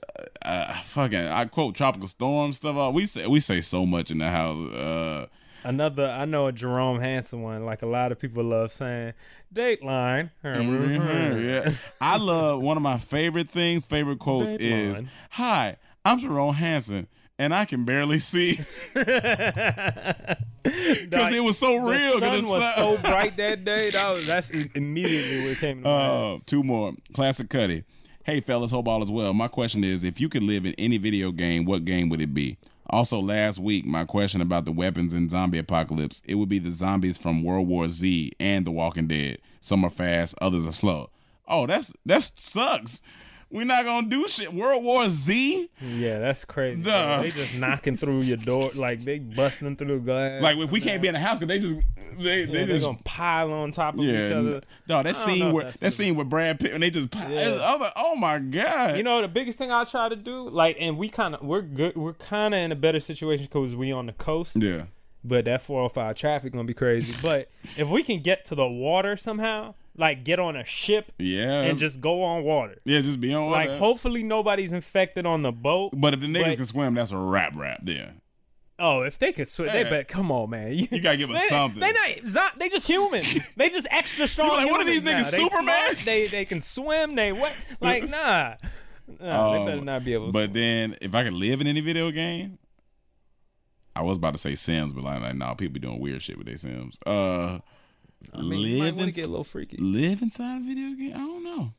Speaker 2: Uh, fucking, I quote tropical storm stuff. Uh, We say we say so much in the house. Uh,
Speaker 3: Another, I know a Jerome Hanson one. Like a lot of people love saying, Dateline.
Speaker 2: yeah. I love one of my favorite things, favorite quotes is Hi, I'm Jerome Hanson." and I can barely see. [laughs] Because it was so real.
Speaker 3: The sun
Speaker 2: it
Speaker 3: was so [laughs] bright that day. That was that's immediately what came to.
Speaker 2: Uh, two more. Classic Cuddy. Hey, fellas, hope all is well. My question is if you could live in any video game, what game would it be? Also, last week, my question about the weapons in zombie apocalypse, it would be the zombies from World War Z and The Walking Dead. Some are fast, others are slow. Oh, that's that sucks. We're not gonna do shit. World War Z.
Speaker 3: Yeah, that's crazy.
Speaker 2: Duh.
Speaker 3: They just knocking through your door, like they busting through the glass.
Speaker 2: Like if we can't be in the house, cause they just they
Speaker 3: yeah,
Speaker 2: they just
Speaker 3: gonna pile on top of each other.
Speaker 2: No, that scene where that scene with Brad Pitt and they just pile,
Speaker 3: Yeah.
Speaker 2: Oh my god.
Speaker 3: You know, the biggest thing I try to do, like, and we kind of we're good, we're kind of in a better situation because we on the coast.
Speaker 2: Yeah.
Speaker 3: But that 405 traffic gonna be crazy. But if we can get to the water somehow, like get on a ship,
Speaker 2: Yeah.
Speaker 3: and just go on water.
Speaker 2: yeah, just be on water Like,
Speaker 3: hopefully nobody's infected on the boat.
Speaker 2: But if the niggas
Speaker 3: but-
Speaker 2: can swim, that's a rap rap there.
Speaker 3: Oh, if they could swim, they bet. Come on, man. You,
Speaker 2: gotta give us
Speaker 3: they,
Speaker 2: something.
Speaker 3: They not. They just human. [laughs] they just extra strong.
Speaker 2: like, what are these niggas,
Speaker 3: now. They
Speaker 2: Superman?
Speaker 3: smart, They they can swim. They what? Like [laughs] nah. Nah, they better
Speaker 2: Um,
Speaker 3: not be able. to
Speaker 2: But then, if I could live in any video game, I was about to say Sims, but like, like no, people be doing weird shit with their Sims. Uh,
Speaker 3: I mean, you might
Speaker 2: live
Speaker 3: wanna
Speaker 2: in,
Speaker 3: get a little freaky.
Speaker 2: Live inside a video game? I don't know.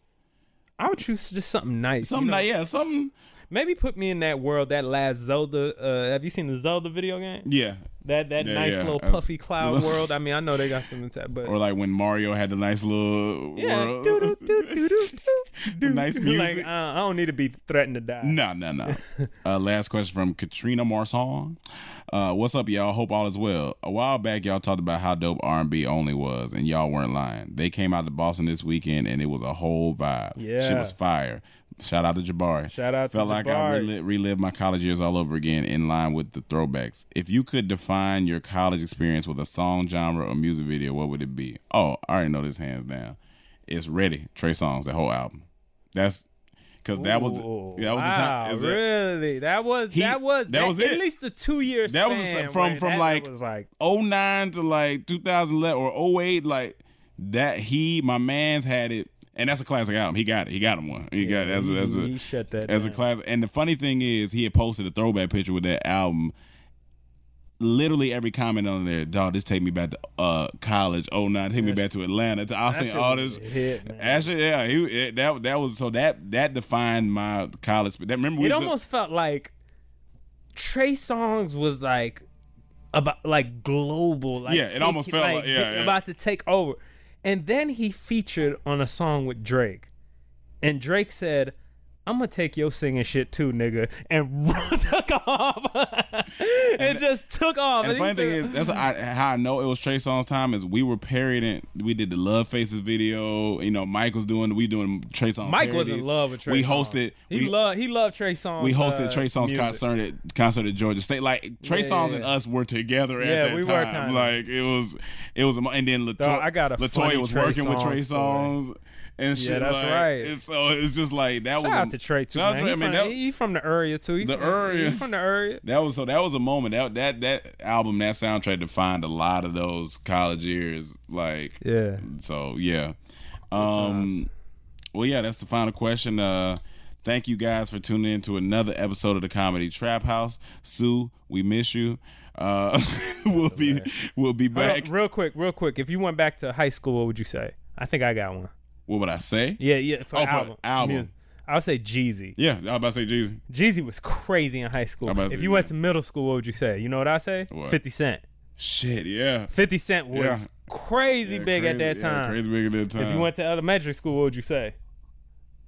Speaker 3: I would choose just something nice.
Speaker 2: Something
Speaker 3: you know?
Speaker 2: like yeah, something.
Speaker 3: Maybe put me in that world. That last Zelda. Uh, have you seen the Zelda video game?
Speaker 2: Yeah.
Speaker 3: That that
Speaker 2: Yeah,
Speaker 3: nice
Speaker 2: yeah.
Speaker 3: little
Speaker 2: That's-
Speaker 3: puffy cloud [laughs] world. I mean, I know they got some in that, but
Speaker 2: Or like when Mario had the nice little
Speaker 3: yeah,
Speaker 2: world. [laughs] nice music.
Speaker 3: Like uh, I don't need to be threatened to die.
Speaker 2: No, no, no. uh, last question from Katrina Marson. Uh, what's up, y'all? Hope all is well. A while back, y'all talked about how dope R&B only was, and y'all weren't lying. They came out to Boston this weekend, and it was a whole vibe.
Speaker 3: Yeah.
Speaker 2: shit was fire. Shout out to Jabari.
Speaker 3: Shout out to
Speaker 2: Felt like I
Speaker 3: Jabari.
Speaker 2: reli- relived my college years all over again, in line with the throwbacks. If you could define your college experience with a song, genre, or music video, what would it be? Oh, I already know this hands down. It's ready. Trey Songz, the whole album. That's because that was the, that was the time.
Speaker 3: really? That was
Speaker 2: He-
Speaker 3: that was
Speaker 2: that was
Speaker 3: At
Speaker 2: it.
Speaker 3: least the two years.
Speaker 2: that was from from like,
Speaker 3: was like
Speaker 2: 09 to like 2011 or 08 like that he my man's had it and that's a classic album. He got it. He got him one. He got it. As a, as a,
Speaker 3: he shut that
Speaker 2: as a classic. And the funny thing is he had posted a throwback picture with that album. Literally every comment on there dog this take me back to uh college. 09 take me back to atlanta. To i
Speaker 3: That
Speaker 2: seen all this
Speaker 3: hit,
Speaker 2: actually yeah he, it, that that was so that that defined my college that remember we
Speaker 3: it almost felt like Trey Songz was like about like global. Like
Speaker 2: Yeah, it almost felt like- yeah, yeah.
Speaker 3: about to take over. And then he featured on a song with Drake, and Drake said. I'm gonna take your singing shit too, nigga, and [laughs] took off. [laughs] it just took off.
Speaker 2: And the
Speaker 3: he
Speaker 2: funny thing is, that's I, how I know it was Trey Songz time. Is we were parodying. We did the Love Faces video. You know, Mike was doing. We doing Trey Songz.
Speaker 3: Mike was in love with Trey.
Speaker 2: We hosted.
Speaker 3: He
Speaker 2: we,
Speaker 3: loved. He loved Trey Songz.
Speaker 2: we hosted
Speaker 3: uh,
Speaker 2: Trey Songz
Speaker 3: music.
Speaker 2: concert at concert at Georgia State. Like Trey
Speaker 3: Yeah,
Speaker 2: Songz
Speaker 3: yeah,
Speaker 2: and us were together at
Speaker 3: Yeah,
Speaker 2: that
Speaker 3: we
Speaker 2: time.
Speaker 3: were kinda.
Speaker 2: Like it was, it was. And then
Speaker 3: Dog, I got a
Speaker 2: Latoya was
Speaker 3: Trey
Speaker 2: working with Trey
Speaker 3: Songz story.
Speaker 2: And
Speaker 3: Yeah,
Speaker 2: shit
Speaker 3: that's
Speaker 2: like,
Speaker 3: right.
Speaker 2: And so it's just like that
Speaker 3: Shout
Speaker 2: was
Speaker 3: out
Speaker 2: a,
Speaker 3: to Trey too, man.
Speaker 2: to-
Speaker 3: He,
Speaker 2: I mean,
Speaker 3: from,
Speaker 2: that-
Speaker 3: he from the area too. He
Speaker 2: The
Speaker 3: from,
Speaker 2: area.
Speaker 3: He from the area.
Speaker 2: That was so. That was a moment. That that that album, that soundtrack defined a lot of those college years. Like,
Speaker 3: Yeah.
Speaker 2: So yeah. Um. Well, yeah. That's the final question. Uh. Thank you guys for tuning in to another episode of the Comedy Trap House. Sue, we miss you. Uh, [laughs] we'll be we'll be back.
Speaker 3: real quick, real quick. If you went back to high school, what would you say? I think I got one.
Speaker 2: What would I say?
Speaker 3: Yeah, yeah. For
Speaker 2: Oh, for
Speaker 3: album.
Speaker 2: album.
Speaker 3: Music. I would say Jeezy.
Speaker 2: Yeah, I was about to say Jeezy.
Speaker 3: Jeezy was crazy in high school.
Speaker 2: I'm about to
Speaker 3: If
Speaker 2: say
Speaker 3: you went to middle school, what would you say? You know what I say?
Speaker 2: What?
Speaker 3: 50 Cent.
Speaker 2: Shit, yeah.
Speaker 3: 50 Cent was
Speaker 2: Yeah.
Speaker 3: crazy
Speaker 2: Yeah,
Speaker 3: big at
Speaker 2: crazy-
Speaker 3: that
Speaker 2: yeah,
Speaker 3: time.
Speaker 2: crazy big at that time.
Speaker 3: If you went to elementary school, what would you say?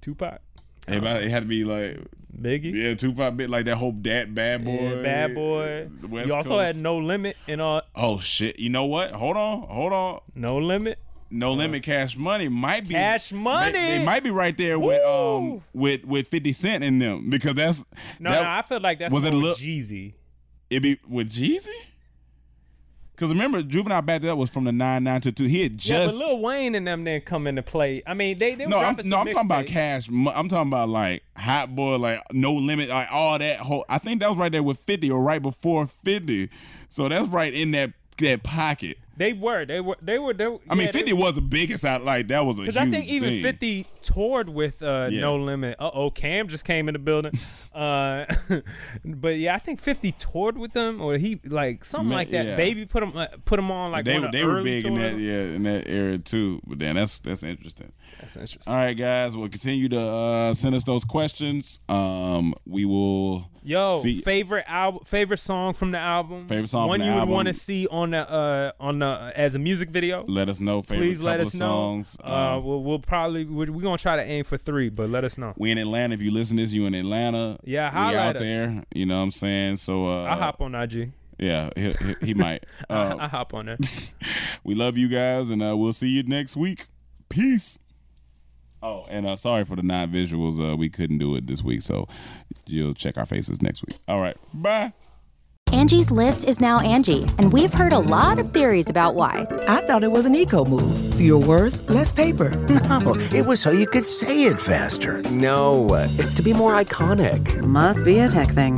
Speaker 3: Tupac.
Speaker 2: It, it had to be like
Speaker 3: Biggie.
Speaker 2: Yeah, Tupac bit like that whole that bad boy.
Speaker 3: Yeah, bad boy.
Speaker 2: West
Speaker 3: you also
Speaker 2: Coast.
Speaker 3: had No Limit and all.
Speaker 2: Oh shit! You know what? Hold on, hold on.
Speaker 3: No Limit.
Speaker 2: No limit. Cash money might be
Speaker 3: Cash Money.
Speaker 2: They, they might be right there with um with with Fifty Cent in them because that's
Speaker 3: No,
Speaker 2: that-
Speaker 3: no, I feel like that's
Speaker 2: was it little
Speaker 3: Jeezy.
Speaker 2: It be with Jeezy. Because remember, Juvenile back there was from the nine nine to two. He had just
Speaker 3: yeah, but Lil Wayne and them didn't come into play. I mean, they they were
Speaker 2: no, I'm, no, I'm talking about. Cash. I'm talking about like Hot Boy, like No Limit, like all that whole. I think that was right there with Fifty or right before Fifty. So that's right in that that pocket.
Speaker 3: They were, they were, they were. They, were
Speaker 2: I mean,
Speaker 3: yeah, they-
Speaker 2: Fifty was the biggest out. Like that was a huge
Speaker 3: Because I think even
Speaker 2: thing.
Speaker 3: 50 toured with uh,
Speaker 2: Yeah.
Speaker 3: No Limit. Uh oh, Cam just came in the building. [laughs] uh, [laughs] but yeah, I think 50 toured with them, or he like something
Speaker 2: Ma-
Speaker 3: like that.
Speaker 2: yeah.
Speaker 3: Baby put him uh, put him on like
Speaker 2: they
Speaker 3: one
Speaker 2: were
Speaker 3: of
Speaker 2: they were big in that yeah in that era too. But then that's that's interesting.
Speaker 3: That's interesting.
Speaker 2: All right, guys, we'll continue to uh, send us those questions. Um, we will
Speaker 3: Yo,
Speaker 2: see.
Speaker 3: favorite album, favorite song from the album,
Speaker 2: Favorite song
Speaker 3: one
Speaker 2: from the
Speaker 3: you would want to see on the uh on the as a music video.
Speaker 2: Let us know. Favorite
Speaker 3: Please let us know.
Speaker 2: songs.
Speaker 3: Uh,
Speaker 2: Um,
Speaker 3: we'll, we'll probably we're, we're gonna try to aim for three, but let us know.
Speaker 2: we in Atlanta. If you listen to this, you in Atlanta.
Speaker 3: Yeah,
Speaker 2: we
Speaker 3: holla
Speaker 2: out
Speaker 3: us.
Speaker 2: there. You know what I'm saying? So uh,
Speaker 3: I'll hop on IG.
Speaker 2: Yeah, he, he, might.
Speaker 3: I,
Speaker 2: Uh,
Speaker 3: I hop on there. [laughs]
Speaker 2: we love you guys, and uh, we'll see you next week. Peace. Oh, and uh, sorry for the non visuals. Uh, we couldn't do it this week, so you'll check our faces next week. All right, bye.
Speaker 7: Angie's list is now Angie, and we've heard a lot of theories about why.
Speaker 8: I thought it was an eco move. Fewer words, less paper. [laughs]
Speaker 9: No, it was so you could say it faster.
Speaker 10: No, it's to be more iconic.
Speaker 6: Must be a tech thing.